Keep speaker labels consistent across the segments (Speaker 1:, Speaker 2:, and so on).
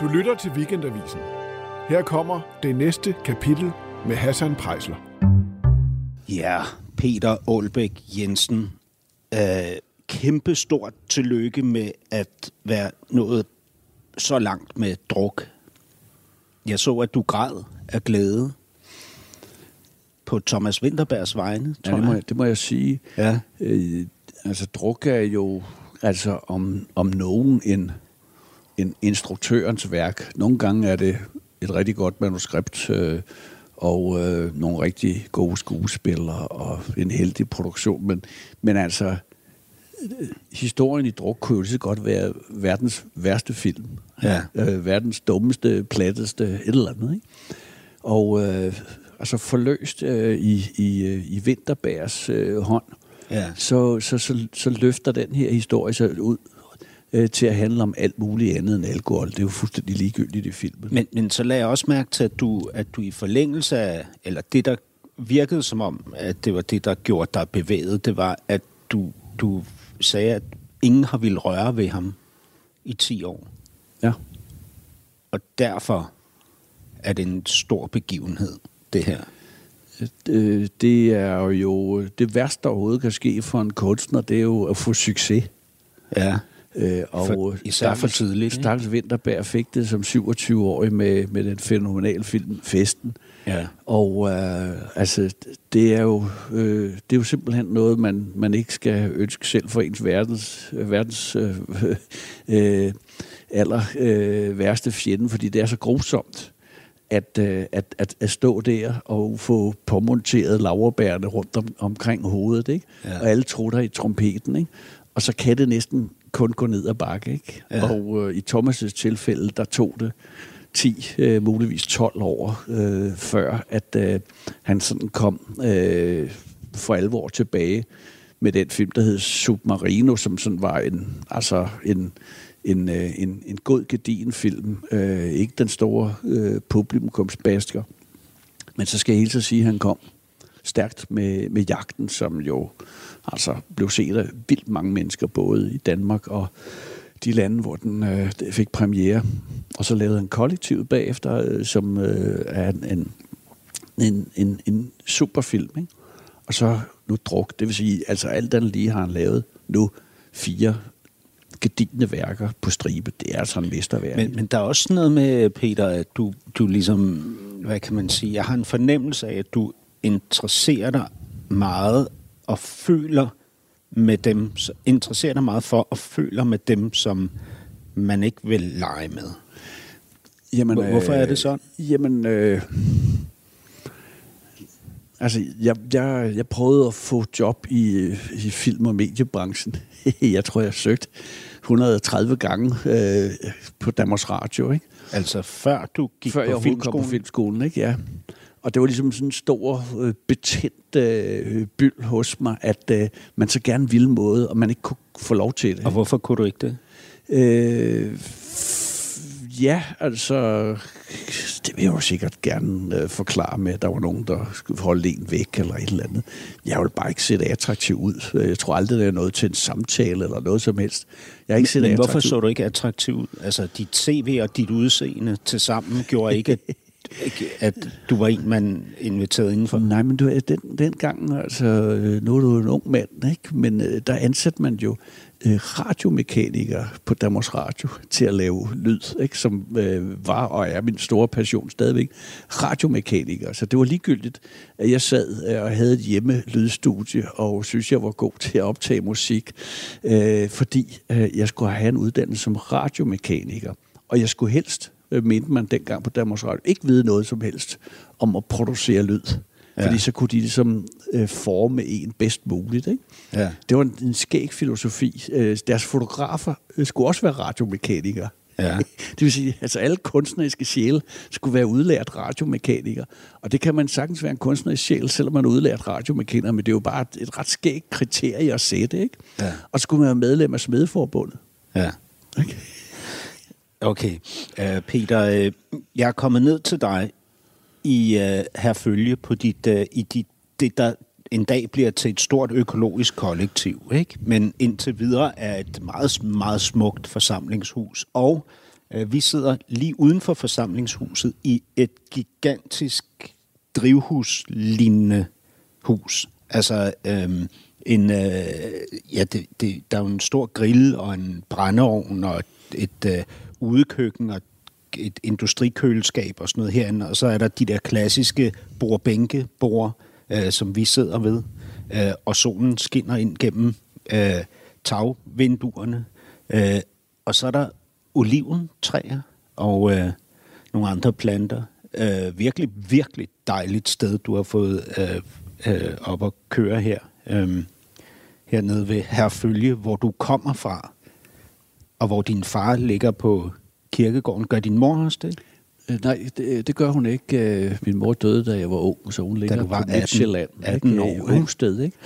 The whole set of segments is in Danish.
Speaker 1: Du lytter til Weekendavisen. Her kommer det næste kapitel med Hassan Prejsler.
Speaker 2: Ja, Peter Aalbæk Jensen. Øh, kæmpe stort tillykke med at være nået så langt med druk. Jeg så, at du græd af glæde på Thomas Winterbergs vegne,
Speaker 3: Ja,
Speaker 2: tror
Speaker 3: det må,
Speaker 2: jeg.
Speaker 3: jeg, det må jeg sige.
Speaker 2: Ja.
Speaker 3: Øh, altså, druk er jo altså om, om nogen en, en instruktørens værk. Nogle gange er det et rigtig godt manuskript, øh, og øh, nogle rigtig gode skuespillere, og en heldig produktion. Men, men altså, øh, historien i druk kunne jo lige så godt være verdens værste film.
Speaker 2: Ja.
Speaker 3: Øh, verdens dummeste, platteste, et eller andet. Ikke? Og øh, altså forløst øh, i, i, øh, i Vinterbergs øh, hånd,
Speaker 2: Ja.
Speaker 3: så, så, så, så løfter den her historie sig ud øh, til at handle om alt muligt andet end alkohol. Det er jo fuldstændig ligegyldigt i filmen.
Speaker 2: Men, men så lagde jeg også mærke til, at du, at du i forlængelse af, eller det, der virkede som om, at det var det, der gjorde dig bevæget, det var, at du, du sagde, at ingen har ville røre ved ham i 10 år.
Speaker 3: Ja.
Speaker 2: Og derfor er det en stor begivenhed, det her.
Speaker 3: Øh, det er jo det værste, der overhovedet kan ske for en kunstner, det er jo at få succes.
Speaker 2: Ja.
Speaker 3: Øh, og
Speaker 2: For- især for tidligt?
Speaker 3: Stakkels Vinterberg fik det som 27-årig med, med den fænomenale film Festen.
Speaker 2: Ja.
Speaker 3: Og øh, altså, det er jo øh, det er jo simpelthen noget man man ikke skal ønske selv for ens verdens verdens øh, øh, aller øh, værste fjende, fordi det er så grusomt at, øh, at, at, at stå der og få påmonteret laverbærene rundt om, omkring hovedet, ikke?
Speaker 2: Ja.
Speaker 3: Og alle trutter i trompeten, ikke? Og så kan det næsten kun gå ned ad bakke, ikke?
Speaker 2: Ja.
Speaker 3: Og øh, i Thomas' tilfælde, der tog det 10, øh, muligvis 12 år, øh, før at øh, han sådan kom øh, for alvor tilbage med den film, der hed Submarino, som sådan var en, altså en, en, øh, en, en god gedigen film. Øh, ikke den store øh, publikumsbasker. Men så skal jeg hele tiden sige, at han kom stærkt med, med jagten, som jo altså blev set af vildt mange mennesker, både i Danmark og de lande, hvor den øh, fik premiere. Og så lavede han kollektivet bagefter, øh, som øh, er en, en, en, en, superfilm. Ikke? Og så nu druk, det vil sige, altså alt andet lige har han lavet nu fire gedigende værker på stribe. Det er altså en mesterværk.
Speaker 2: Men, men der er også noget med, Peter, at du, du ligesom, hvad kan man sige, jeg har en fornemmelse af, at du interesserer dig meget og føler med dem, interesserer dig meget for og føler med dem, som man ikke vil lege med.
Speaker 3: Jamen,
Speaker 2: Hvor- hvorfor er det sådan?
Speaker 3: Jamen, øh, altså, jeg, jeg, jeg prøvede at få job i, i film- og mediebranchen. jeg tror, jeg har søgt 130 gange øh, på Danmarks Radio, ikke?
Speaker 2: Altså før du gik
Speaker 3: Før jeg
Speaker 2: på
Speaker 3: overhovedet kom på
Speaker 2: filmskolen,
Speaker 3: ikke? Ja. Og det var ligesom sådan en stor, øh, betændt øh, byld hos mig, at øh, man så gerne ville måde, og man ikke kunne få lov til det.
Speaker 2: Og hvorfor kunne du ikke det?
Speaker 3: Øh, ja, altså, det vil jeg jo sikkert gerne øh, forklare med, at der var nogen, der skulle holde en væk eller et eller andet. Jeg vil bare ikke se det attraktiv ud. Jeg tror aldrig, det er noget til en samtale eller noget som helst. Jeg har ikke set
Speaker 2: Men
Speaker 3: det
Speaker 2: hvorfor så du ikke attraktiv ud? Altså, dit CV og dit udseende til sammen gjorde ikke, at, ikke, at du var en, man inviterede indenfor.
Speaker 3: Nej, men du, den, den, gang, altså, øh, nu er du en ung mand, ikke? men øh, der ansatte man jo øh, radiomekanikere på Danmarks Radio til at lave lyd, ikke? som øh, var og er min store passion stadigvæk. Radiomekanikere, så det var ligegyldigt, at jeg sad øh, og havde et hjemme lydstudie og synes, jeg var god til at optage musik, øh, fordi øh, jeg skulle have en uddannelse som radiomekaniker, og jeg skulle helst øh, mente man dengang på Danmarks Radio, ikke vide noget som helst om at producere lyd.
Speaker 2: Ja.
Speaker 3: Fordi så kunne de ligesom øh, forme en bedst muligt. Ikke?
Speaker 2: Ja.
Speaker 3: Det var en, en skæg filosofi. Øh, deres fotografer øh, skulle også være radiomekanikere.
Speaker 2: Ja.
Speaker 3: Det vil sige, altså alle kunstneriske sjæle skulle være udlært radiomekanikere. Og det kan man sagtens være en kunstnerisk sjæl, selvom man er udlært radiomekaniker, men det er jo bare et, et ret skægt kriterie at sætte. Ikke?
Speaker 2: Ja.
Speaker 3: Og så skulle man være medlem af Smedeforbundet.
Speaker 2: Ja.
Speaker 3: Ikke?
Speaker 2: Okay. Uh, Peter, uh, jeg er kommet ned til dig i uh, herfølge på dit, uh, i dit, det, der en dag bliver til et stort økologisk kollektiv, ikke? men indtil videre er et meget, meget smukt forsamlingshus. Og Øh, Vi sidder lige uden for forsamlingshuset i et gigantisk drivhuslignende hus. Altså øhm, en, øh, ja, det, det, der er jo en stor grill og en brændeovn og et, et øh, udekøkken og et industrikøleskab og sådan noget herinde. Og så er der de der klassiske bordbænke bord, øh, som vi sidder ved. Øh, og solen skinner ind gennem øh, tagvinduerne. Øh, og så er der oliventræer og øh, nogle andre planter. Øh, virkelig, virkelig dejligt sted, du har fået øh, øh, op at køre her. Øh, hernede ved Herfølge, hvor du kommer fra, og hvor din far ligger på kirkegården. Gør din mor også det?
Speaker 3: Øh, Nej, det, det gør hun ikke. Øh, Min mor døde, da jeg var ung, så hun ligger
Speaker 2: du var
Speaker 3: på Midtjylland.
Speaker 2: 18 18
Speaker 3: ikke?
Speaker 2: år,
Speaker 3: I
Speaker 2: ikke?
Speaker 3: Rungsted, ikke?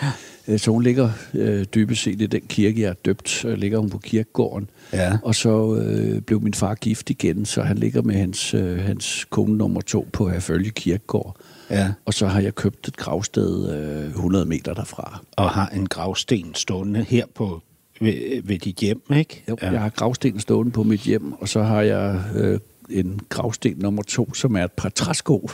Speaker 3: Øh, Så hun ligger øh, dybest set i den kirke, jeg er døbt, øh, ligger hun på kirkegården.
Speaker 2: Ja.
Speaker 3: Og så øh, blev min far gift igen, så han ligger med hans, øh, hans kone nummer to på Herfølge Kirkegård.
Speaker 2: Ja.
Speaker 3: Og så har jeg købt et gravsted øh, 100 meter derfra.
Speaker 2: Og har en gravsten stående her på ved, ved dit hjem, ikke?
Speaker 3: Jo, ja. Jeg har gravsten stående på mit hjem, og så har jeg øh, en gravsten nummer to, som er et par træsko.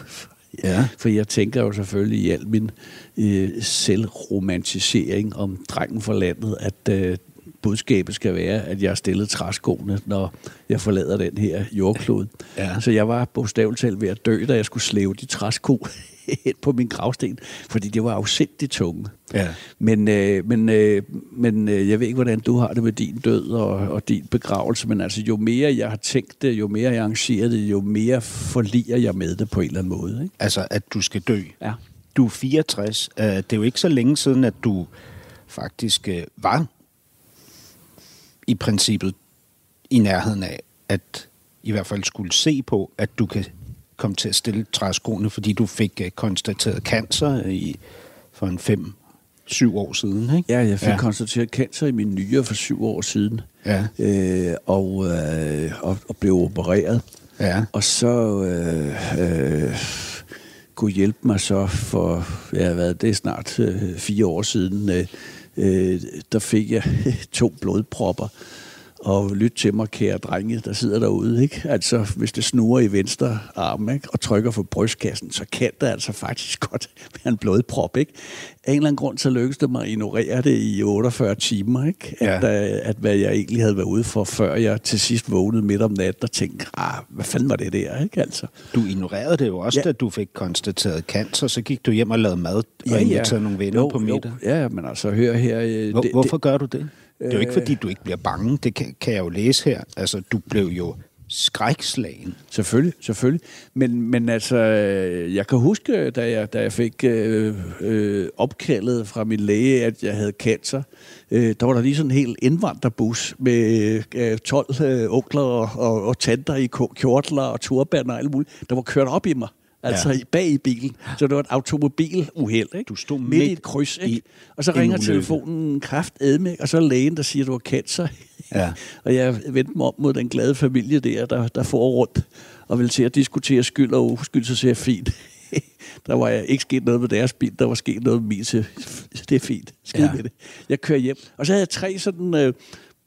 Speaker 2: Ja.
Speaker 3: For jeg tænker jo selvfølgelig i al min øh, selvromantisering om drengen for landet, at øh, budskabet skal være, at jeg har stillet træskoene, når jeg forlader den her jordklode.
Speaker 2: Ja.
Speaker 3: Så jeg var bogstaveligt talt ved at dø, da jeg skulle slæve de træsko ind på min gravsten, fordi det var afsindigt tunge.
Speaker 2: Ja.
Speaker 3: Men, øh, men, øh, men øh, jeg ved ikke, hvordan du har det med din død og, og din begravelse, men altså jo mere jeg har tænkt det, jo mere jeg arrangerer det, jo mere forliger jeg med det på en eller anden måde. Ikke?
Speaker 2: Altså, at du skal dø.
Speaker 3: Ja.
Speaker 2: Du er 64. Uh, det er jo ikke så længe siden, at du faktisk uh, var i princippet i nærheden af, at i hvert fald skulle se på, at du kan komme til at stille træskoene, fordi du fik uh, konstateret cancer i, for en fem, syv år siden, ikke?
Speaker 3: Ja, jeg fik
Speaker 2: ja.
Speaker 3: konstateret cancer i min nyre for syv år siden,
Speaker 2: Ja.
Speaker 3: øh, og, øh, og, og blev opereret.
Speaker 2: Ja.
Speaker 3: Og så øh, øh, kunne hjælpe mig så for, ja, hvad, det er snart øh, fire år siden, øh, øh, der fik jeg to blodpropper. Og lyt til mig, kære drenge, der sidder derude. Ikke? Altså, hvis det snurrer i venstre arm ikke? og trykker for brystkassen, så kan det altså faktisk godt være en blodprop. Ikke? Af en eller anden grund, så lykkedes det mig at ignorere det i 48 timer. Ikke? At,
Speaker 2: Ja.
Speaker 3: øh, at hvad jeg egentlig havde været ude for, før jeg til sidst vågnede midt om natten og tænkte, ah, hvad fanden var det der? Ikke? Altså.
Speaker 2: Du ignorerede det jo også, ja.
Speaker 3: Ja.
Speaker 2: da du fik konstateret cancer. Så gik du hjem og lavede mad og inviterede nogle venner
Speaker 3: jo,
Speaker 2: på middag.
Speaker 3: Jo, ja, men altså, hør her. øh,
Speaker 2: Hvor,
Speaker 3: det-
Speaker 2: hvorfor gør du det? Det er jo ikke, fordi du ikke bliver bange. Det kan, kan jeg jo læse her. Altså, du blev jo skrækslagen.
Speaker 3: Selvfølgelig, selvfølgelig. Men, men altså, jeg kan huske, da jeg, da jeg fik øh, øh, opkaldet fra min læge, at jeg havde cancer, øh, der var der lige sådan en hel indvandrerbus med øh, 12 øh, onkler og, og, og tanter i kjortler og turbaner og alt muligt, der var kørt op i mig. Altså
Speaker 2: Ja.
Speaker 3: bag i bilen. Så det var et automobiluheld, ikke?
Speaker 2: Du stod
Speaker 3: midt, i
Speaker 2: midt
Speaker 3: et kryds,
Speaker 2: i
Speaker 3: ikke? Og så ringer
Speaker 2: ulykke.
Speaker 3: telefonen kraft edme, og så er lægen, der siger, at du har cancer.
Speaker 2: Ja.
Speaker 3: og jeg vendte mig om mod den glade familie der, der, der får rundt og vil til at diskutere skyld og uskyld, så siger jeg, fint. der var jeg ikke sket noget med deres bil, der var sket noget med min, så det er fint. Skid
Speaker 2: ja.
Speaker 3: med det. Jeg kører hjem. Og så havde jeg tre sådan øh,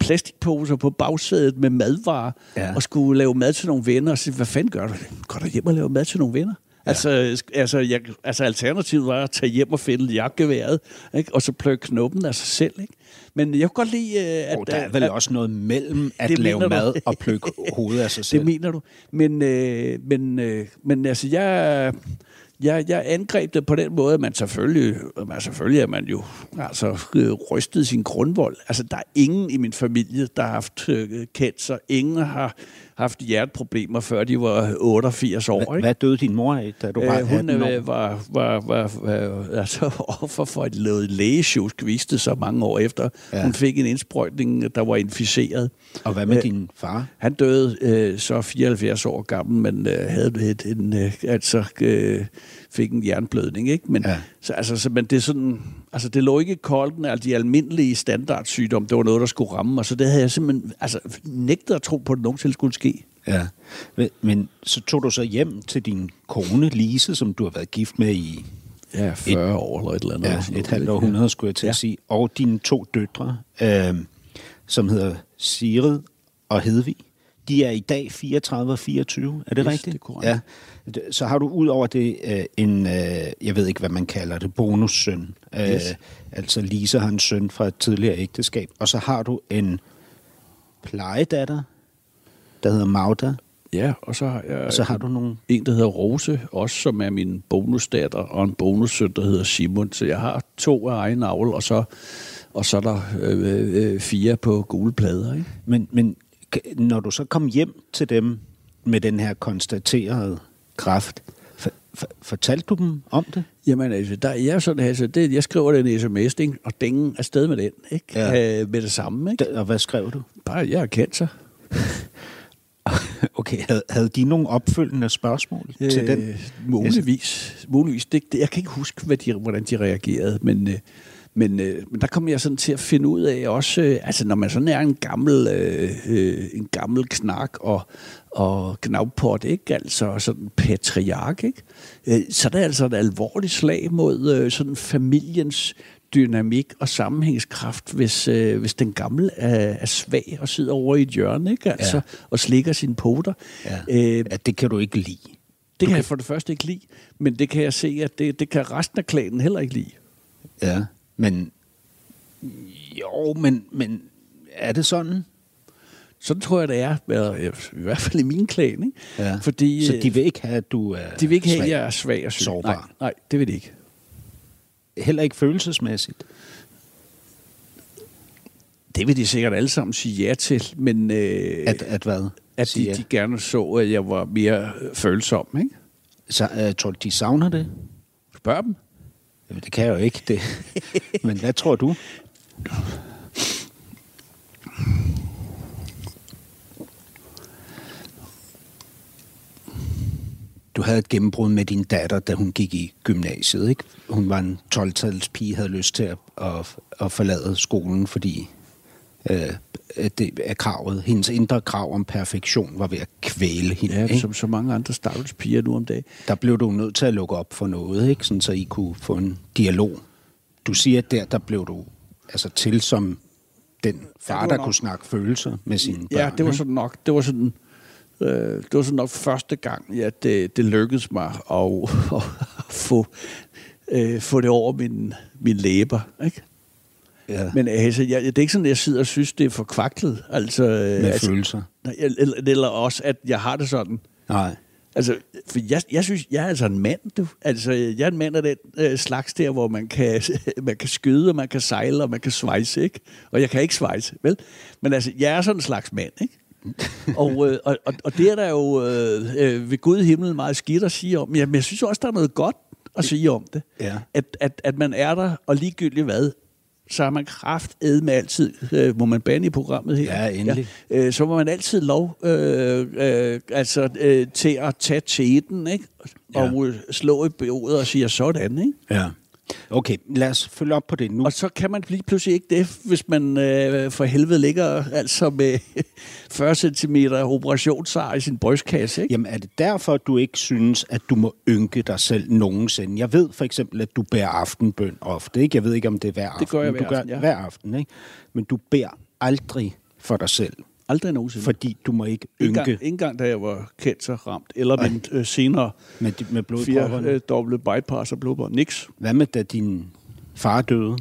Speaker 3: plastikposer på bagsædet med madvarer,
Speaker 2: Ja.
Speaker 3: og skulle lave mad til nogle venner, og så hvad fanden gør du? Går du hjem og lave mad til nogle venner? Ja. Altså, altså, jeg, altså alternativet var at tage hjem og fælde jakkeværet, ikke? og så plukke knoppen af sig selv. Ikke? Men jeg kunne godt lide, øh, at...
Speaker 2: Og der er vel
Speaker 3: at,
Speaker 2: også noget mellem at
Speaker 3: Det
Speaker 2: lave
Speaker 3: du.
Speaker 2: mad og plukke hovedet af sig selv.
Speaker 3: Det mener du. Men, øh, men, øh, men altså, jeg, jeg, jeg angreb det på den måde, at man selvfølgelig, man selvfølgelig er man jo altså, øh, rystet sin grundvold. Altså, der er ingen i min familie, der har haft øh, cancer. Ingen har haft hjerteproblemer, før de var 88 år.
Speaker 2: Hva,
Speaker 3: ikke?
Speaker 2: hvad døde din mor af, da du var
Speaker 3: Øh, hun
Speaker 2: 18 år?
Speaker 3: øh, var, var, var, var altså, offer for et noget lægesjusk, viste sig mange år efter.
Speaker 2: Ja.
Speaker 3: Hun fik en indsprøjtning, der var inficeret.
Speaker 2: Og hvad med
Speaker 3: Øh,
Speaker 2: din far?
Speaker 3: Han døde øh, så 74 år gammel, men øh, havde et, en, øh, altså, øh, fik en jernblødning. Ikke? Men,
Speaker 2: Ja.
Speaker 3: så, altså, så, men det, er sådan, altså, det lå ikke i kolden af de almindelige standardsygdomme. Det var noget, der skulle ramme mig. Så det havde jeg simpelthen altså, nægtet at tro på, at det nogensinde skulle ske.
Speaker 2: Ja. Men- Men så tog du så hjem til din kone Lise, som du har været gift med i
Speaker 3: Ja, 40 år eller et eller andet.
Speaker 2: ja, et halvt århundrede, skulle jeg til at
Speaker 3: Ja.
Speaker 2: sige. Og dine to døtre, øh, som hedder Sigrid og Hedvig. De er i dag 34 og 24, er det
Speaker 3: Yes,
Speaker 2: rigtigt?
Speaker 3: det er korrekt.
Speaker 2: Ja. Så har du ud over det øh, en, øh, jeg ved ikke, hvad man kalder det, bonussøn. Øh,
Speaker 3: Yes.
Speaker 2: Altså Lisa har en søn fra et tidligere ægteskab. Og så har du en plejedatter, der hedder Magda.
Speaker 3: Ja, og så har jeg
Speaker 2: Og så har du nogle...
Speaker 3: en, der hedder Rose, også som er min bonusdatter, og en bonussøn, der hedder Simon. Så jeg har to af egen avl, og så, og så er der øh, øh, fire på gule plader. Ikke?
Speaker 2: Men, men når du så kom hjem til dem med den her konstaterede for, fortalte du dem om det?
Speaker 3: Jamen altså, der, jeg, er sådan, altså det, jeg skriver den sms, ikke? og den er sted med den, ikke?
Speaker 2: Ja.
Speaker 3: Øh, med det samme. Ikke?
Speaker 2: Da- Og hvad skrev du?
Speaker 3: Bare, jeg kendt sig.
Speaker 2: Okay, havde, havde de nogle opfølgende spørgsmål øh, til den?
Speaker 3: Muligvis. muligvis. Det, det, jeg kan ikke huske, hvad de, hvordan de reagerede, men, øh, men, øh, men der kom jeg sådan til at finde ud af også, øh, altså når man sådan er en gammel, øh, øh, en gammel knak og, og knavpot, ikke? altså sådan patriark, ikke? Øh, så er det altså et alvorligt slag mod øh, sådan familiens dynamik og sammenhængskraft, hvis, øh, hvis den gamle er, er svag og sidder over i et hjørne, ikke? Altså,
Speaker 2: Ja.
Speaker 3: og slikker sine poter.
Speaker 2: Ja.
Speaker 3: Øh,
Speaker 2: ja, det kan du ikke lide.
Speaker 3: det kan jeg for det første ikke lide, men det kan jeg se, at det, det kan resten af klanen heller ikke lide.
Speaker 2: Ja, men... Jo, men, men er det sådan?
Speaker 3: Sådan tror jeg, det er, i hvert fald i min klan. Ikke?
Speaker 2: Ja.
Speaker 3: Fordi,
Speaker 2: så
Speaker 3: øh,
Speaker 2: de vil ikke have, at du er
Speaker 3: de vil ikke have,
Speaker 2: svag?
Speaker 3: at jeg er svag og syg.
Speaker 2: Sårbar.
Speaker 3: Nej, nej, det vil de ikke.
Speaker 2: Heller ikke følelsesmæssigt?
Speaker 3: Det vil de sikkert alle sammen sige ja til, men øh,
Speaker 2: At, at hvad?
Speaker 3: at de, de gerne så, at jeg var mere øh, følsom. Ikke?
Speaker 2: Så, uh, tror du, de savner det?
Speaker 3: Spørg dem.
Speaker 2: Jamen, det kan jeg jo ikke. Det. Men hvad tror du? Du havde et gennembrud med din datter, da hun gik i gymnasiet, ikke? Hun var en 12-tals pige, havde lyst til at, at, at forlade skolen, fordi øh, at det er kravet. Hendes indre krav om perfektion var ved at kvæle hende.
Speaker 3: Ja,
Speaker 2: ikke?
Speaker 3: som så mange andre stakkels piger nu om dagen.
Speaker 2: der blev du nødt til at lukke op for noget, ikke? Sådan, så I kunne få en dialog. Du siger, at der, der blev du altså til som den far,
Speaker 3: Ja,
Speaker 2: ja, der
Speaker 3: nok-
Speaker 2: kunne snakke følelser med sine børn.
Speaker 3: Ja, det var sådan nok, det var sådan, øh, det var sådan nok første gang, ja, det, det lykkedes mig at, at få, øh, få det over min, min læber, ikke?
Speaker 2: Ja,
Speaker 3: Men altså, jeg, det er ikke sådan, at jeg sidder og synes, det er for kvaklet. Altså, øh,
Speaker 2: med
Speaker 3: altså,
Speaker 2: følelser.
Speaker 3: eller, eller også, at jeg har det sådan.
Speaker 2: Nej.
Speaker 3: Altså, for jeg, jeg synes, jeg er altså en mand, du. Altså, jeg er en mand af den øh, slags der, hvor man kan, man kan skyde, og man kan sejle, og man kan svejse, ikke? Og jeg kan ikke svejse, vel? Men altså, jeg er sådan en slags mand, ikke? og, øh, og, og, det er der jo øh, øh, ved Gud i himlen meget skidt at sige om. Men jeg synes også, der er noget godt at sige om det.
Speaker 2: Ja.
Speaker 3: At, at, at man er der, og ligegyldigt hvad, så har man kraft med altid, øh, må man bande i programmet her?
Speaker 2: Ja, endelig.
Speaker 3: Ja, øh, så må man altid lov øh, øh, altså, øh, til at tage teten, ikke? Og øh, slå i bordet og sige sådan, ikke?
Speaker 2: Ja. Okay, lad os følge op på det nu.
Speaker 3: Og så kan man lige pludselig ikke det, hvis man øh, for helvede ligger altså med 40 cm operationsar i sin brystkasse, ikke?
Speaker 2: Jamen, er det derfor, du ikke synes, at du må ynke dig selv nogensinde? Jeg ved for eksempel, at du bærer aftenbøn ofte, ikke? Jeg ved ikke, om det er hver aften.
Speaker 3: Det gør jeg
Speaker 2: men du
Speaker 3: hver aften, ja.
Speaker 2: hver aften, ikke? Men du bærer aldrig for dig selv,
Speaker 3: Aldrig nogensinde.
Speaker 2: fordi du må ikke ynke
Speaker 3: engang, ikke engang da jeg var kendt så ramt, eller min øh, senere
Speaker 2: med, med
Speaker 3: fire
Speaker 2: blodpropperne.
Speaker 3: øh, doble bypass og blodprop. Niks.
Speaker 2: Hvad med, da din far døde?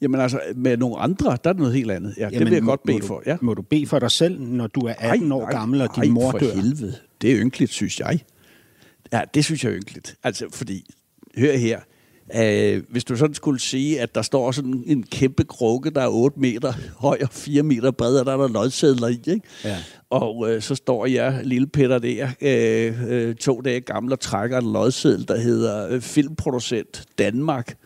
Speaker 3: Jamen altså, med nogle andre, der er det noget helt andet. Ja, det vil jeg godt bede
Speaker 2: du,
Speaker 3: for. Ja.
Speaker 2: Må du bede for dig selv, når du er 18 år gammel, og din
Speaker 3: ej,
Speaker 2: mor
Speaker 3: for
Speaker 2: dør?
Speaker 3: helvede. Det er ynkeligt, synes jeg. Ja, det synes jeg er ynkeligt. Altså, fordi, hør her, øh, hvis du sådan skulle sige, at der står sådan en kæmpe krukke, der er 8 meter høj og 4 meter bred, og der er der lodsedler i, ikke?
Speaker 2: Ja.
Speaker 3: Og øh, så står jeg, lille Peter der, øh, øh, to dage gammel, og trækker en lodseddel, der hedder øh, Filmproducent Danmark,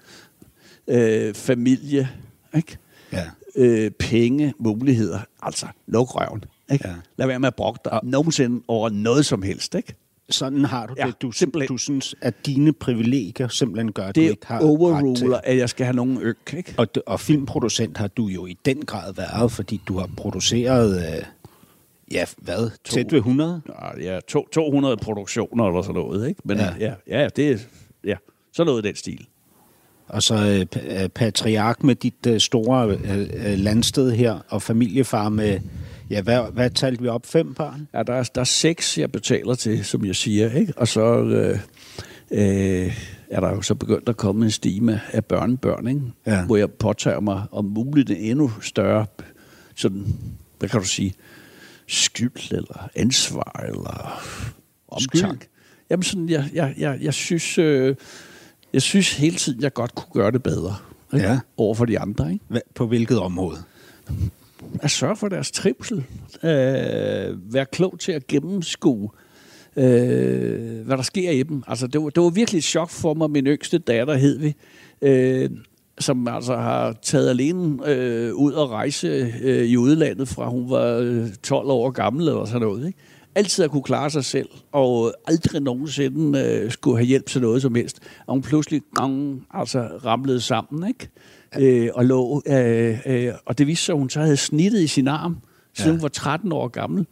Speaker 3: øh, familie, ikke?
Speaker 2: Ja.
Speaker 3: øh, penge, muligheder. Altså, luk røven. Ikke?
Speaker 2: Ja.
Speaker 3: Lad være med at brokke dig nogensinde over noget som helst. Ikke?
Speaker 2: Sådan har du
Speaker 3: Ja,
Speaker 2: det. Du,
Speaker 3: simpelthen.
Speaker 2: du synes, at dine privilegier simpelthen gør, at du
Speaker 3: Det
Speaker 2: ikke har ret til.
Speaker 3: overruler, at jeg skal have nogen øk. Ikke?
Speaker 2: Og, og filmproducent har du jo i den grad været, fordi du har produceret, øh, ja, hvad, tæt ved 100?
Speaker 3: Ja, to, 200 produktioner eller sådan noget. Ikke? Men
Speaker 2: Ja.
Speaker 3: ja, ja, det er ja, sådan noget i den stil.
Speaker 2: Og så øh, øh, patriark med dit øh, store øh, øh, landsted her, og familiefar med, Ja, hvad, hvad talte vi op? Fem børn?
Speaker 3: Ja, der er, der er seks, jeg betaler til, som jeg siger, ikke? Og så øh, øh, er der jo så begyndt at komme en stime af børnebørn, ikke?
Speaker 2: Ja.
Speaker 3: Hvor jeg påtager mig om muligt en endnu større, sådan, hvad kan du sige, skyld eller ansvar eller omtanke.
Speaker 2: Skyld?
Speaker 3: Jamen sådan, jeg, jeg, jeg, jeg synes... Øh, jeg synes hele tiden, jeg godt kunne gøre det bedre. Ikke?
Speaker 2: Ja.
Speaker 3: Over for de andre, ikke?
Speaker 2: Hva- På hvilket område?
Speaker 3: At sørge for deres trivsel. Øh, være klog til at gennemskue, øh, hvad der sker i dem. Altså, det, var, det var virkelig et chok for mig, min yngste datter, hed vi, øh, som altså har taget alene øh, ud og rejse øh, i udlandet, fra hun var øh, 12 år gammel eller sådan noget. Ikke? Altid at kunne klare sig selv, og aldrig nogensinde øh, skulle have hjælp til noget som helst. Og hun pludselig gang, altså ramlede sammen, ikke? Øh, og lå, øh, øh, og det viste sig, at hun så havde snittet i sin arm, siden
Speaker 2: Ja.
Speaker 3: hun var 13 år gammel.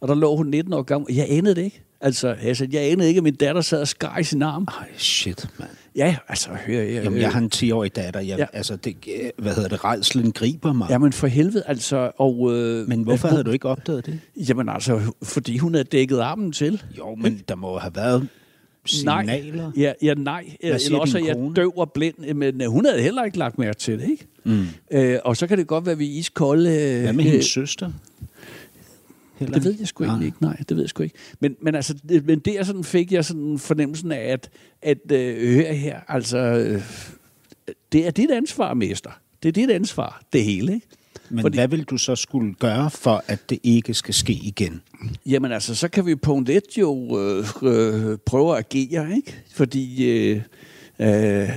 Speaker 3: Og der lå hun 19 år gammel. Jeg anede det ikke. Altså, altså, jeg anede ikke, at min datter sad og skar i sin arm.
Speaker 2: Ej, shit, mand.
Speaker 3: Ja, altså, hør jeg.
Speaker 2: Jamen, jeg har en 10-årig datter. Jeg, ja. Altså, det, hvad hedder det? Rejslen griber mig.
Speaker 3: Jamen for helvede, altså. Og, øh,
Speaker 2: Men hvorfor
Speaker 3: øh,
Speaker 2: havde du ikke opdaget det?
Speaker 3: Jamen altså, fordi hun havde dækket armen til.
Speaker 2: Jo, men der må have været signaler.
Speaker 3: Nej, ja, ja, nej. Eller også er jeg døv og blind, men øh, hun havde heller ikke lagt mærke til det, ikke? Mm. Øh, og så kan det godt være, at vi er iskolde. Øh,
Speaker 2: Hvad med
Speaker 3: øh,
Speaker 2: hendes søster? Heller
Speaker 3: Det ved jeg sgu egentlig ikke. Nej, det ved jeg sgu ikke. Men, men altså, det, men der sådan fik jeg sådan fornemmelsen af, at, at øh, hør her, altså, øh, det er dit ansvar, mester. Det er dit ansvar, det hele, ikke?
Speaker 2: Men
Speaker 3: Fordi-
Speaker 2: hvad vil du så skulle gøre, for at det ikke skal ske igen?
Speaker 3: Jamen altså, så kan vi punkt et jo øh, øh, prøve at agere, ikke? Fordi øh, øh,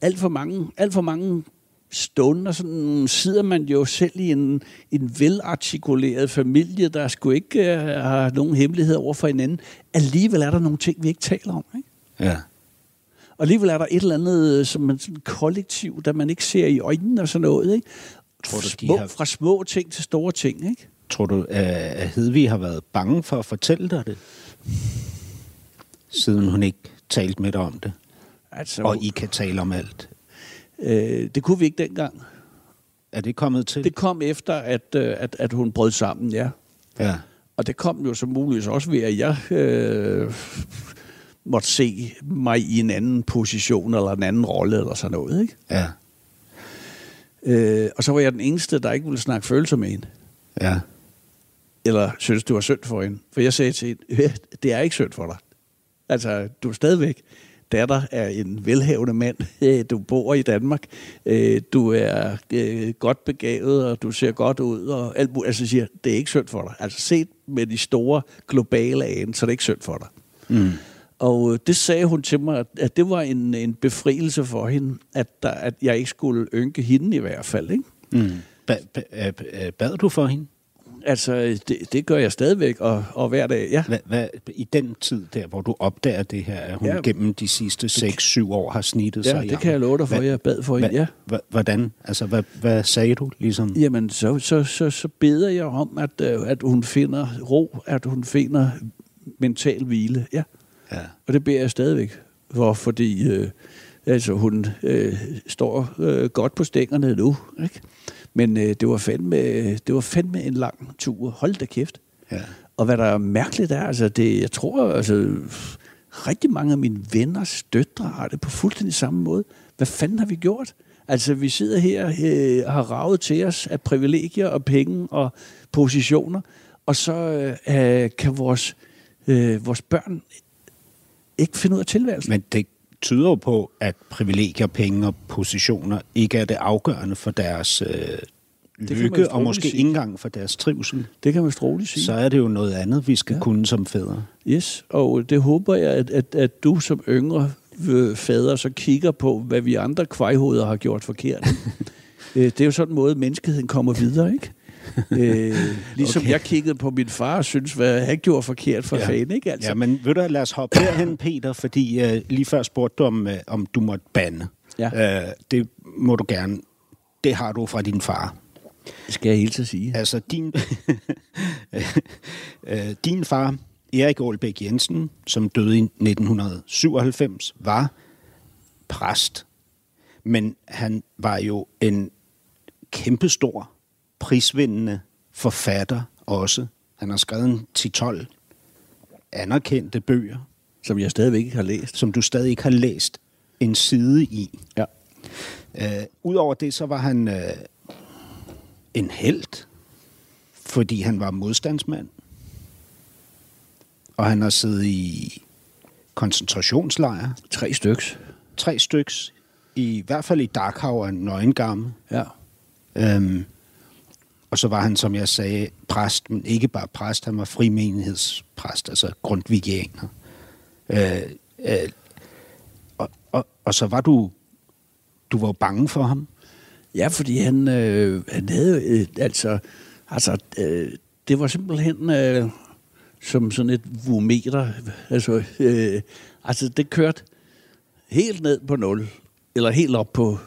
Speaker 3: alt, for mange, alt for mange stunder sådan, sidder man jo selv i en, en velartikuleret familie, der sgu ikke øh, har nogen hemmelighed over for hinanden. Alligevel er der nogle ting, vi ikke taler om, ikke?
Speaker 2: Ja.
Speaker 3: Og alligevel er der et eller andet, øh, som man sådan kollektiv, der man ikke ser i øjnene og sådan noget, ikke?
Speaker 2: Tror du, de
Speaker 3: små,
Speaker 2: har-
Speaker 3: Fra små ting til store ting, ikke?
Speaker 2: Tror du, at Hedvig har været bange for at fortælle dig det? Siden hun ikke talte med dig om det.
Speaker 3: Altså,
Speaker 2: Og I kan tale om alt.
Speaker 3: øh, det kunne vi ikke dengang.
Speaker 2: Er det kommet til?
Speaker 3: Det kom efter, at, øh, at, at hun brød sammen, ja.
Speaker 2: Ja.
Speaker 3: Og det kom jo som muligvis også ved, at jeg øh, måtte se mig i en anden position, eller en anden rolle, eller sådan noget, ikke?
Speaker 2: Ja.
Speaker 3: Øh, og så var jeg den eneste, der ikke ville snakke følelser med hende.
Speaker 2: Ja.
Speaker 3: Eller synes det var synd for hende. For jeg sagde til hende, det er ikke synd for dig. Altså, du er stadigvæk datter af en velhavende mand. Øh, Du bor i Danmark. Øh, Du er øh, godt begavet, og du ser godt ud. Og alt muligt. Altså, siger, det er ikke synd for dig. Altså, set med de store globale agen, så er det ikke synd for dig.
Speaker 2: Mm.
Speaker 3: Og øh, det sagde hun til mig, at- det var en, en befrielse for hende, at, der, at jeg ikke skulle ynke hende i hvert fald. Ikke?
Speaker 2: Mm. Ba- ba- øh, bad du for hende?
Speaker 3: Altså, det, det gør jeg stadigvæk, og, og hver dag, ja.
Speaker 2: Hvad, hvad, I den tid der, hvor du opdager det her, at hun ja.
Speaker 3: Ja.
Speaker 2: gennem de sidste 6-7 år har snittet
Speaker 3: Ja,
Speaker 2: sig i
Speaker 3: det kan jeg love dig for,
Speaker 2: Hvad-
Speaker 3: jeg bad for hende,
Speaker 2: Hva,
Speaker 3: ja.
Speaker 2: hva, hvordan? Altså, hvad, hvad sagde du ligesom?
Speaker 3: Jamen, så, så, så, så beder jeg om, at, øh, at hun finder ro, at hun finder mental hvile, ja.
Speaker 2: Ja.
Speaker 3: Og det beder jeg stadigvæk for, fordi øh, altså, hun øh, står øh, godt på stængerne nu, ikke? Men øh, det, var fandme, det var fandme en lang tur. Hold da kæft.
Speaker 2: ja.
Speaker 3: Og hvad der er mærkeligt er, altså det, jeg tror, altså, rigtig mange af mine venners døtre har det på fuldstændig samme måde. Hvad fanden har vi gjort? Altså, vi sidder her øh, og har ravet til os af privilegier og penge og positioner, og så øh, kan vores, øh, vores børn ikke finde ud af tilværelsen.
Speaker 2: Men det tyder jo på, at privilegier, penge og positioner ikke er det afgørende for deres øh, lykke, og måske
Speaker 3: sige.
Speaker 2: ikke engang for deres trivsel.
Speaker 3: Det kan man roligt sige.
Speaker 2: Så er det jo noget andet, vi skal ja. Kunne som fædre.
Speaker 3: Yes, og det håber jeg, at, at, at du som yngre øh, fader så kigger på, hvad vi andre kvejhoveder har gjort forkert. Øh, det er jo sådan en måde, menneskeheden kommer videre, ikke? Øh, ligesom
Speaker 2: Okay.
Speaker 3: jeg kiggede på min far og synes, hvad han gjorde forkert for
Speaker 2: Ja.
Speaker 3: fanden, ikke? Altså,
Speaker 2: Ja, men ved du, lad os hoppe herhen, Peter, fordi øh, lige før spurgte du, om, øh, om du måtte bande.
Speaker 3: Ja.
Speaker 2: Øh, det må du gerne. Det har du fra din far.
Speaker 3: det skal jeg helt at sige.
Speaker 2: Altså, din, øh, din far, Erik Aalbæk Jensen, som døde i 1997, var præst. Men han var jo en kæmpestor, prisvindende forfatter også. Han har skrevet en 10-12 anerkendte bøger,
Speaker 3: Som jeg stadigvæk ikke har læst.
Speaker 2: som du stadig ikke har læst en side i.
Speaker 3: Ja.
Speaker 2: Øh, Udover det, så var han øh, en held, fordi han var modstandsmand. Og han har siddet i koncentrationslejre.
Speaker 3: Tre styks.
Speaker 2: Tre styks. I hvert fald i Dachau og Nøgengamme.
Speaker 3: Ja.
Speaker 2: Øhm, og så var han, som jeg sagde, præst, men ikke bare præst, han var frimenighedspræst, altså grundvigianer. Øh, øh, og, og, og så var du, du var bange for ham.
Speaker 3: Ja, fordi han, øh, han havde øh, altså, altså øh, det var simpelthen øh, som sådan et vometer. Altså, øh, altså, det kørte helt ned på 0, eller helt op på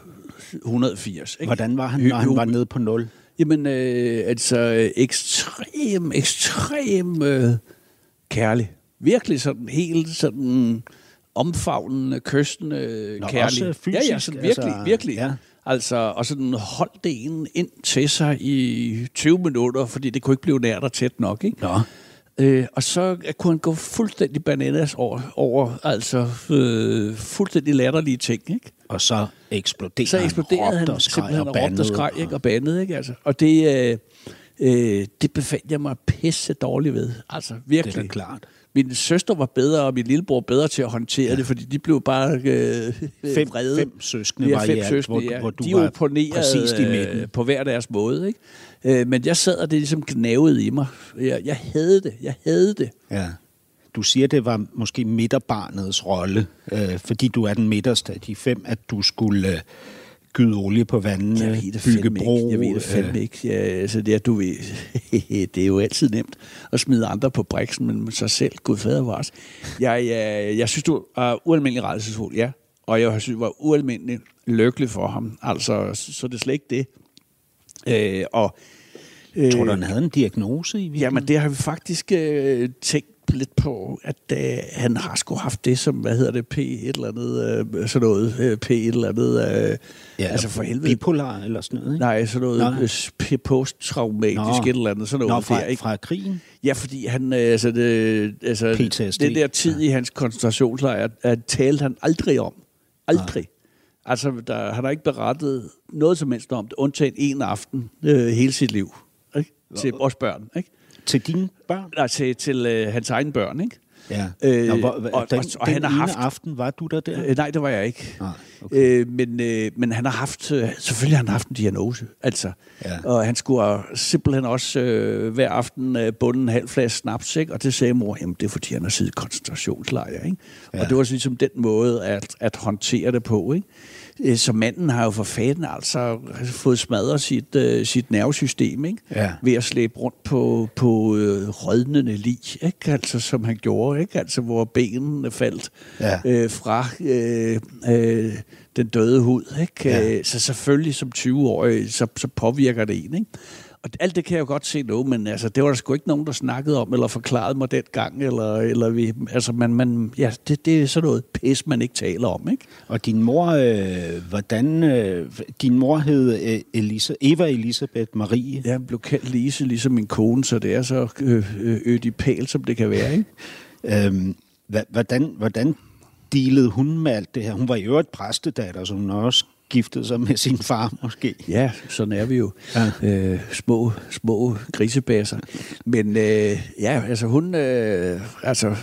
Speaker 3: 180. Ikke?
Speaker 2: Hvordan var han, når han var nede på nul?
Speaker 3: Jamen, øh, altså øh, ekstrem, ekstrem øh, kærlig. Virkelig sådan helt sådan omfavnende, kystende
Speaker 2: Nå,
Speaker 3: kærlig.
Speaker 2: også fysisk,
Speaker 3: ja, ja, sådan virkelig,
Speaker 2: altså,
Speaker 3: virkelig.
Speaker 2: ja.
Speaker 3: Altså, og sådan holdt det ene ind til sig i 20 minutter, fordi det kunne ikke blive nært og tæt nok, ikke?
Speaker 2: Nå.
Speaker 3: Øh, og så kunne han gå fuldstændig bananas over, over altså øh, fuldstændig latterlige ting, ikke?
Speaker 2: Og så eksploderede
Speaker 3: så eksploderede
Speaker 2: han,
Speaker 3: han
Speaker 2: og skreg
Speaker 3: simpelthen
Speaker 2: og
Speaker 3: og og skreg ikke, og bandede. Ikke, altså. Og det, øh, øh, det befandt jeg mig pisse dårligt ved. Altså
Speaker 2: Det
Speaker 3: virkelig.
Speaker 2: er da klart.
Speaker 3: Min søster var bedre, og min lillebror bedre til at håndtere ja. det, fordi de blev bare øh,
Speaker 2: Fem,
Speaker 3: vrede.
Speaker 2: fem søskende
Speaker 3: Vi
Speaker 2: var
Speaker 3: har
Speaker 2: i
Speaker 3: fem
Speaker 2: alt,
Speaker 3: søskende,
Speaker 2: hvor,
Speaker 3: ja.
Speaker 2: hvor du
Speaker 3: de
Speaker 2: var præcist i
Speaker 3: øh,
Speaker 2: midten.
Speaker 3: på hver deres måde. Ikke? Øh, men jeg sad, og det ligesom gnavede i mig. Jeg, jeg havde det. Jeg havde det.
Speaker 2: Ja. Du siger, det var måske midterbarnets rolle, øh, fordi du er den midterste af de fem, at du skulle øh, gyde olie på vandene,
Speaker 3: Jeg ved det
Speaker 2: bygge bro.
Speaker 3: ikke. Jeg ved det fandme
Speaker 2: øh,
Speaker 3: ikke. Ja, altså det, er, du ved, det er jo altid nemt at smide andre på briksen, men sig selv, gud fader vores. Jeg, jeg, jeg synes, du er ualmindelig rejsesfuld, ja. Og jeg synes, du var ualmindelig lykkelig for ham. Altså, så, så det er slet ikke det. Øh, og, øh,
Speaker 2: Tror du, han havde en diagnose i virkeligheden?
Speaker 3: Jamen, det har vi faktisk øh, tænkt lidt på, at øh, han har sgu haft det som, hvad hedder det, P et eller andet, øh, sådan noget, øh, P et eller andet, øh,
Speaker 2: ja,
Speaker 3: altså for helvede.
Speaker 2: Bipolar eller sådan noget, ikke?
Speaker 3: Nej, sådan noget
Speaker 2: Nej.
Speaker 3: Nej. posttraumatisk
Speaker 2: Nå.
Speaker 3: et eller andet, sådan noget
Speaker 2: Nå, fra,
Speaker 3: der, ikke?
Speaker 2: fra krigen?
Speaker 3: Ja, fordi han, øh, altså, det, altså
Speaker 2: PTSD.
Speaker 3: det der tid i hans koncentrationslejr, at talte han aldrig om. Aldrig. Altså, der, han har ikke berettet noget som helst om det, undtagen en aften øh, hele sit liv. Ikke? Til os børn, ikke?
Speaker 2: Til dine børn?
Speaker 3: Nej, til, til øh, hans egne børn, ikke?
Speaker 2: Ja.
Speaker 3: Øh,
Speaker 2: Nå, hvor,
Speaker 3: og-
Speaker 2: den,
Speaker 3: og
Speaker 2: og den
Speaker 3: han har haft-
Speaker 2: aften var du der der?
Speaker 3: Øh, nej, det var jeg ikke.
Speaker 2: Nej, okay.
Speaker 3: Øh, men, øh, men han har haft, øh, selvfølgelig har han haft en diagnose, altså.
Speaker 2: Ja.
Speaker 3: Og han skulle simpelthen også øh, hver aften øh, bunde en halv flaske snaps, ikke? og det sagde mor, jamen det er fordi, han har siddet i koncentrationslejr. Ikke? Ja. Og det var så ligesom den måde at, at håndtere det på. Ikke? Øh, Så manden har jo for fanden altså fået smadret sit, øh, sit nervesystem, ikke?
Speaker 2: Ja.
Speaker 3: ved at slæbe rundt på, på øh, rødnende lig, ikke? Altså, som han gjorde, ikke? Altså, hvor benene faldt
Speaker 2: Ja.
Speaker 3: øh, fra øh, øh, den døde hud. Ikke?
Speaker 2: Ja.
Speaker 3: Øh, Så selvfølgelig som 20-årig, så, så påvirker det en. Ikke? Og alt det kan jeg jo godt se nu, men altså, det var der sgu ikke nogen, der snakkede om, eller forklarede mig dengang, eller, eller vi, altså, man, man, ja, det, det er sådan noget pis, man ikke taler om, ikke?
Speaker 2: Og din mor, øh, hvordan... Øh, din mor hed øh, Elisa, Eva Elisabeth Marie.
Speaker 3: Jeg blev kaldt Lise, ligesom min kone, så det er så øh, øh, ødipal, som det kan være, ikke?
Speaker 2: Øhm, hvordan, hvordan dealede hun med alt det her? Hun var i øvrigt præstedatter, så hun også giftet sig med sin far, måske.
Speaker 3: Ja, sådan er vi jo.
Speaker 2: Ja.
Speaker 3: Øh, små, små grisebasser. Men øh, ja, altså hun, øh, altså,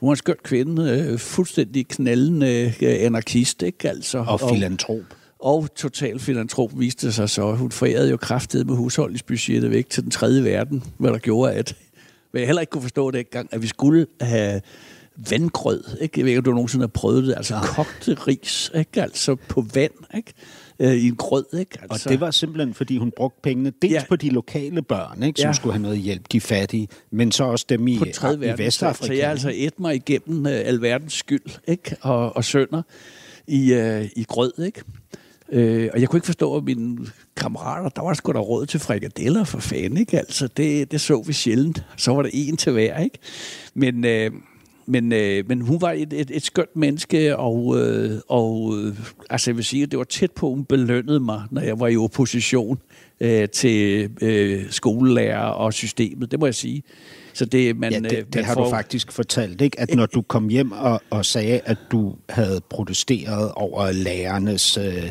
Speaker 3: hun er en skøn kvinde, øh, fuldstændig knaldende øh, anarkist, ikke? Altså,
Speaker 2: Og filantrop.
Speaker 3: og total filantrop viste sig så. Hun forærede jo kraftigt med husholdningsbudgettet væk til den tredje verden, hvad der gjorde, at hvad jeg heller ikke kunne forstå dengang, at vi skulle have vandgrød. Ikke? Jeg ved ikke, om du nogensinde har prøvet det. Altså kogte ris, ikke? altså på vand, ikke? Øh, i en grød. Ikke?
Speaker 2: Og
Speaker 3: Altså,
Speaker 2: det var simpelthen, fordi hun brugte pengene dels ja. På de lokale børn, ikke, som ja. Skulle have noget hjælp, de fattige, men så også dem i, i Vestafrika.
Speaker 3: så jeg altså et mig igennem øh, alverdens skyld ikke? Og, og sønder i, øh, i grød. Ikke? Øh, og jeg kunne ikke forstå, at mine kammerater, der var sgu da råd til frikadeller for fanden. Ikke? Altså, det, det så vi sjældent. Så var der en til hver. Ikke? Men, øh, men, øh, men hun var et, et, et skønt menneske, og, øh, og øh, altså jeg vil sige, at det var tæt på, hun belønnede mig, når jeg var i opposition øh, til øh, skolelærer og systemet, det må jeg sige.
Speaker 2: Så det, man, ja, det, det man har får... du faktisk fortalt, ikke? at når du kom hjem og, og sagde, at du havde protesteret over lærernes... Øh,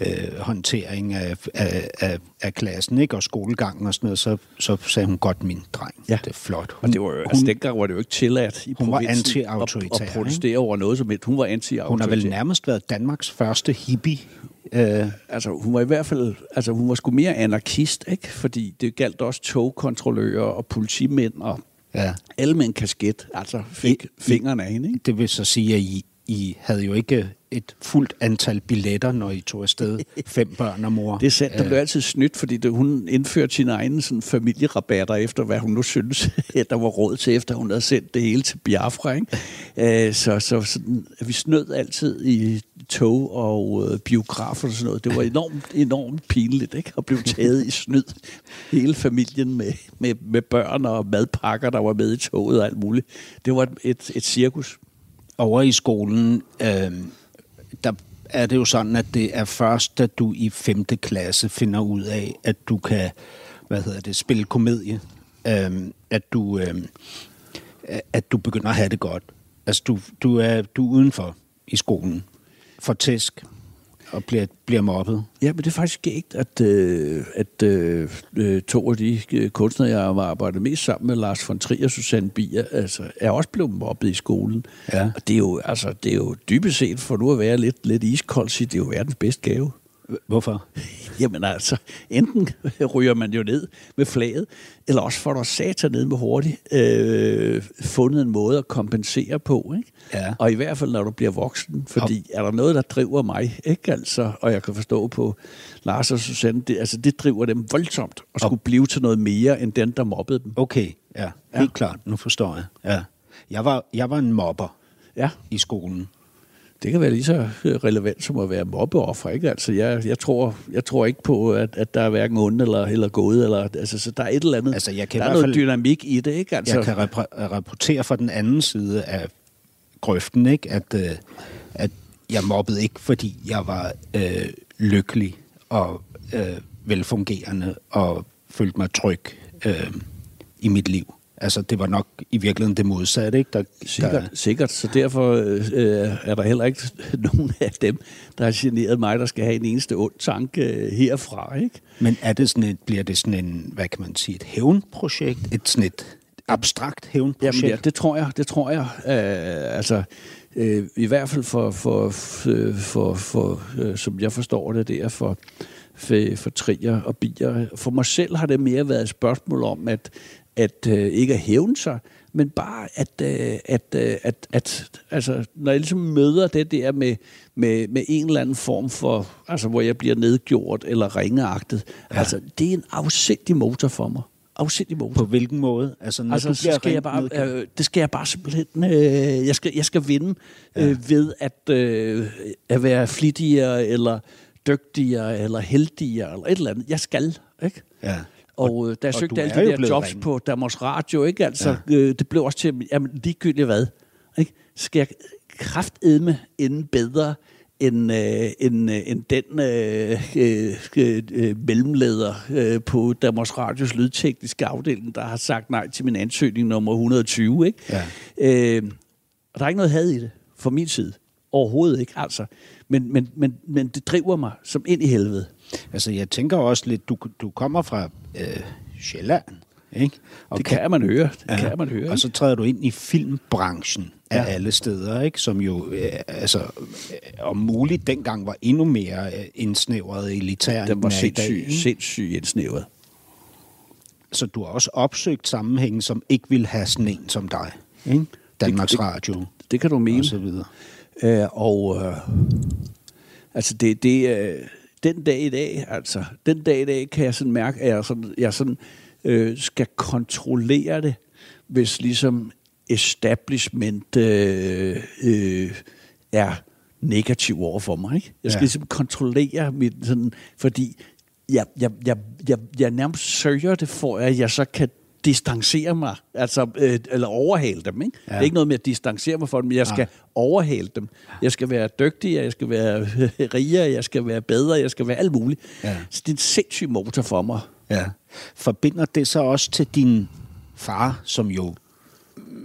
Speaker 2: øh, håndtering af, af, af, af klassen ikke? og skolegangen og sådan noget, så, så sagde hun godt min dreng. Ja. Det er flot.
Speaker 3: Hun, og det var, hun, altså, dengang var det jo ikke tilladt i
Speaker 2: hun var anti-autoritær.
Speaker 3: At, at protestere over noget som et. Hun var anti-autoritær.
Speaker 2: Hun har vel nærmest været Danmarks første hippie. Øh.
Speaker 3: Altså, hun var i hvert fald, altså hun var sgu mere anarkist, ikke? Fordi det galt også togkontrollører og politimænd og ja. alle med en kasket, altså fik I, fingrene af hende, ikke?
Speaker 2: Det vil så sige, at I, I havde jo ikke et fuldt antal billetter, når I tog afsted. Fem børn og mor.
Speaker 3: Det er sandt. Der blev altid snydt, fordi det, hun indførte sine egne sådan, familierabatter efter, hvad hun nu synes, at der var råd til, efter hun havde sendt det hele til Biafra. Ikke? Øh, så så sådan, vi snød altid i tog og øh, biografer og sådan noget. Det var enormt, enormt pinligt ikke? at blive taget i snyd. Hele familien med, med, med børn og madpakker, der var med i toget og alt muligt. Det var et, et cirkus.
Speaker 2: Over i skolen... Øh der er det jo sådan, at det er først, at du i 5. klasse finder ud af, at du kan hvad hedder det, spille komedie. Øh, at, du, Øh, at du begynder at have det godt. Altså, du, du, er, du er udenfor i skolen. For tæsk og bliver, bliver mobbet.
Speaker 3: Ja, men det er faktisk ikke, at, øh, at øh, øh, to af de øh, kunstnere, jeg har arbejdet mest sammen med, Lars von Trier og Susanne Bier, altså, er også blevet mobbet i skolen. Ja. Og det er, jo, altså, det er jo dybest set, for nu at være lidt, lidt iskold, så det er jo verdens bedste gave.
Speaker 2: Hvorfor?
Speaker 3: Jamen altså, enten ryger man jo ned med flaget, eller også får du satan ned med hurtigt øh, fundet en måde at kompensere på. Ikke? Ja. Og i hvert fald, når du bliver voksen. Fordi er der noget, der driver mig, ikke altså, og jeg kan forstå på Lars og Susanne, det, altså, det driver dem voldsomt at skulle blive til noget mere, end den, der mobbede dem.
Speaker 2: Okay, ja. Helt ja. klart. Nu forstår jeg. Ja. Jeg, var, jeg var en mobber ja. i skolen
Speaker 3: det kan være lige så relevant som at være mobbeoffer, ikke? Altså, jeg, jeg, tror, jeg tror ikke på, at, at der er hverken onde eller, eller gode, eller, altså, så der er et eller andet, altså, jeg kan der er noget dynamik i det, ikke? Altså,
Speaker 2: jeg kan rapportere fra den anden side af grøften, ikke? At, øh, at jeg mobbede ikke, fordi jeg var øh, lykkelig og øh, velfungerende og følte mig tryg øh, i mit liv. Altså, det var nok i virkeligheden det modsatte, ikke? Der,
Speaker 3: sikkert, der... sikkert. Så derfor øh, er der heller ikke nogen af dem, der har generet mig, der skal have en eneste ond tanke øh, herfra, ikke?
Speaker 2: Men er det sådan et, bliver det sådan en, hvad kan man sige, et hævnprojekt? Et sådan et abstrakt hævnprojekt?
Speaker 3: Jamen ja, det tror jeg, det tror jeg. Øh, altså, øh, i hvert fald for, for, for, for, for øh, som jeg forstår det, det er for, for, for trier og bier. For mig selv har det mere været et spørgsmål om, at, at øh, ikke at hævne sig, men bare at, øh, at, øh, at, at altså, når jeg ligesom møder det der med, med, med en eller anden form for, altså hvor jeg bliver nedgjort eller ringeagtet, ja. altså det er en afsindig motor for mig. Afsindig motor.
Speaker 2: På hvilken måde?
Speaker 3: Altså, når altså du så skal jeg bare, øh, det skal jeg bare simpelthen, øh, jeg, skal, jeg skal vinde øh, ja. ved at, øh, at være flittigere, eller dygtigere, eller heldigere, eller et eller andet. Jeg skal, ikke? Ja. Og øh, da jeg søgte alle de der jobs ringe. på Danmarks Radio, ikke? Altså, ja. øh, det blev også til, jamen ligegyldigt hvad, ikke? skal jeg kraftedme ende bedre end, øh, end, øh, end den øh, øh, øh, mellemleder øh, på Danmarks Radios lydtekniske afdeling, der har sagt nej til min ansøgning nummer 120. Ikke? Ja. Øh, og der er ikke noget had i det, fra min side. Overhovedet ikke, altså. Men, men, men, men det driver mig som ind i helvede.
Speaker 2: Altså, jeg tænker også lidt, du, du kommer fra øh, Sjælland, ikke?
Speaker 3: Og det kan, kan man høre. Det ja, kan man høre.
Speaker 2: Og så træder du ind i filmbranchen af ja. alle steder, ikke? som jo øh, altså, øh, om muligt dengang var endnu mere øh, indsnævret elitær.
Speaker 3: Den var sindssygt sindssyg indsnævret.
Speaker 2: Så du har også opsøgt sammenhængen, som ikke vil have sådan en som dig. Ikke? Danmarks det, Radio. Det,
Speaker 3: det kan du mene. Og så
Speaker 2: videre.
Speaker 3: Øh, og øh, altså det, det, øh, den dag i dag, altså, den dag i dag kan jeg sådan mærke, at jeg, sådan, jeg sådan, øh, skal kontrollere det, hvis ligesom establishment øh, øh, er negativ over for mig. Ikke? Jeg skal ja. ligesom kontrollere mit sådan, fordi jeg, jeg, jeg, jeg, jeg nærmest sørger det for, at jeg så kan distancere mig, altså, øh, eller overhale dem. Ikke? Ja. Det er ikke noget med at distancere mig for dem, men jeg skal ja. overhale dem. Jeg skal være dygtigere, jeg skal være rigere, jeg skal være bedre, jeg skal være alt muligt. Ja. Så det er en sindssyg motor for mig.
Speaker 2: Ja. Forbinder det så også til din far, som jo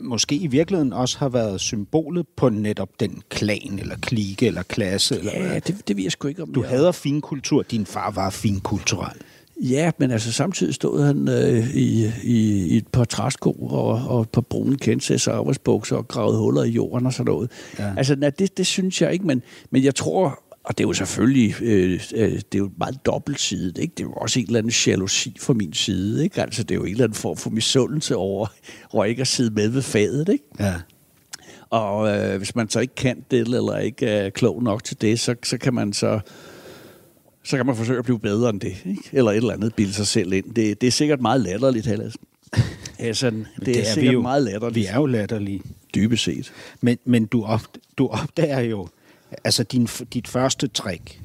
Speaker 2: måske i virkeligheden også har været symbolet på netop den klan, eller klike, eller klasse? Eller
Speaker 3: ja, det, det ved jeg sgu ikke om.
Speaker 2: Du hader finkultur, din far var finkulturel.
Speaker 3: Ja, men altså samtidig stod han øh, i, i, i et par træsko og, og et par brune kendsæs og arbejdsbukser og gravede huller i jorden og sådan noget. Ja. Altså, nej, det, det synes jeg ikke, men, men jeg tror, og det er jo selvfølgelig, øh, øh, det er jo meget dobbeltsidigt, ikke? Det er jo også en eller anden jalousi fra min side, ikke? Altså, det er jo en eller anden form for misundelse over, over ikke at sidde med ved fadet, ikke?
Speaker 2: Ja.
Speaker 3: Og øh, hvis man så ikke kan det, eller ikke er klog nok til det, så, så kan man så så kan man forsøge at blive bedre end det, ikke? eller et eller andet bilde sig selv ind. Det, det er sikkert meget latterligt, Hallas. Altså, det, det er, er sikkert jo, meget latterligt.
Speaker 2: Vi er jo latterlige.
Speaker 3: Dybest set.
Speaker 2: Men, men du, op, du opdager jo, altså din, dit første trick,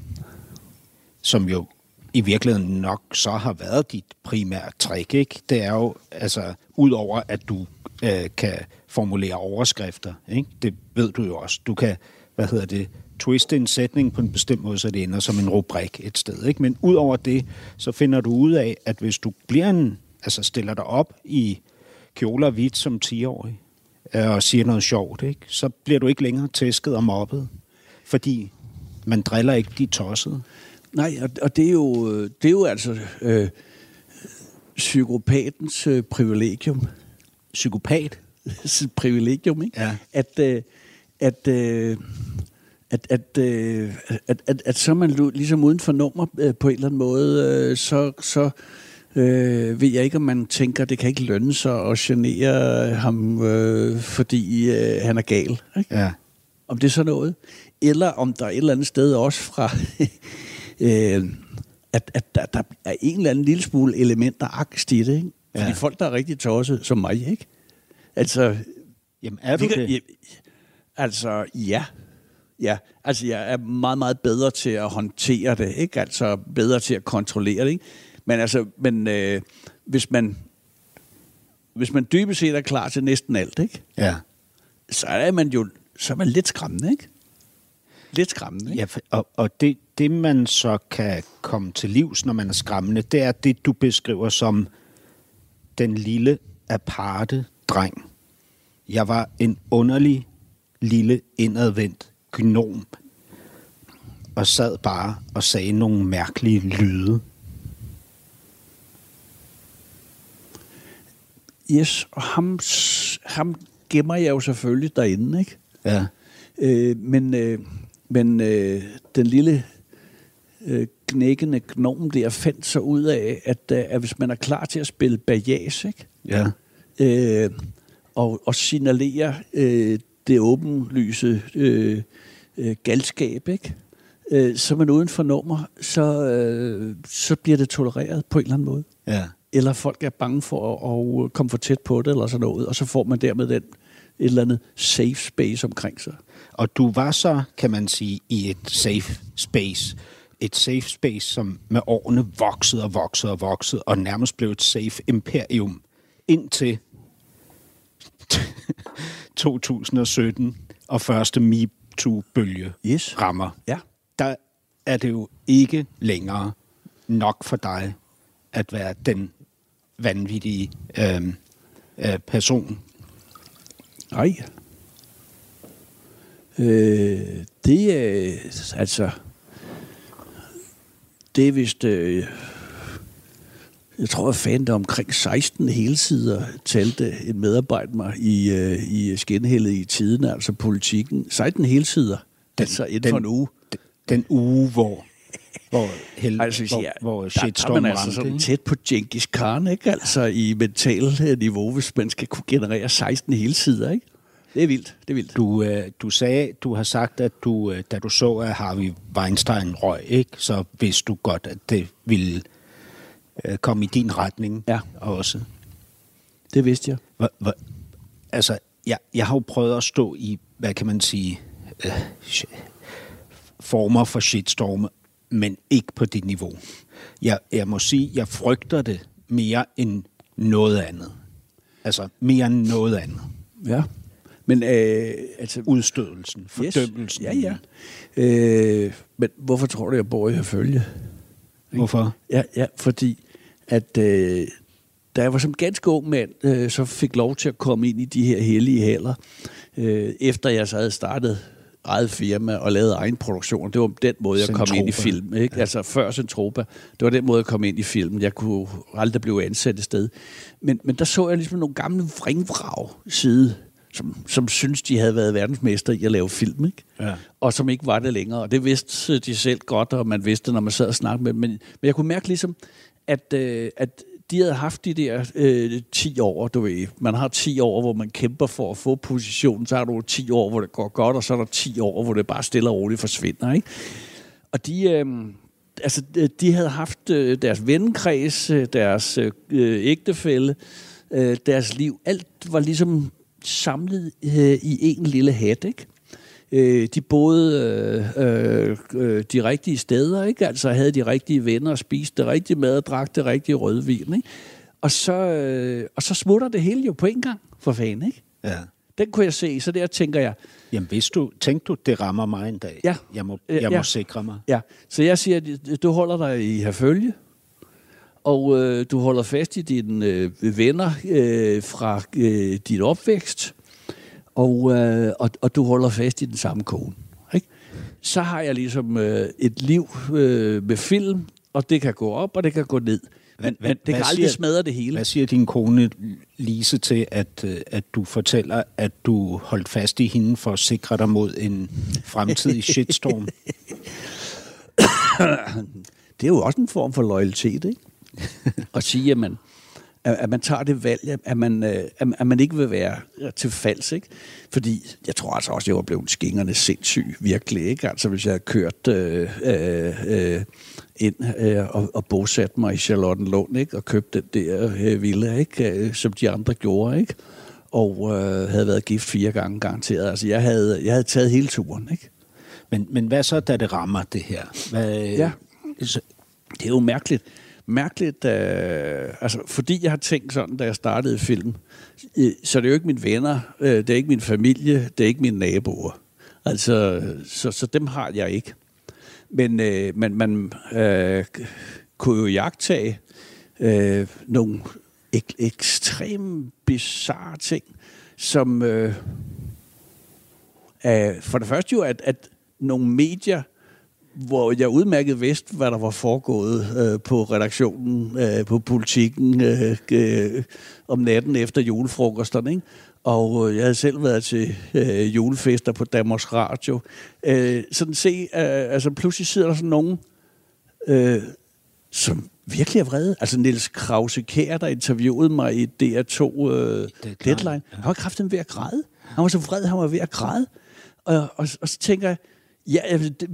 Speaker 2: som jo i virkeligheden nok så har været dit primære trick, ikke? det er jo, altså, udover at du øh, kan formulere overskrifter, ikke? det ved du jo også. Du kan, hvad hedder det, twiste en sætning på en bestemt måde, så det ender som en rubrik et sted. Ikke? Men ud over det, så finder du ud af, at hvis du bliver en, altså stiller dig op i kjoler hvidt som 10-årig, øh, og siger noget sjovt, ikke? så bliver du ikke længere tæsket og mobbet, fordi man driller ikke de tossede.
Speaker 3: Nej, og, og det, er jo, det er jo altså øh, psykopatens øh, privilegium.
Speaker 2: Psykopat?
Speaker 3: privilegium, ikke?
Speaker 2: Ja.
Speaker 3: At, øh, at øh, at, at, øh, at, at, at så er man ligesom uden for nummer øh, på en eller anden måde, øh, så, så øh, ved jeg ikke, om man tænker, at det kan ikke lønne sig at genere ham, øh, fordi øh, han er gal. Ikke?
Speaker 2: Ja.
Speaker 3: Om det er så noget. Eller om der er et eller andet sted også fra... øh, at, at der, der er en eller anden lille smule element af angst i det. Ikke? Fordi ja. folk, der er rigtig tosset, som mig, ikke? Altså...
Speaker 2: Jamen, er du det?
Speaker 3: Altså, ja. Ja, altså jeg er meget, meget bedre til at håndtere det, ikke? Altså bedre til at kontrollere det, ikke? Men altså, men øh, hvis man hvis man dybest set er klar til næsten alt, ikke?
Speaker 2: Ja.
Speaker 3: Så er man jo så er man lidt skræmmende, ikke? Lidt skræmmende, ikke?
Speaker 2: Ja, og, og det, det man så kan komme til livs, når man er skræmmende, det er det, du beskriver som den lille aparte dreng. Jeg var en underlig, lille, indadvendt gnom og sad bare og sagde nogle mærkelige lyde.
Speaker 3: Yes, og ham, ham gemmer jeg jo selvfølgelig derinde, ikke?
Speaker 2: Ja.
Speaker 3: Øh, men øh, men øh, den lille øh, knækkende gnom der fandt sig ud af, at, øh, at hvis man er klar til at spille bajas, ikke?
Speaker 2: Ja.
Speaker 3: Øh, og, og signalere øh, det åbenlyse øh, øh, galskab, ikke? Øh, så man uden for nummer, så, øh, så bliver det tolereret på en eller anden måde.
Speaker 2: Ja.
Speaker 3: Eller folk er bange for at, at komme for tæt på det, eller sådan noget, og så får man dermed den, et eller andet safe space omkring sig.
Speaker 2: Og du var så, kan man sige, i et safe space. Et safe space, som med årene voksede og voksede og voksede, og nærmest blev et safe imperium indtil 2017 og første MeToo MeToo-bølge
Speaker 3: yes.
Speaker 2: rammer,
Speaker 3: ja.
Speaker 2: der er det jo ikke længere nok for dig at være den vanvittige øh, øh, person.
Speaker 3: Nej. Øh, det er altså... Det er vist... Øh, jeg tror, at fandt omkring 16 helsider talte en medarbejder mig i, øh, i skinhældet i tiden, altså politikken. 16 helsider, den, altså inden den, for en uge.
Speaker 2: Den, den uge, hvor hvor, hel,
Speaker 3: altså,
Speaker 2: hvor,
Speaker 3: ja,
Speaker 2: hvor
Speaker 3: shitstorm der, der er man altså sådan tæt på Genghis Khan, ikke? Altså i mental niveau, hvis man skal kunne generere 16 helsider, ikke? Det er vildt, det er vildt.
Speaker 2: Du, øh, du sagde, du har sagt, at du, øh, da du så, at Harvey Weinstein røg, ikke, så vidste du godt, at det ville øh, komme i din retning
Speaker 3: ja.
Speaker 2: også.
Speaker 3: Det vidste jeg.
Speaker 2: Hva, hva, altså, jeg, jeg har jo prøvet at stå i, hvad kan man sige, øh, former for shitstorme, men ikke på dit niveau. Jeg, jeg må sige, jeg frygter det mere end noget andet. Altså mere end noget andet.
Speaker 3: Ja. Men øh, altså,
Speaker 2: Udstødelsen, fordømmelsen.
Speaker 3: Yes. Ja, ja. Øh, men hvorfor tror du, jeg bor i Herfølge?
Speaker 2: Hvorfor?
Speaker 3: Ja, ja, fordi at øh, da jeg var som ganske ung mand, øh, så fik lov til at komme ind i de her hellige haller, øh, efter jeg så havde startet eget firma og lavet egen produktion. Det var den måde, jeg kom ind i
Speaker 2: Centropa.
Speaker 3: film. Ikke? Ja. Altså før Centropa. Det var den måde, jeg kom ind i filmen. Jeg kunne aldrig blive ansat et sted. Men, men der så jeg ligesom nogle gamle vringvrag side, som, som synes, de havde været verdensmester i at lave film. Ikke?
Speaker 2: Ja.
Speaker 3: og som ikke var det længere. Og det vidste de selv godt, og man vidste, når man sad og snakkede med dem. Men, men jeg kunne mærke ligesom, at, øh, at de havde haft de der øh, 10 år, du ved. Man har 10 år, hvor man kæmper for at få positionen, så har du 10 år, hvor det går godt, og så er der 10 år, hvor det bare stille og roligt forsvinder, ikke? Og de, øh, altså, de havde haft øh, deres vennekreds, øh, deres øh, ægtefælle, øh, deres liv. Alt var ligesom samlet øh, i en lille hat, ikke? Øh, de boede øh, øh, de rigtige steder, ikke? Altså havde de rigtige venner og spiste det rigtige mad og drak det rigtige rødvin, ikke? Og så, øh, og så smutter det hele jo på en gang, for fanden, ikke?
Speaker 2: Ja.
Speaker 3: Den kunne jeg se, så der tænker jeg,
Speaker 2: Jamen, hvis du, tænkte du, det rammer mig en dag?
Speaker 3: Ja.
Speaker 2: Jeg må,
Speaker 3: Øh,
Speaker 2: jeg må
Speaker 3: ja.
Speaker 2: sikre mig.
Speaker 3: Ja, så jeg siger, du holder dig i herfølge, og øh, du holder fast i dine øh, venner øh, fra øh, din opvækst, og, øh, og, og du holder fast i den samme kone. Ikke? Så har jeg ligesom øh, et liv øh, med film, og det kan gå op, og det kan gå ned. Men, men det kan aldrig
Speaker 2: siger-
Speaker 3: smadre det hele.
Speaker 2: Hvad siger din kone Lise til, at, øh, at du fortæller, at du holdt fast i hende for at sikre dig mod en fremtidig shitstorm?
Speaker 3: det er jo også en form for loyalitet, ikke? at sige, man, at, at man tager det valg, at man, øh, at, at man ikke vil være til falds, ikke? Fordi jeg tror altså også, at jeg var blevet skingerne sindssyg, virkelig, ikke? Altså hvis jeg havde kørt øh, øh, øh, ind øh, og, og bosat mig i Charlottenlund, ikke? Og købt den der øh, villa, ikke? Øh, som de andre gjorde, ikke? Og øh, havde været gift fire gange garanteret. Altså jeg havde, jeg havde taget hele turen, ikke?
Speaker 2: Men, men hvad så, da det rammer det her? Hvad,
Speaker 3: Ja.
Speaker 2: Så,
Speaker 3: Det er jo mærkeligt. Mærkeligt, øh, altså, fordi jeg har tænkt sådan, da jeg startede film, øh, så det er jo ikke mine venner, øh, det er ikke min familie, det er ikke mine naboer. Altså, så, så dem har jeg ikke. Men øh, man, man øh, kunne jo jagtage øh, nogle ek- ekstremt bizarre ting, som øh, øh, for det første jo, at, at nogle medier hvor jeg udmærket vidste, hvad der var foregået øh, på redaktionen, øh, på politikken øh, øh, om natten efter julefrokosterne. Ikke? Og øh, jeg havde selv været til øh, julefester på Danmarks Radio. Øh, sådan se, øh, altså pludselig sidder der sådan nogen, øh, som virkelig er vrede. Altså Niels Krause Kjær, der interviewede mig i DR2 øh, Deadline. Deadline. Han var kraften ved at græde. Han var så vred, han var ved at græde. Og, og, og så tænker jeg, ja, det,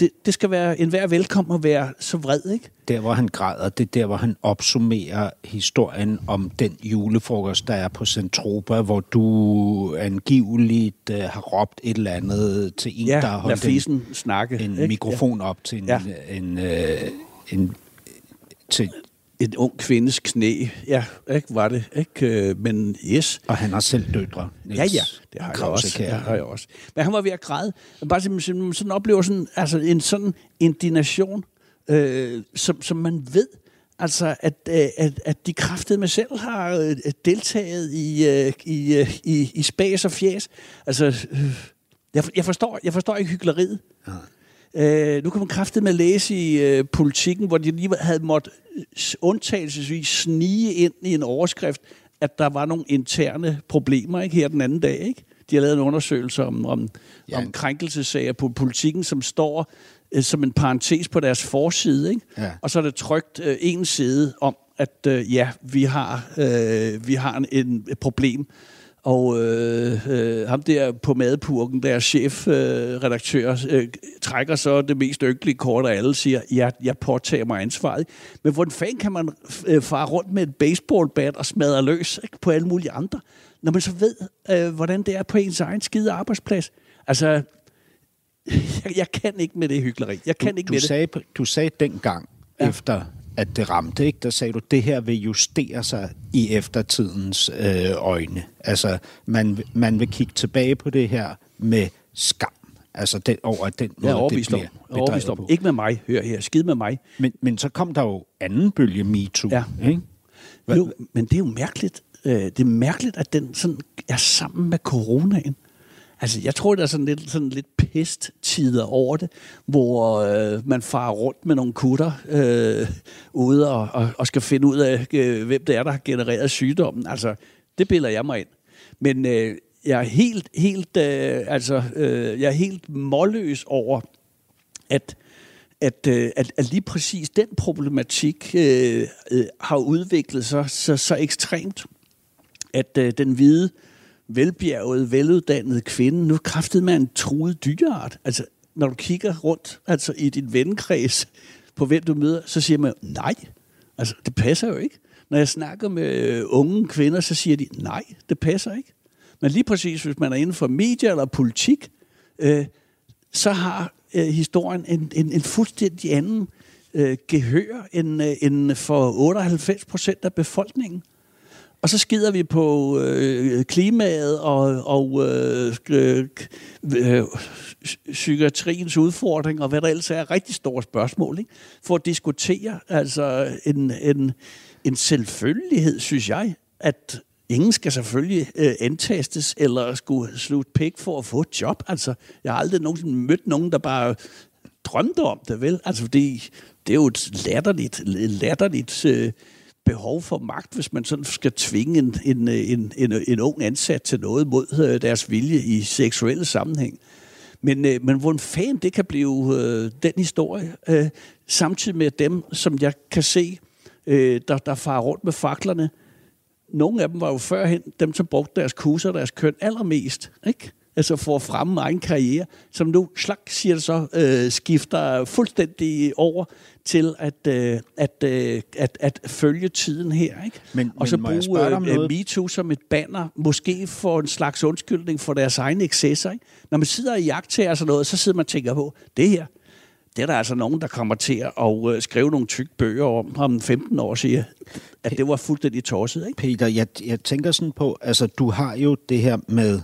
Speaker 3: det, det skal være en hver velkommen at være så vred, ikke?
Speaker 2: der, hvor han græder, det er der, hvor han opsummerer historien om den julefrokost, der er på Centropa, hvor du angiveligt uh, har råbt et eller andet til en,
Speaker 3: Ja,
Speaker 2: der har holdt
Speaker 3: fisen snakke.
Speaker 2: en,
Speaker 3: ikke?
Speaker 2: en mikrofon op til en,
Speaker 3: Ja.
Speaker 2: en, øh, en til,
Speaker 3: Ja, en ung kvindes knæ, ja, ikke, var det, ikke? Øh, Men yes.
Speaker 2: og han har selv døtre. Niels
Speaker 3: Ja, ja, det har jeg
Speaker 2: Krause
Speaker 3: også.
Speaker 2: Kjær.
Speaker 3: Det har jeg også. Men han var ved at græde. Bare simpelthen sådan, oplever sådan, altså en sådan indignation, øh, som, som man ved, altså at, øh, at, at de kræftede med selv har øh, deltaget i, i, i, i spas og fjæs. Altså, jeg, jeg, forstår, jeg forstår ikke hyggeleriet. Øh, nu kan man kraftet med at læse i øh, politikken, hvor de lige havde måttet undtagelsesvis snige ind i en overskrift, at der var nogle interne problemer ikke her den anden dag. Ikke? De har lavet en undersøgelse om, om,
Speaker 2: Ja.
Speaker 3: om krænkelsesager på politikken, som står øh, som en parentes på deres forside. Ikke?
Speaker 2: Ja.
Speaker 3: Og så er det trygt øh, en side om, at øh, ja, vi har, øh, vi har en, en, et problem. Og øh, øh, ham der på madpurken, der er chefredaktør, øh, øh, trækker så det mest ynkelige kort af alle, siger, ja, jeg påtager mig ansvaret. Men hvordan fanden kan man øh, fare rundt med et baseballbat og smadre løs ikke, på alle mulige andre, når man så ved, øh, hvordan det er på ens egen skide arbejdsplads? Altså, jeg, jeg kan ikke med det hyggeleri. Jeg kan ikke
Speaker 2: du,
Speaker 3: med det.
Speaker 2: sagde, du sagde dengang. Ja. efter at det ramte, ikke? der sagde du, det her vil justere sig i eftertidens øh, øjne. Altså, man, man vil kigge tilbage på det her med skam. Altså den, over den måde,
Speaker 3: overbevist
Speaker 2: det bliver
Speaker 3: er
Speaker 2: bedrevet på.
Speaker 3: Ikke med mig. Hør her. Skid med mig.
Speaker 2: Men, men så kom der jo anden bølge MeToo.
Speaker 3: Ja.
Speaker 2: Ikke? Hvad-
Speaker 3: Jo, men det er jo mærkeligt. Øh, Det er mærkeligt, at den sådan er sammen med coronaen. Altså, jeg tror, der er sådan lidt, sådan lidt pesttider over det, hvor øh, man farer rundt med nogle kutter øh, ude og, og, og skal finde ud af, øh, hvem det er, der har genereret sygdommen. Altså, det billeder jeg mig ind. Men øh, jeg er helt, helt, øh, altså, øh, jeg er helt målløs over, at, at, øh, at, at lige præcis den problematik øh, øh, har udviklet sig så, så ekstremt, at øh, den hvide, velbjergede, veluddannet kvinde nu kraftet man en truet dyreart. Altså, når du kigger rundt altså i din vennekreds på hvem du møder, så siger man, nej, altså, det passer jo ikke. Når jeg snakker med øh, unge kvinder, så siger de, nej, det passer ikke. Men lige præcis, hvis man er inden for medier eller politik, øh, så har øh, historien en, en, en fuldstændig anden øh, gehør end, øh, end for 98 procent af befolkningen. Og så skider vi på øh, klimaet og, og øh, øh, øh, psykiatriens udfordring og hvad der ellers er rigtig store spørgsmål, ikke? for at diskutere altså en, en, en selvfølgelighed, synes jeg, at ingen skal selvfølgelig øh, antastes eller skulle slutte pæk for at få et job. Altså, jeg har aldrig nogensinde mødt nogen, der bare drømte om det, vel? Altså, fordi det er jo et latterligt, latterligt øh, behov for magt, hvis man sådan skal tvinge en, en, en, en, en ung ansat til noget mod øh, deres vilje i seksuelle sammenhæng. Men, øh, men hvor en fan det kan blive øh, den historie, øh, samtidig med dem, som jeg kan se, øh, der, der farer rundt med faklerne, nogle af dem var jo førhen dem, som brugte deres kuser og deres køn allermest, ikke? Altså for at fremme egen karriere, som nu, slag siger det så, øh, skifter fuldstændig over til at, øh, at, øh, at, at følge tiden her, ikke?
Speaker 2: Men-
Speaker 3: og så
Speaker 2: men
Speaker 3: bruge øh,
Speaker 2: noget?
Speaker 3: MeToo som et banner, måske for en slags undskyldning for deres egne excesser, ikke? Når man sidder i jagttager og sådan noget, så sidder man og tænker på, det her, det er der altså nogen, der kommer til at øh, skrive nogle tykke bøger om, om 15 år, siger at det var fuldstændig tosset, ikke?
Speaker 2: Peter, jeg, jeg tænker sådan på, altså du har jo det her med,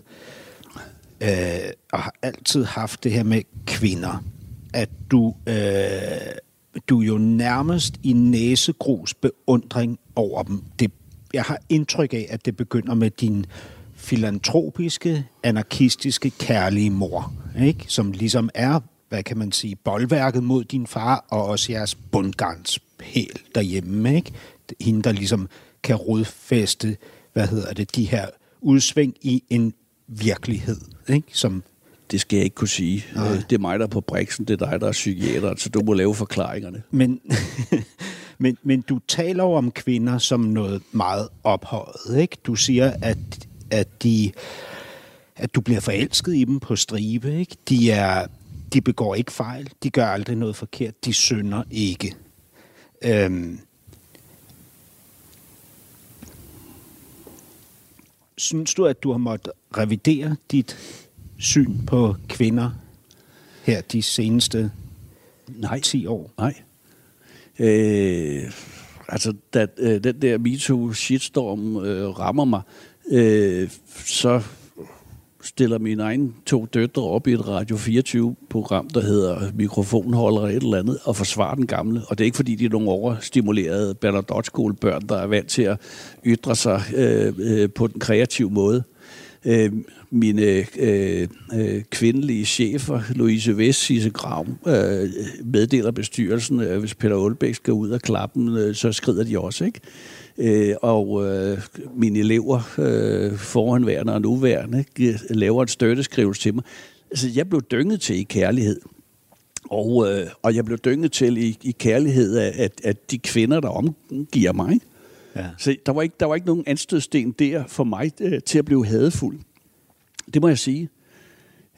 Speaker 2: øh, og har altid haft det her med kvinder, at du, øh, du er jo nærmest i næsegrus beundring over dem. Det, jeg har indtryk af, at det begynder med din filantropiske, anarkistiske, kærlige mor, ikke? som ligesom er, hvad kan man sige, boldværket mod din far, og også jeres bundgarnspæl derhjemme. Ikke? Hende, der ligesom kan rodfæste, hvad hedder det, de her udsving i en virkelighed, ikke? som
Speaker 3: Det skal jeg ikke kunne sige. Øh, Det er mig, der er på briksen, det er dig, der er psykiater, så du må lave forklaringerne.
Speaker 2: Men, men, men du taler jo om kvinder som noget meget ophøjet, ikke? Du siger, at, at, de, at du bliver forelsket i dem på stribe, ikke? De, er, de begår ikke fejl, de gør aldrig noget forkert, de synder ikke. Øhm, synes du, at du har måttet revidere dit syn på kvinder her de seneste
Speaker 3: Nej.
Speaker 2: 10 år?
Speaker 3: Nej. Øh, altså, da øh, den der MeToo-shitstorm øh, rammer mig, øh, så stiller mine egne to døtre op i et Radio 24-program, der hedder Mikrofonholder et eller andet, og forsvarer den gamle. Og det er ikke, fordi de er nogle overstimulerede Bernadotte-skolebørn, der er vant til at ytre sig øh, øh, på den kreative måde. Øh, mine øh, øh, kvindelige chefer, Louise Vest, Sisse Grav, øh, meddeler bestyrelsen, at hvis Peter Aalbæk skal ud af klappen, øh, så skrider de også, ikke? Øh, og øh, mine elever, øh, foranværende og nuværende, laver et støtteskrivelse til mig. Altså, jeg blev dynget til i kærlighed. Og, øh, og jeg blev dynget til i, i kærlighed af, at, at de kvinder, der omgiver mig. ikke?
Speaker 2: Ja.
Speaker 3: Så der var, ikke, der var ikke nogen anstødsten der for mig øh, til at blive hadefuld. Det må jeg sige.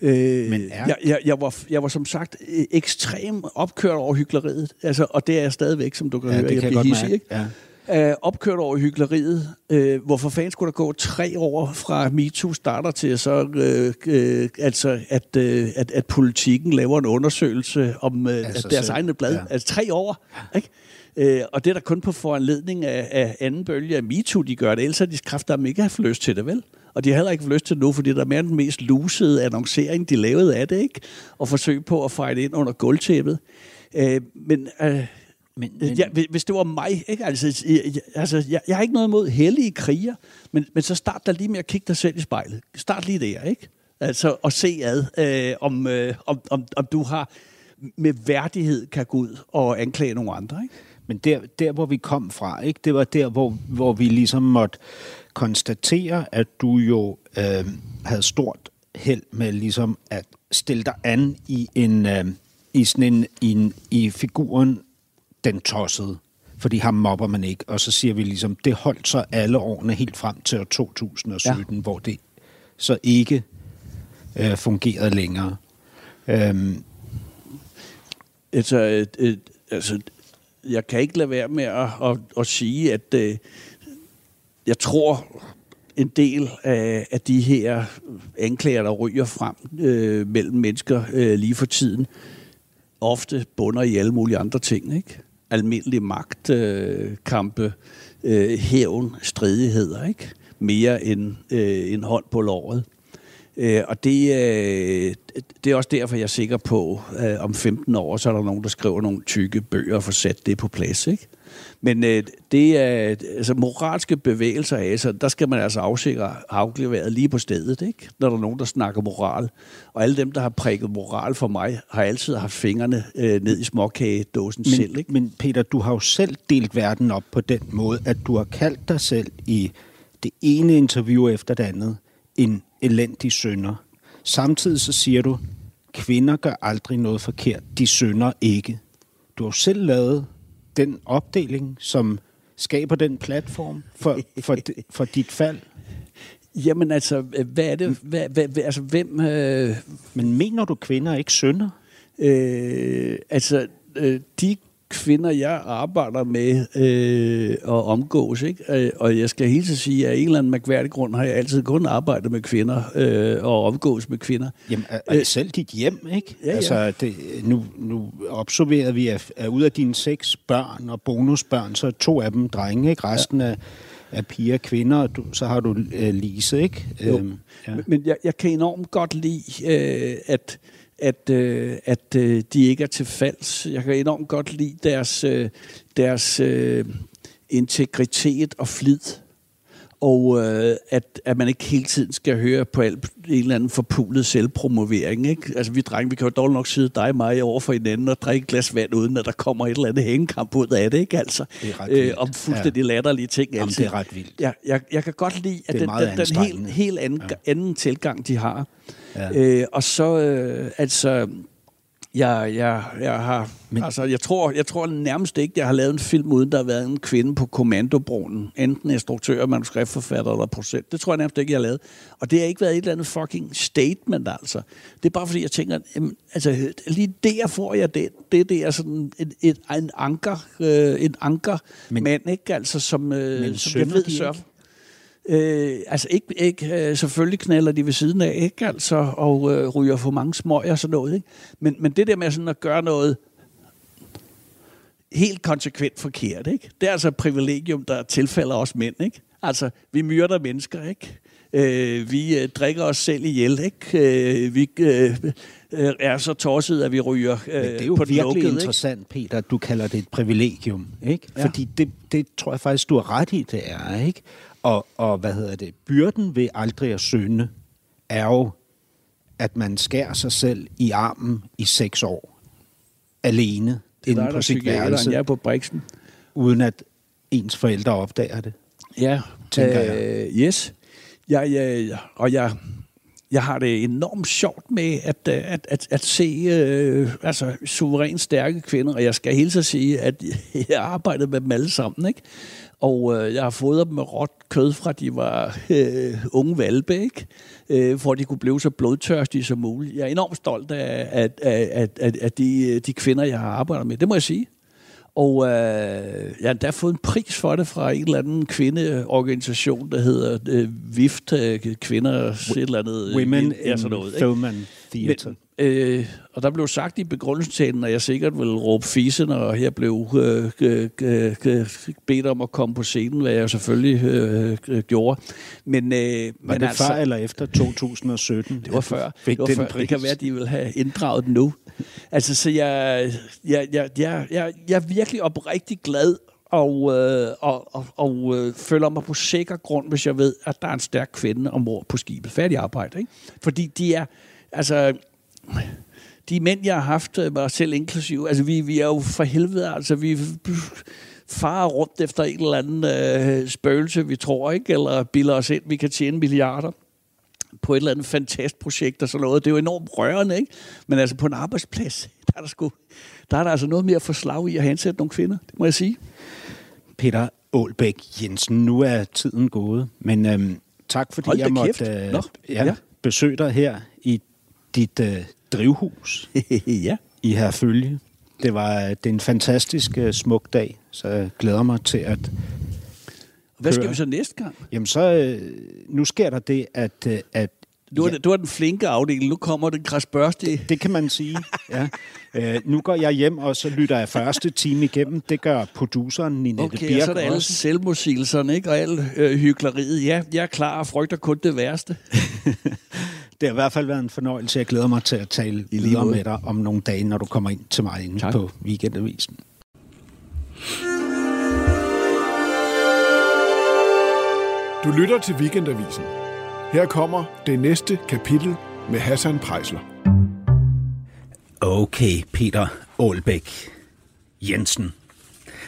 Speaker 3: Øh,
Speaker 2: Men er-
Speaker 3: jeg, jeg, jeg, var, jeg var som sagt øh, ekstrem opkørt over hyggeleriet. Altså, og det er jeg stadigvæk, som du kan
Speaker 2: Ja,
Speaker 3: høre.
Speaker 2: det kan jeg
Speaker 3: hidsig,
Speaker 2: mærke.
Speaker 3: ikke?
Speaker 2: Ja.
Speaker 3: øh, opkørt over hyggeleriet. Øh, hvorfor fanden skulle der gå tre år fra MeToo starter til så, øh, øh, altså, at, øh, at, at politikken laver en undersøgelse om øh,
Speaker 2: sig
Speaker 3: deres
Speaker 2: selv.
Speaker 3: egne blad?
Speaker 2: Ja.
Speaker 3: Ja. Altså tre år, ikke? Øh, og det er der kun på foranledning af, af anden bølge af MeToo, de gør det. Ellers har de kræfter ikke haft lyst til det, vel? Og de har heller ikke lyst til det nu, fordi der er mere den mest lusede annoncering, de lavede af det, ikke? Og forsøg på at fejle ind under gulvtæppet. Øh, men... Øh, men, men... Ja, hvis det var mig, ikke? Altså, jeg, altså, jeg, jeg har ikke noget imod hellige kriger, men, men så start der lige med at kigge dig selv i spejlet. Start lige der, ikke? Altså, og se ad, øh, om, øh, om, om, om du har med værdighed kan gå ud og anklage nogle andre, ikke?
Speaker 2: Men der, der, hvor vi kom fra, ikke? det var der, hvor, hvor vi ligesom måtte konstatere, at du jo øh, havde stort held med ligesom at stille dig an i en øh, i sådan en, i, en, i figuren den tossede, fordi ham mobber man ikke. Og så siger vi ligesom, det holdt så alle årene helt frem til år 2017, ja. hvor det så ikke øh, fungerede længere. Øhm.
Speaker 3: Altså, et, et, altså, jeg kan ikke lade være med at, at, at sige, at øh, jeg tror, en del af, af de her anklager, der ryger frem øh, mellem mennesker øh, lige for tiden, ofte bunder i alle mulige andre ting. Ikke? Almindelige magtkampe, øh, øh, hævn, stridigheder. Ikke? Mere end øh, en hånd på låret. Øh, og det, øh, det er også derfor, jeg er sikker på, at om 15 år, så er der nogen, der skriver nogle tykke bøger og får sat det på plads. Ikke? Men øh, det er altså moralske bevægelser af, så der skal man altså afsikre afleveret lige på stedet, ikke? når der er nogen, der snakker moral. Og alle dem, der har prikket moral for mig, har altid haft fingrene øh, ned i småkagedåsen
Speaker 2: men,
Speaker 3: selv. Ikke?
Speaker 2: Men Peter, du har jo selv delt verden op på den måde, at du har kaldt dig selv i det ene interview efter det andet en elendig sønder. Samtidig så siger du, kvinder gør aldrig noget forkert, de sønder ikke. Du har selv lavet den opdeling, som skaber den platform for, for, for dit fald?
Speaker 3: Jamen altså, hvad er det? Hvad, hvad, altså, hvem... Øh...
Speaker 2: Men mener du, kvinder ikke synder?
Speaker 3: Øh, altså, øh, de kvinder, jeg arbejder med øh, og omgås. Ikke? Øh, og jeg skal helt sige, at af en eller anden mærkværdig grund har jeg altid kun arbejdet med kvinder øh, og omgås med kvinder.
Speaker 2: Jamen, det selv dit hjem, ikke? Ja, ja. Altså, det, nu, nu observerer vi, at, at ud af dine seks børn og bonusbørn, så er to af dem drenge, ikke? Resten ja. er af piger og kvinder, og du, så har du øh, Lise, ikke?
Speaker 3: Jo. Øhm, ja. Men jeg, jeg kan enormt godt lide, øh, at at, øh, at øh, de ikke er til falds. Jeg kan enormt godt lide deres, øh, deres øh, integritet og flid. Og øh, at, at man ikke hele tiden skal høre på alt, en eller anden forpulet selvpromovering. Ikke? Altså vi drenge, vi kan jo dårligt nok sidde dig og mig over for hinanden og drikke et glas vand, uden at der kommer et eller andet hængekamp ud af det. Ikke? Altså,
Speaker 2: det er ret øh,
Speaker 3: om fuldstændig ja. latterlige ting.
Speaker 2: Jamen,
Speaker 3: altså.
Speaker 2: det er ret vildt.
Speaker 3: Jeg, jeg, jeg kan godt lide, at den, den, den helt, helt anden, ja. anden tilgang, de har. Ja. Øh, og så, øh, altså, jeg, jeg, jeg har, Men... altså, jeg tror, jeg tror nærmest ikke, jeg har lavet en film, uden der har været en kvinde på kommandobroen. Enten instruktør, manuskriptforfatter eller procent. Det tror jeg nærmest ikke, jeg har lavet. Og det har ikke været et eller andet fucking statement, altså. Det er bare fordi, jeg tænker, jamen, altså, lige der får jeg det. Det, det er sådan et, et, en anker, øh, en anker Men... mand, ikke? Altså, som, øh, som jeg ved, sørger Øh, altså ikke, ikke øh, selvfølgelig knaller de ved siden af, ikke altså, og øh, ryger for mange smøger og sådan noget, ikke? Men, men det der med sådan at gøre noget helt konsekvent forkert, ikke? Det er altså et privilegium, der tilfælder os mænd, ikke? Altså, vi myrder mennesker, ikke? Øh, vi øh, drikker os selv ihjel, ikke? Øh, vi øh, øh er så tosset, at vi ryger øh,
Speaker 2: Men det er jo
Speaker 3: på
Speaker 2: virkelig
Speaker 3: lukkede,
Speaker 2: interessant, ikke? Peter, at du kalder det et privilegium, ikke? Ja. Fordi det, det tror jeg faktisk, du har ret i, det er, ikke? Og, og hvad hedder det? Byrden ved aldrig at synde er jo, at man skærer sig selv i armen i seks år. Alene.
Speaker 3: Det er på sit værelse. Jeg er på Brixen.
Speaker 2: Uden at ens forældre opdager det.
Speaker 3: Ja. Tænker øh, jeg. Yes. Jeg, jeg, og jeg, jeg har det enormt sjovt med at, at, at, at se øh, altså, suverænt stærke kvinder, og jeg skal hele tiden sige, at jeg har arbejdet med dem alle sammen. Ikke? Og øh, jeg har fået dem med råt kød fra, de var øh, unge valpe, ikke? Øh, for at de kunne blive så blodtørstige som muligt. Jeg er enormt stolt af, af, af, af, af de, de kvinder, jeg har arbejdet med. Det må jeg sige. Og øh, jeg har endda fået en pris for det fra en eller anden kvindeorganisation, der hedder øh, VIFT, øh, kvinder, et eller andet.
Speaker 2: Women ja, sådan noget, in Film and Theater.
Speaker 3: Men, Øh, og der blev sagt i begrundelsestalen, at jeg sikkert ville råbe fise, når jeg blev øh, øh, øh, bedt om at komme på scenen, hvad jeg selvfølgelig øh, øh, gjorde. Men, øh,
Speaker 2: Var
Speaker 3: men
Speaker 2: det altså, før eller efter 2017?
Speaker 3: Det var før.
Speaker 2: Fik
Speaker 3: det, var
Speaker 2: den
Speaker 3: før.
Speaker 2: pris?
Speaker 3: det kan være, at de vil have inddraget den nu. Altså, så jeg, jeg, jeg, jeg, jeg, jeg er virkelig oprigtig glad og, øh, og, og, og øh, føler mig på sikker grund, hvis jeg ved, at der er en stærk kvinde ombord på skibet. Færdig arbejde, ikke? Fordi de er, altså, de mænd, jeg har haft, øh, mig selv inklusiv, altså vi, vi er jo for helvede, altså vi farer rundt efter en eller anden øh, spøgelse, vi tror, ikke? Eller bilder os ind, vi kan tjene milliarder på et eller andet fantastprojekt og sådan noget. Det er jo enormt rørende, ikke? Men altså på en arbejdsplads, der er der, sgu, der, er der altså noget mere for slag i at hensætte nogle kvinder, det må jeg sige.
Speaker 2: Peter Aalbæk Jensen, nu er tiden gået, men øhm, tak fordi
Speaker 3: Hold
Speaker 2: jeg måtte øh, ja,
Speaker 3: ja.
Speaker 2: besøge dig her i dit øh, drivhus
Speaker 3: ja.
Speaker 2: i Herfølge. Det var det er en fantastisk øh, smuk dag, så jeg glæder mig til at...
Speaker 3: Hvad skal vi så næste gang?
Speaker 2: Jamen så, øh, nu sker der det, at, øh, at
Speaker 3: Du er,
Speaker 2: Ja.
Speaker 3: du er den flinke afdeling, nu kommer den krasbørste.
Speaker 2: det kan man sige. Ja. Øh, nu går jeg hjem, og så lytter jeg første time igennem. Det gør produceren Ninette
Speaker 3: Okay,
Speaker 2: Birk
Speaker 3: og så er der alle selvmodsigelserne, ikke? Og alle øh, hyggeleriet. Ja, jeg er klar og frygter kun det værste.
Speaker 2: Det har i hvert fald været en fornøjelse. Jeg glæder mig til at tale
Speaker 3: lige
Speaker 2: videre med dig om nogle dage, når du kommer ind til mig inde
Speaker 3: Tak.
Speaker 2: på Weekendavisen.
Speaker 1: Du lytter til Weekendavisen. Her kommer det næste kapitel med Hassan Prejsler.
Speaker 2: Okay, Peter Aalbæk Jensen.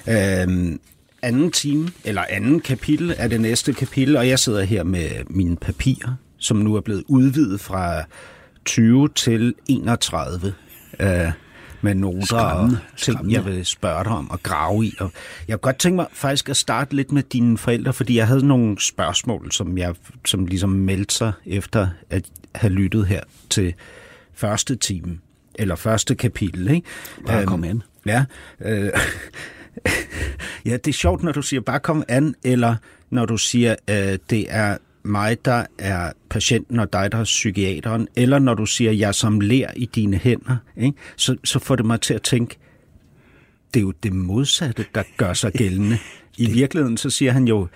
Speaker 2: Øhm, anden time, eller anden kapitel er det næste kapitel, og jeg sidder her med mine papirer, som nu er blevet udvidet fra 20 til 31. Øh, med noter
Speaker 3: Skræmmende,
Speaker 2: og ting,
Speaker 3: skræmmende.
Speaker 2: jeg vil spørge dig om og grave i. Og jeg kunne godt tænke mig faktisk at starte lidt med dine forældre, fordi jeg havde nogle spørgsmål, som jeg som ligesom meldte sig efter at have lyttet her til første time, eller første kapitel. Ikke?
Speaker 3: Bare
Speaker 2: Øhm,
Speaker 3: kom an.
Speaker 2: Ja, øh, ja, det er sjovt, når du siger bare kom an, eller når du siger, øh, det er mig, der er patienten, og dig, der er psykiateren, eller når du siger, jeg som lærer i dine hænder, ikke? Så, så får det mig til at tænke, det er jo det modsatte, der gør sig gældende. I virkeligheden, så siger han jo,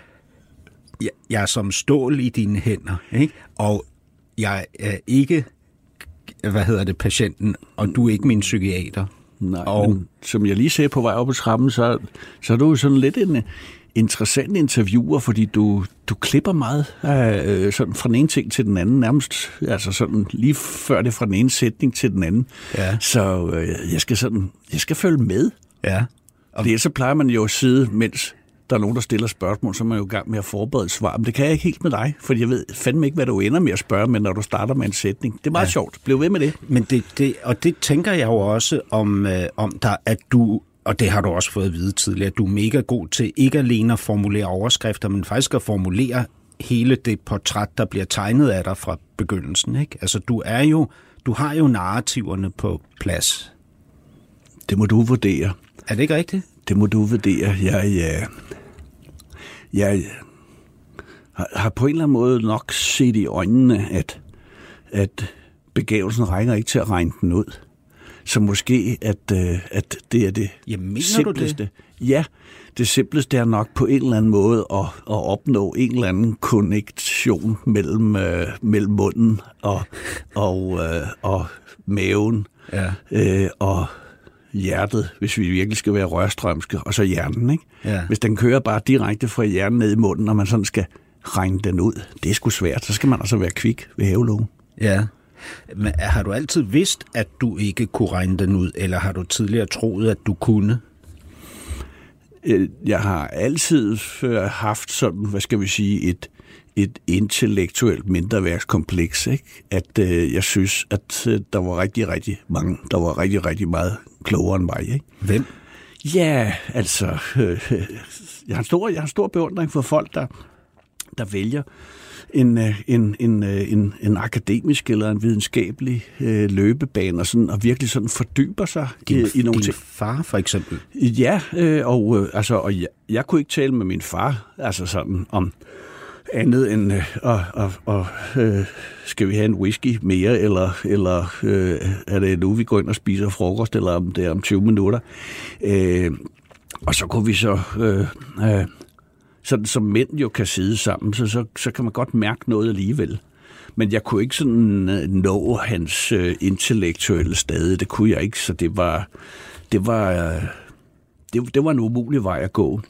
Speaker 2: jeg, er som stål i dine hænder, ikke? og jeg er ikke, hvad hedder det, patienten, og du er ikke min psykiater.
Speaker 3: Nej,
Speaker 2: Og-
Speaker 3: men som jeg lige sagde på vej op ad trappen, så, så er du jo sådan lidt en interessant interviewer, fordi du, du klipper meget øh, sådan fra den ene ting til den anden, nærmest altså sådan lige før det fra den ene sætning til den anden.
Speaker 2: Ja.
Speaker 3: Så øh, jeg skal sådan, jeg skal følge med.
Speaker 2: Ja.
Speaker 3: Fordi så plejer man jo at sidde, mens der er nogen, der stiller spørgsmål, så er man jo i gang med at forberede et svar. Men det kan jeg ikke helt med dig, for jeg ved fandme ikke, hvad du ender med at spørge, men når du starter med en sætning. Det er meget ja. sjovt. Bliv ved med det.
Speaker 2: Men det, det, og det tænker jeg jo også om, øh, om dig, at du, og det har du også fået at vide tidligere, at du er mega god til ikke alene at formulere overskrifter, men faktisk at formulere hele det portræt, der bliver tegnet af dig fra begyndelsen. Ikke? Altså, du er jo, du har jo narrativerne på plads.
Speaker 3: Det må du vurdere.
Speaker 2: Er det ikke rigtigt?
Speaker 3: Det må du vurdere. Jeg, jeg, jeg har- har på en eller anden måde nok set i øjnene, at, at begavelsen rækker ikke til at regne den ud. Så måske, at, øh, at det er det
Speaker 2: Jamen, du det?
Speaker 3: simpleste. Ja, det simpleste er nok på en eller anden måde at, at opnå en eller anden konnektion mellem, øh, mellem munden og, og, øh, og maven
Speaker 2: Ja.
Speaker 3: øh, og hjertet, hvis vi virkelig skal være rørstrømske, og så hjernen. Ikke?
Speaker 2: Ja.
Speaker 3: Hvis den kører bare direkte fra hjernen ned i munden, og man sådan skal regne den ud, det er sgu svært. Så skal man altså være kvik ved havelågen.
Speaker 2: Ja. Men har du altid vidst, at du ikke kunne regne den ud, eller har du tidligere troet, at du kunne?
Speaker 3: Øh, Jeg har altid øh, haft sådan, hvad skal vi sige, et, et intellektuelt mindreværkskompleks, ikke? At øh, jeg synes, at øh, der var rigtig, rigtig mange, der var rigtig, rigtig meget klogere end mig, ikke?
Speaker 2: Hvem?
Speaker 3: Ja, altså, øh, jeg, har en stor, jeg har en stor beundring for folk, der, der vælger en, øh, en, en, øh, en, en akademisk eller en videnskabelig øh, løbebane, og, sådan, og virkelig sådan fordyber sig
Speaker 2: Din,
Speaker 3: i, i nogle ting.
Speaker 2: far, for eksempel.
Speaker 3: Ja, øh, og, øh, altså, og jeg, jeg kunne ikke tale med min far altså sådan om, andet end, øh, og, og, og, øh, skal vi have en whisky mere, eller, eller øh, er det nu, vi går ind og spiser frokost, eller om det er om 20 minutter. Øh, og så kunne vi så, øh, øh, sådan som mænd jo kan sidde sammen, så, så, så kan man godt mærke noget alligevel. Men jeg kunne ikke sådan øh, nå hans øh, intellektuelle stade. Det kunne jeg ikke, så det var, det var, øh, det, det var en umulig vej at gå.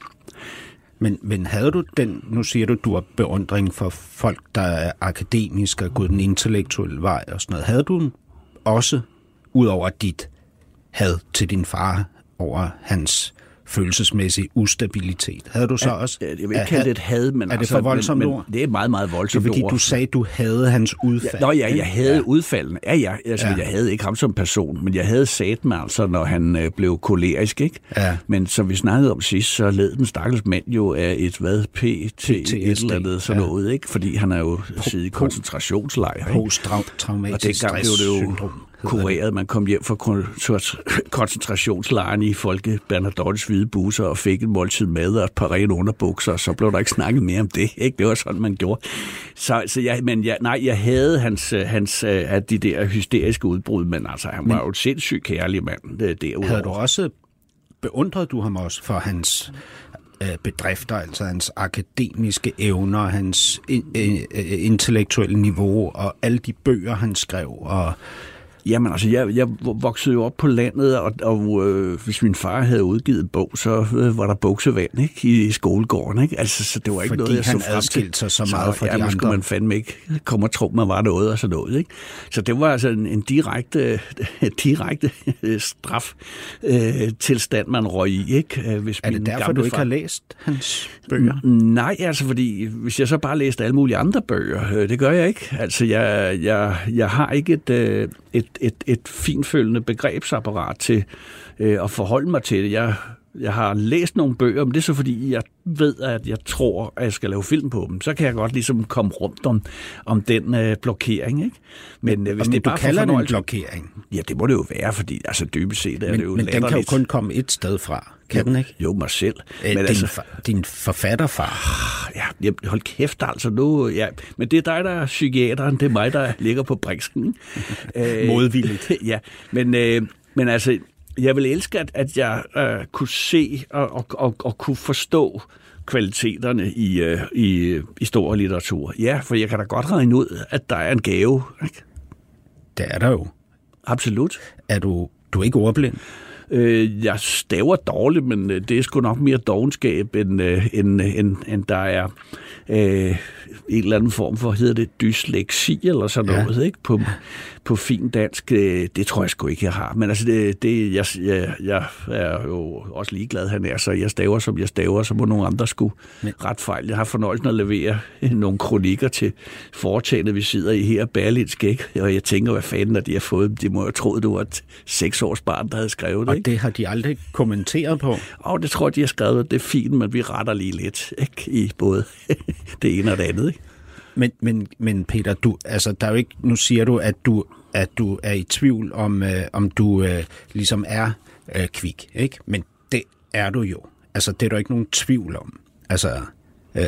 Speaker 2: Men, men havde du den, nu siger du, du har beundring for folk, der er akademiske og gået den intellektuelle vej og sådan noget. Havde du også, ud over dit had til din far, over hans følelsesmæssig ustabilitet. Havde du så
Speaker 3: ja,
Speaker 2: også...
Speaker 3: Jeg vil ikke kalde det et had, men...
Speaker 2: Er det altså, for voldsomt men,
Speaker 3: ord? det er meget, meget voldsomt
Speaker 2: Det er fordi,
Speaker 3: ord.
Speaker 2: du sagde, du havde hans udfald.
Speaker 3: Ja, nå ja, jeg havde ja. udfaldene. Ja, ja. Altså, ja. Jeg havde ikke ham som person, men jeg havde sat mig altså, når han øh, blev kolerisk, ikke?
Speaker 2: Ja.
Speaker 3: Men som vi snakkede om sidst, så led den stakkels mand jo af et, hvad, PT, et eller andet sådan ja. noget, ikke? Fordi han er jo siddet i koncentrationslejr, ikke?
Speaker 2: Post-traumatisk
Speaker 3: stress Og det blev det jo kureret. Man kom hjem fra koncentrationslejren i Folke Bernadottes hvide busser og fik et måltid mad og et par rene underbukser, og så blev der ikke snakket mere om det. Ikke? Det var sådan, man gjorde. Så, så jeg, men jeg, nej, jeg havde hans, hans af de der hysteriske udbrud, men altså, han var men, jo et sindssygt kærlig mand derudover.
Speaker 2: Havde du også beundret du ham også for hans bedrifter, altså hans akademiske evner, hans intellektuelle niveau og alle de bøger, han skrev, og
Speaker 3: Jamen altså, jeg, jeg voksede jo op på landet, og, og øh, hvis min far havde udgivet bog, så øh, var der buksevand ikke, i, i skolegården. Ikke? Altså, så det var ikke
Speaker 2: Fordi
Speaker 3: noget, jeg
Speaker 2: så frem til.
Speaker 3: sig
Speaker 2: så meget
Speaker 3: så,
Speaker 2: fra
Speaker 3: ja,
Speaker 2: de andre.
Speaker 3: skulle man fandme ikke komme og tro, man var noget og sådan noget. Ikke? Så det var altså en, en direkte, direkte straf øh, tilstand, man røg i. Ikke? Øh,
Speaker 2: hvis er det derfor, du ikke far... har læst hans bøger?
Speaker 3: Nej, altså fordi hvis jeg så bare læste alle mulige andre bøger, øh, det gør jeg ikke. Altså jeg, jeg, jeg har ikke et, øh, et et, et finfølgende begrebsapparat til øh, at forholde mig til det. Jeg, jeg har læst nogle bøger, men det er så fordi, jeg ved, at jeg tror, at jeg skal lave film på dem. Så kan jeg godt ligesom komme rundt om, om den øh, blokering. Ikke?
Speaker 2: Men øh, hvis men det er bare kalder det en blokering?
Speaker 3: Ja, det må det jo være, fordi altså, dybest set er
Speaker 2: men,
Speaker 3: det jo
Speaker 2: Men den kan jo kun komme et sted fra. Kan den ikke?
Speaker 3: Jo, mig selv.
Speaker 2: Æ, men din, altså, for, din forfatterfar?
Speaker 3: Ja, hold kæft altså nu. Ja. Men det er dig, der er psykiateren. Det er mig, der ligger på briksken.
Speaker 2: Modvilligt.
Speaker 3: ja, men, øh, men altså, jeg vil elske, at, at jeg øh, kunne se og, og, og, og kunne forstå kvaliteterne i, øh, i, i stor litteratur. Ja, for jeg kan da godt regne ud, at der er en gave. Ikke?
Speaker 2: Det er der jo.
Speaker 3: Absolut.
Speaker 2: Er du, du er ikke ordblind?
Speaker 3: Øh, jeg staver dårligt, men øh, det er sgu nok mere dogenskab, end, øh, end, end, end der er øh, en eller anden form for, hedder det dysleksi eller sådan ja. noget, ikke? På, på fin dansk. Øh, det tror jeg sgu ikke, jeg har. Men altså, det, det jeg, jeg, jeg er jo også ligeglad, han er, så jeg staver, som jeg staver, så må nogle andre skulle Men. ret fejl. Jeg har fornøjelsen at levere nogle kronikker til foretagendet, vi sidder i her, Berlinsk, ikke? Og jeg tænker, hvad fanden er de har fået? De må jo tro, det var et seks års barn, der havde skrevet det,
Speaker 2: Og det har de aldrig kommenteret på?
Speaker 3: Og det tror jeg, de har skrevet, det er fint, men vi retter lige lidt, ikke? I både det ene og det andet, ikke?
Speaker 2: Men, men, men Peter, du, altså, der er jo ikke, nu siger du, at du, at du er i tvivl om, øh, om du øh, ligesom er øh, kvik, ikke? Men det er du jo. Altså, det er der ikke nogen tvivl om. Altså, øh,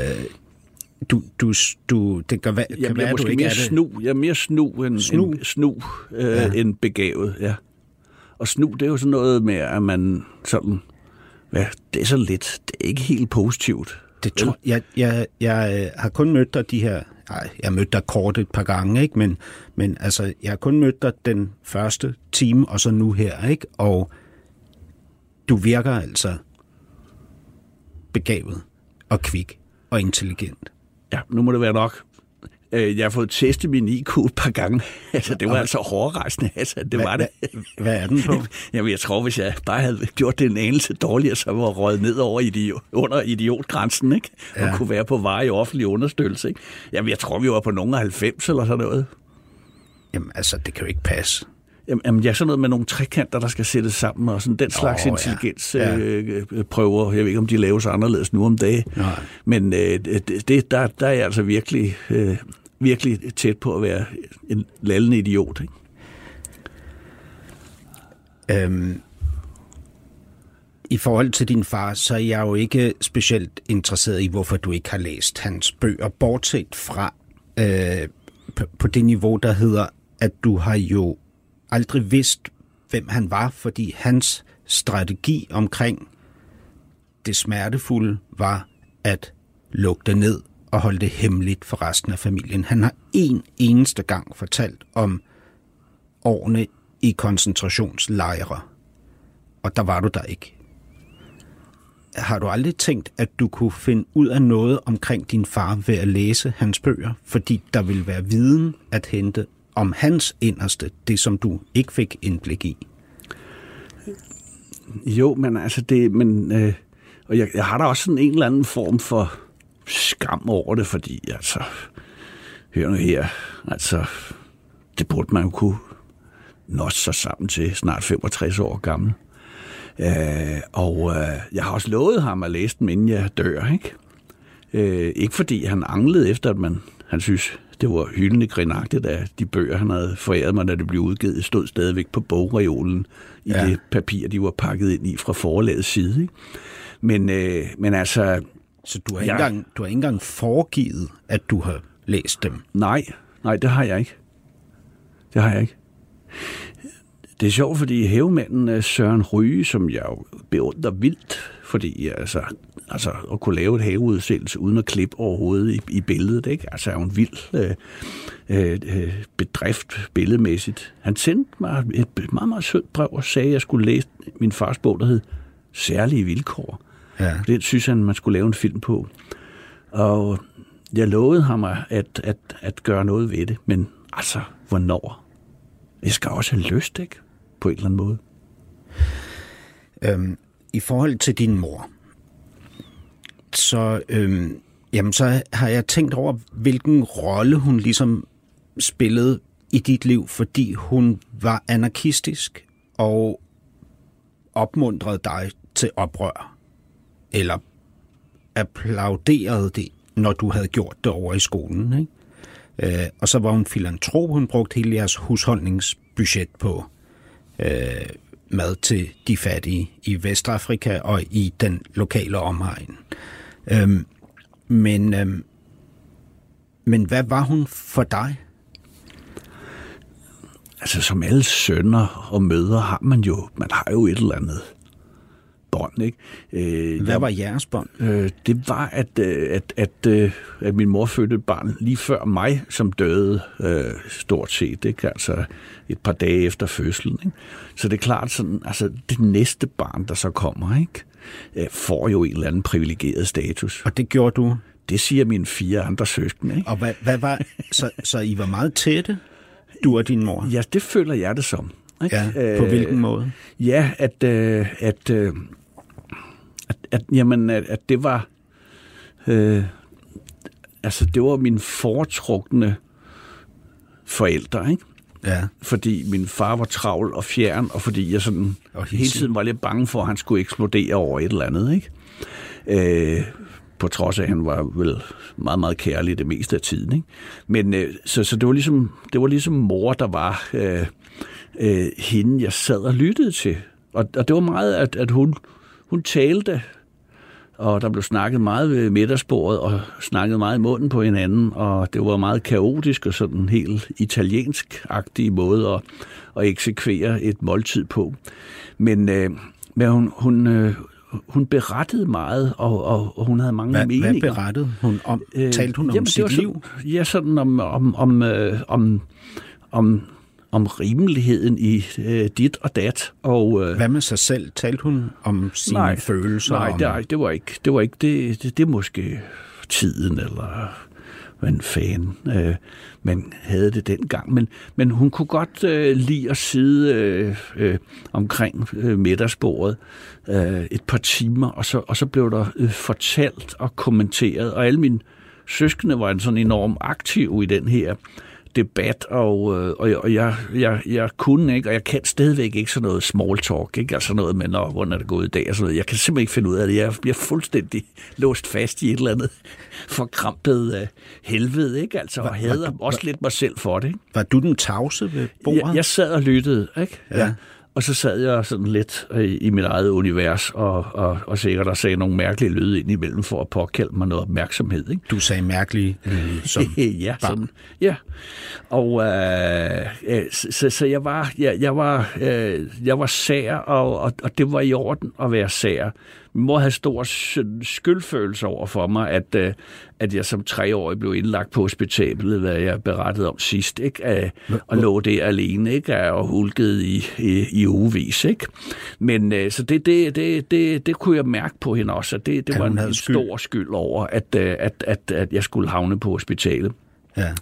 Speaker 2: du, du, du, det kan, være,
Speaker 3: kan
Speaker 2: være,
Speaker 3: du
Speaker 2: ikke
Speaker 3: mere er det. Snu. Jeg er mere snu end, snu? End, snu, øh, ja. end begavet, ja. Og snu, det er jo sådan noget med, at man sådan, ja, det er så lidt, det er ikke helt positivt.
Speaker 2: Det tror, jeg, jeg, jeg har kun mødt dig de her, ej, jeg mødte dig kort et par gange, ikke? Men, men altså, jeg har kun mødt dig den første time, og så nu her, ikke? Og du virker altså begavet og kvik og intelligent.
Speaker 3: Ja, nu må det være nok. Øh, jeg har fået testet min IQ et par gange. Altså, det var altså hårdrejsende. Altså, det
Speaker 2: hvad,
Speaker 3: var det.
Speaker 2: Hvad, hvad er den på?
Speaker 3: Jamen, jeg tror, hvis jeg bare havde gjort det en anelse dårligere, så var røget ned over idiot, under idiotgrænsen, ikke? Og ja. kunne være på vej i offentlig understøttelse, ikke? Jamen, jeg tror, vi var på nogle af 90 eller sådan noget.
Speaker 2: Jamen, altså, det kan jo ikke passe.
Speaker 3: Jamen, ja, sådan noget med nogle trekanter, der skal sættes sammen, og sådan den slags oh, intelligensprøver. Ja. Øh, prøver. jeg ved ikke, om de laves anderledes nu om dagen.
Speaker 2: Nej.
Speaker 3: Men øh, det, der, der er jeg altså virkelig... Øh, virkelig tæt på at være en lallende idiot. Ikke?
Speaker 2: Øhm, i forhold til din far, så er jeg jo ikke specielt interesseret i, hvorfor du ikke har læst hans bøger, bortset fra øh, på, på det niveau, der hedder, at du har jo aldrig vidst, hvem han var, fordi hans strategi omkring det smertefulde var at lukke det ned og holde det hemmeligt for resten af familien. Han har en eneste gang fortalt om årene i koncentrationslejre, og der var du der ikke. Har du aldrig tænkt, at du kunne finde ud af noget omkring din far ved at læse hans bøger, fordi der vil være viden at hente om hans inderste, det som du ikke fik indblik i?
Speaker 3: Jo, men altså det, men, øh, og jeg, jeg har da også sådan en eller anden form for skam over det, fordi altså, hør nu her, altså, det burde man jo kunne nå sig sammen til, snart 65 år gammel. Øh, og øh, jeg har også lovet ham at læse dem, inden jeg dør, ikke? Øh, ikke fordi han anglede efter, at man, han synes, det var hyldende grinagtigt, at de bøger, han havde foræret mig, da det blev udgivet, stod stadigvæk på bogreolen i ja. det papir, de var pakket ind i fra forlagets side. Ikke? Men, øh, men altså...
Speaker 2: Så du har, ikke jeg, engang, du har ikke engang foregivet, at du har læst dem?
Speaker 3: Nej, nej, det har jeg ikke. Det har jeg ikke. Det er sjovt, fordi hævemanden Søren Ryge, som jeg jo beundrer vildt, fordi altså, altså at kunne lave et haveudsendelse uden at klippe overhovedet i, i billedet, ikke? Altså er jo en vild øh, øh, øh, bedrift billedmæssigt. Han sendte mig et meget, meget sødt brev og sagde, at jeg skulle læse min fars bog, der hed Særlige Vilkår. Ja. Det synes han, man skulle lave en film på. Og jeg lovede ham at, at, at gøre noget ved det, men altså, hvornår? Jeg skal også have lyst, ikke? På en eller anden måde.
Speaker 2: Øhm, I forhold til din mor, så, øhm, jamen, så har jeg tænkt over, hvilken rolle hun ligesom spillede i dit liv, fordi hun var anarkistisk og opmuntrede dig til oprør, eller applauderede det, når du havde gjort det over i skolen. Ikke? Øh, og så var hun filantrop, hun brugte hele jeres husholdningsbudget på øh, mad til de fattige i Vestafrika og i den lokale omegn. Øhm, men, øhm, men hvad var hun for dig?
Speaker 3: Altså som alle sønner og mødre har man jo, man har jo et eller andet bånd. Ikke?
Speaker 2: Øh, Hvad var jeres bånd?
Speaker 3: Øh, det var, at, øh, at, at, øh, at min mor fødte et barn lige før mig, som døde øh, stort set. Ikke? Altså et par dage efter fødslen. Ikke? Så det er klart, sådan, altså, det næste barn, der så kommer, ikke? Øh, får jo en eller anden privilegeret status.
Speaker 2: Og det gjorde du?
Speaker 3: Det siger mine fire andre søskende. Ikke?
Speaker 2: Og hvad, hvad var, så, så I var meget tætte, du og din mor?
Speaker 3: Ja, det føler jeg det som.
Speaker 2: Ikke? Ja, på hvilken måde?
Speaker 3: Ja, at, øh, at, øh, at, jamen, at, at det var... Øh, altså, det var min foretrukne forældre, ikke?
Speaker 2: Ja.
Speaker 3: Fordi min far var travl og fjern, og fordi jeg sådan og hele tiden var lidt bange for, at han skulle eksplodere over et eller andet, ikke? Øh, på trods af, at han var vel meget, meget kærlig det meste af tiden. Ikke? Men øh, så, så det, var ligesom, det var ligesom mor, der var øh, øh, hende, jeg sad og lyttede til. Og, og det var meget, at, at hun, hun talte, og der blev snakket meget ved middagsbordet, og snakket meget i munden på hinanden, og det var meget kaotisk og sådan en helt italiensk-agtig måde at, at eksekvere et måltid på. Men, øh, men hun, hun, øh, hun berettede meget, og, og, og hun havde mange
Speaker 2: hvad,
Speaker 3: meninger.
Speaker 2: Hvad berettede hun om? Øh, Talte hun om jamen, sit liv?
Speaker 3: Sådan, ja, sådan om, om, om, øh, om, om om rimeligheden i øh, dit og dat. Og,
Speaker 2: øh, Hvad med sig selv? Talte hun om sine nej, følelser?
Speaker 3: Nej,
Speaker 2: om...
Speaker 3: det, det var ikke. Det var ikke det, det, det er måske tiden, eller hvad fan øh, man havde det dengang. Men, men hun kunne godt øh, lide at sidde øh, øh, omkring øh, middagsbordet øh, et par timer, og så, og så blev der øh, fortalt og kommenteret, og alle mine søskende var sådan enormt aktive i den her debat, og, øh, og, og jeg, jeg, jeg kunne ikke, og jeg kan stadigvæk ikke sådan noget small talk, ikke? altså noget med, når, hvordan er det gået i dag, og sådan noget. Jeg kan simpelthen ikke finde ud af det. Jeg bliver fuldstændig låst fast i et eller andet forkrampet uh, helvede, ikke? Altså, og hader også var, lidt mig selv for det. Ikke?
Speaker 2: Var du den tavse ved bordet?
Speaker 3: Jeg, jeg sad og lyttede, ikke?
Speaker 2: Ja. ja.
Speaker 3: Og så sad jeg sådan lidt øh, i mit eget univers, og, og, og sikkert der sagde nogle mærkelige lyde ind imellem for at påkalde mig noget opmærksomhed. Ikke?
Speaker 2: Du sagde mærkelige lyde som
Speaker 3: ja, sådan, ja. Og øh, så, så jeg var, jeg, jeg var, øh, jeg var sær, og, og, og det var i orden at være sær. Mor havde stor skyldfølelse over for mig, at, øh, at jeg som treårig blev indlagt på hospitalet, hvad jeg berettede om sidst, ikke? og lå der alene, ikke? og hulkede i, i, i ugevis. Ikke? Men øh, så det, det, det, det, det kunne jeg mærke på hende også, at det, det var en, en stor skyld over, at, øh, at, at, at jeg skulle havne på hospitalet. Ja.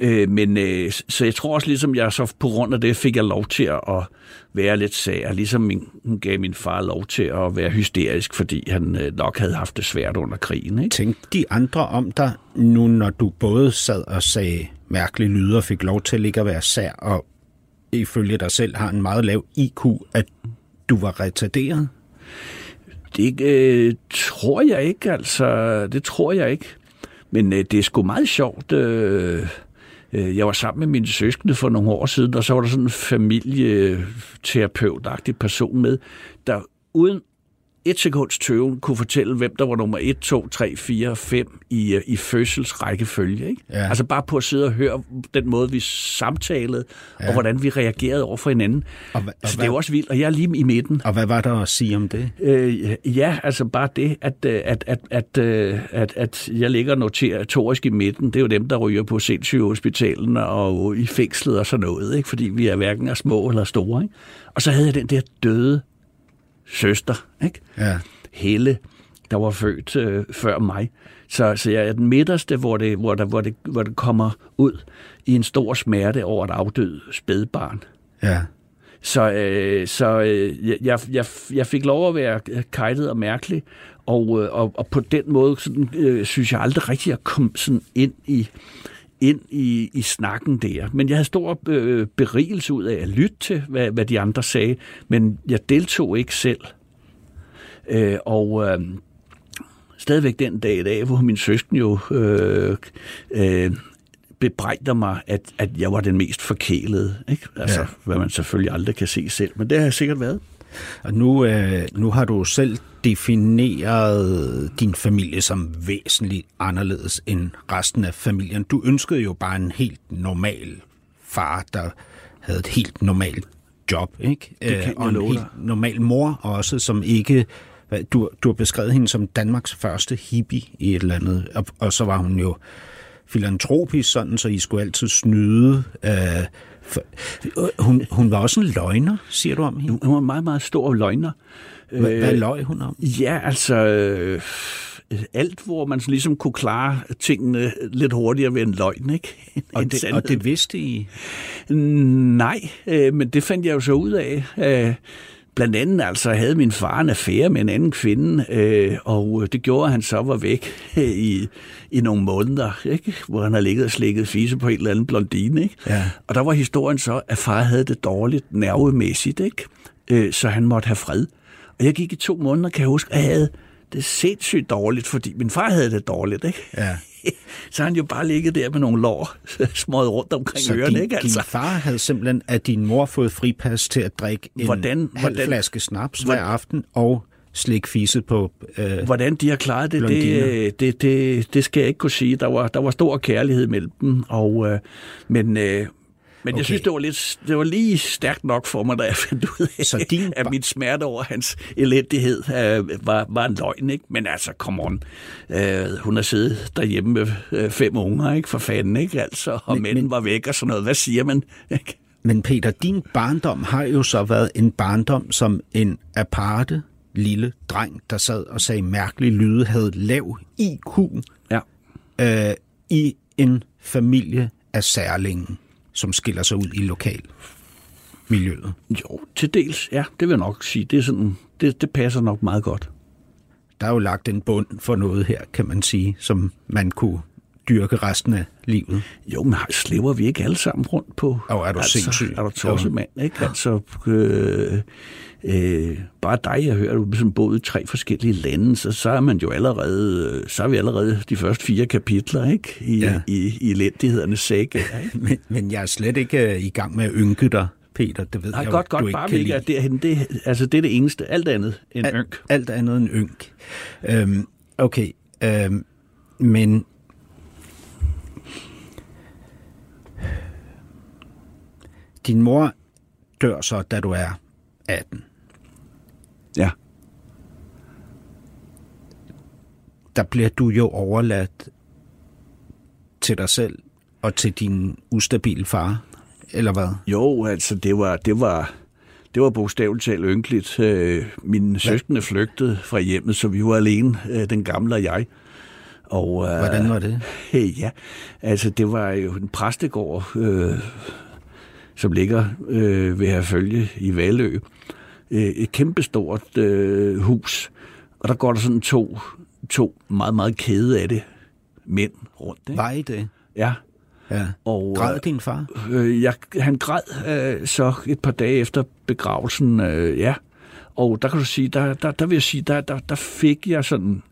Speaker 3: Øh, men øh, så jeg tror også, ligesom jeg så på grund af det fik jeg lov til at være lidt sær, ligesom min, hun gav min far lov til at være hysterisk, fordi han øh, nok havde haft det svært under krigen. Ikke?
Speaker 2: Tænk de andre om dig nu, når du både sad og sagde mærkelige lyder fik lov til at ligge og være sær, og ifølge dig selv har en meget lav IQ, at du var retarderet?
Speaker 3: Det øh, tror jeg ikke, altså. Det tror jeg ikke. Men øh, det er sgu meget sjovt. Øh, Øh, jeg var sammen med mine søskende for nogle år siden, og så var der sådan en familieterapeutagtig person med, der uden et sekunds tøven kunne fortælle, hvem der var nummer 1, 2, 3, 4, 5 i, øh, i fødselsrækkefølge. Ikke? Ja. Altså bare på at sidde og høre den måde, vi samtalede, ja. og hvordan vi reagerede over for hinanden. Og, hva, og så det er jo også vildt, og jeg er lige i midten.
Speaker 2: Og hvad var der at sige om det?
Speaker 3: Øh, ja, altså bare det, at, øh, at, at, at, øh, at, at jeg ligger notatorisk i midten. Det er jo dem, der ryger på sindssygehospitalen og i fængslet og sådan noget, ikke? fordi vi er hverken er små eller store. Ikke? Og så havde jeg den der døde søster, ikke? Ja. Helle, der var født øh, før mig. Så, så jeg er den midterste, hvor det, hvor, der, hvor, det, hvor det kommer ud i en stor smerte over et afdød spædbarn. Ja. Så, øh, så øh, jeg, jeg, jeg fik lov at være kajtet og mærkelig, og, øh, og, og på den måde sådan, øh, synes jeg aldrig rigtig at komme sådan ind i ind i, i snakken der. Men jeg havde stor øh, berigelse ud af at lytte til, hvad, hvad de andre sagde, men jeg deltog ikke selv. Øh, og øh, stadigvæk den dag i dag, hvor min søsken jo øh, øh, bebrejder mig, at, at jeg var den mest forkælede. Ikke? Altså, ja. hvad man selvfølgelig aldrig kan se selv, men det har jeg sikkert været.
Speaker 2: Og nu, øh, nu har du selv defineret din familie som væsentligt anderledes end resten af familien. Du ønskede jo bare en helt normal far, der havde et helt normalt job, ikke?
Speaker 3: Det kan
Speaker 2: øh, og en helt normal mor også, som ikke... Du, du har beskrevet hende som Danmarks første hippie i et eller andet, og, og så var hun jo filantropisk sådan, så I skulle altid snyde. Øh, hun, hun var også en løgner, siger du om hende?
Speaker 3: Hun var en meget, meget stor løgner.
Speaker 2: Hvad, hvad løg hun om?
Speaker 3: Ja, altså... Øh, alt, hvor man ligesom kunne klare tingene lidt hurtigere ved en løgn, ikke?
Speaker 2: Og, det, og det vidste I?
Speaker 3: Nej, øh, men det fandt jeg jo så ud af. Øh, blandt andet altså havde min far en affære med en anden kvinde, øh, og det gjorde, at han så var væk øh, i, i nogle måneder, ikke? hvor han har ligget og slikket fise på en eller anden blondine. Ikke? Ja. Og der var historien så, at far havde det dårligt nervemæssigt, ikke? Øh, så han måtte have fred. Og jeg gik i to måneder, kan jeg huske, at jeg havde det sindssygt dårligt, fordi min far havde det dårligt, ikke? Ja. så han jo bare ligget der med nogle lår smået rundt omkring så ørerne, din, ikke?
Speaker 2: Altså. din far havde simpelthen af din mor fået fripas til at drikke en hvordan, halv hvordan, flaske snaps hver aften og slik fise på
Speaker 3: øh, Hvordan de har klaret det, det, det, det, det skal jeg ikke kunne sige. Der var, der var stor kærlighed mellem dem, og, øh, men, øh, men okay. jeg synes, det var, lidt, det var lige stærkt nok for mig, da jeg fandt ud af, så din... at mit smerte over hans elendighed øh, var, var en løgn. Ikke? Men altså, come on. Øh, hun har siddet derhjemme med øh, fem unger, ikke? for fanden, ikke? Altså, og men, mænden men... var væk og sådan noget. Hvad siger man? Ikke?
Speaker 2: Men Peter, din barndom har jo så været en barndom som en aparte lille dreng, der sad og sagde mærkelige lyde, havde lav IQ ja. øh, i en familie af særlingen som skiller sig ud i lokal miljøet?
Speaker 3: Jo, til dels, ja, det vil jeg nok sige. Det, er sådan, det, det passer nok meget godt.
Speaker 2: Der er jo lagt en bund for noget her, kan man sige, som man kunne dyrke resten af livet.
Speaker 3: Jo, men slæver vi ikke alle sammen rundt på?
Speaker 2: Og er du altså, sindssyg?
Speaker 3: Er du tosset mand, ikke? Altså, øh, øh, bare dig, jeg hører, du har boet i tre forskellige lande, så, så er man jo allerede, så er vi allerede de første fire kapitler, ikke? I, ja. i, i elendighedernes sække.
Speaker 2: men, men jeg er slet ikke øh, i gang med at ynke dig Peter. Det ved
Speaker 3: Nej,
Speaker 2: jeg
Speaker 3: godt, godt.
Speaker 2: du ikke
Speaker 3: Bare vi ikke er derhen. Det, altså, det er det eneste. Alt andet end
Speaker 2: Al-
Speaker 3: ynk.
Speaker 2: Alt andet end ynk. Øhm, okay, øhm, men... Din mor dør så, da du er 18.
Speaker 3: Ja.
Speaker 2: Der bliver du jo overladt til dig selv og til din ustabile far, eller hvad?
Speaker 3: Jo, altså, det var, det var, det var bogstaveligt talt ynkeligt. Øh, Mine søskende flygtede fra hjemmet, så vi var alene, øh, den gamle og jeg. Og, øh,
Speaker 2: Hvordan var det?
Speaker 3: Ja, altså det var jo en præstegård, øh, som ligger øh, ved Herfølge i Valø. Øh, et kæmpestort øh, hus, og der går der sådan to, to meget, meget kede af det mænd rundt. Ikke?
Speaker 2: Var I det?
Speaker 3: Ja,
Speaker 2: Ja.
Speaker 3: og
Speaker 2: Græd din far?
Speaker 3: øh, jeg, han græd øh, så et par dage efter begravelsen, øh, ja. Og der kan du sige, der, der, der vil jeg sige, der, der, der fik jeg sådan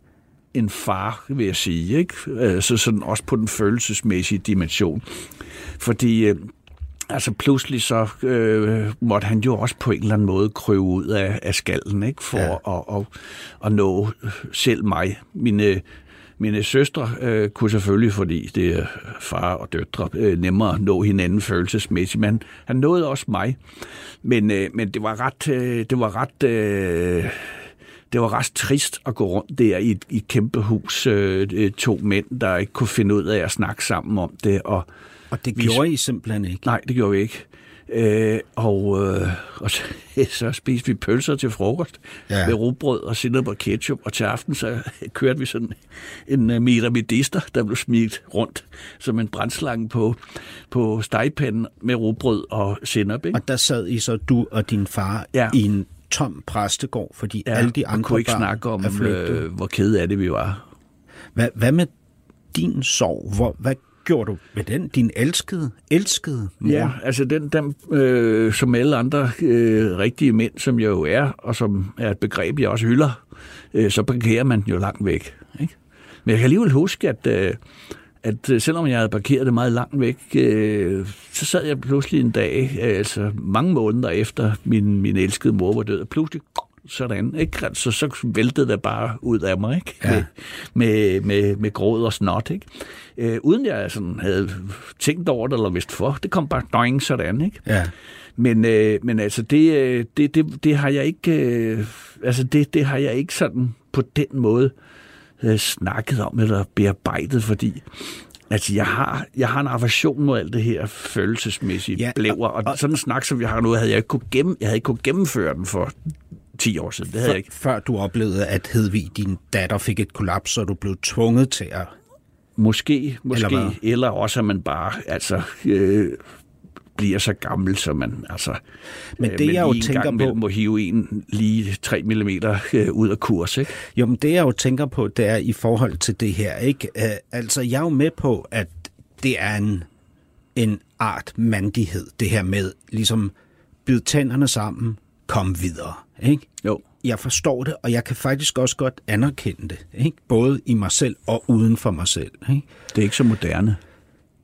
Speaker 3: en far, vil jeg sige, ikke? Øh, Så sådan også på den følelsesmæssige dimension. Fordi øh, altså pludselig så øh, måtte han jo også på en eller anden måde krøve ud af, af skallen, ikke? For
Speaker 2: Ja.
Speaker 3: at, at, at nå selv mig. Mine, mine søstre øh, kunne selvfølgelig, fordi det er far og døtre, øh, nemmere at nå hinanden følelsesmæssigt, men han nåede også mig. Men, øh, men det var ret, øh, det var ret øh, det var ret trist at gå rundt der i et, i et kæmpe hus, øh, øh, to mænd, der ikke kunne finde ud af at snakke sammen om det. Og,
Speaker 2: Og det
Speaker 3: vi-
Speaker 2: gjorde I simpelthen ikke?
Speaker 3: nej, det gjorde vi ikke. Øh, og, øh, og så, så spiste vi pølser til frokost
Speaker 2: Ja.
Speaker 3: med rugbrød og sinnep og ketchup. Og til aften så kørte vi sådan en uh, miramidister, der blev smidt rundt som en brændslange på, på stegepanden med rugbrød og sinnep. Ikke?
Speaker 2: Og der sad I så, du og din far,
Speaker 3: Ja.
Speaker 2: i en tom præstegård, fordi ja, alle de andre
Speaker 3: kunne ikke
Speaker 2: børn
Speaker 3: snakke om, øh, hvor kede af det vi var.
Speaker 2: Hvad, hvad med din sorg? Hvor, hvad gjorde du med den? Din elskede, elskede mor?
Speaker 3: Ja, altså den, den øh, som alle andre øh, rigtige mænd, som jeg jo er, og som er et begreb, jeg også hylder, øh, så parkerer man den jo langt væk. Ikke? Men jeg kan alligevel huske, at, øh, at øh, selvom jeg havde parkeret det meget langt væk, øh, så sad jeg pludselig en dag, øh, altså mange måneder efter min, min elskede mor var død, og pludselig sådan, ikke? Så, så væltede det bare ud af mig, ikke?
Speaker 2: Ja.
Speaker 3: Med, med, med, med gråd og snot, ikke? Øh, uden jeg sådan havde tænkt over det eller vidst for. Det kom bare doing sådan, ikke?
Speaker 2: ja.
Speaker 3: Men, øh, men altså, det, øh, det, det, det har jeg ikke, øh, altså det, det har jeg ikke sådan på den måde øh, snakket om eller bearbejdet, fordi altså, jeg har, jeg har en aversion mod alt det her følelsesmæssige
Speaker 2: Ja,
Speaker 3: ja, blæver, og, og, sådan en snak, som vi har nu, havde jeg ikke kunne, gennem, jeg havde ikke kunne gennemføre den for 10 år siden. Det havde jeg ikke.
Speaker 2: Før du oplevede, at Hedvig, din datter, fik et kollaps, så du blev tvunget til at...
Speaker 3: Måske, måske,
Speaker 2: Eller hvad?
Speaker 3: eller også at man bare, altså, øh, bliver så gammel, så man, altså,
Speaker 2: Men
Speaker 3: øh,
Speaker 2: det,
Speaker 3: man
Speaker 2: jeg jo tænker på-
Speaker 3: må hive en lige 3 mm øh, ud af kurs, ikke?
Speaker 2: Jo, men det jeg jo tænker på, det er i forhold til det her, ikke? Uh, altså, jeg er jo med på, at det er en, en art mandighed, det her med ligesom bid tænderne sammen, kom videre, ikke?
Speaker 3: Jo.
Speaker 2: Jeg forstår det, og jeg kan faktisk også godt anerkende det, ikke? Både i mig selv og uden for mig selv, ikke?
Speaker 3: Det er ikke så moderne.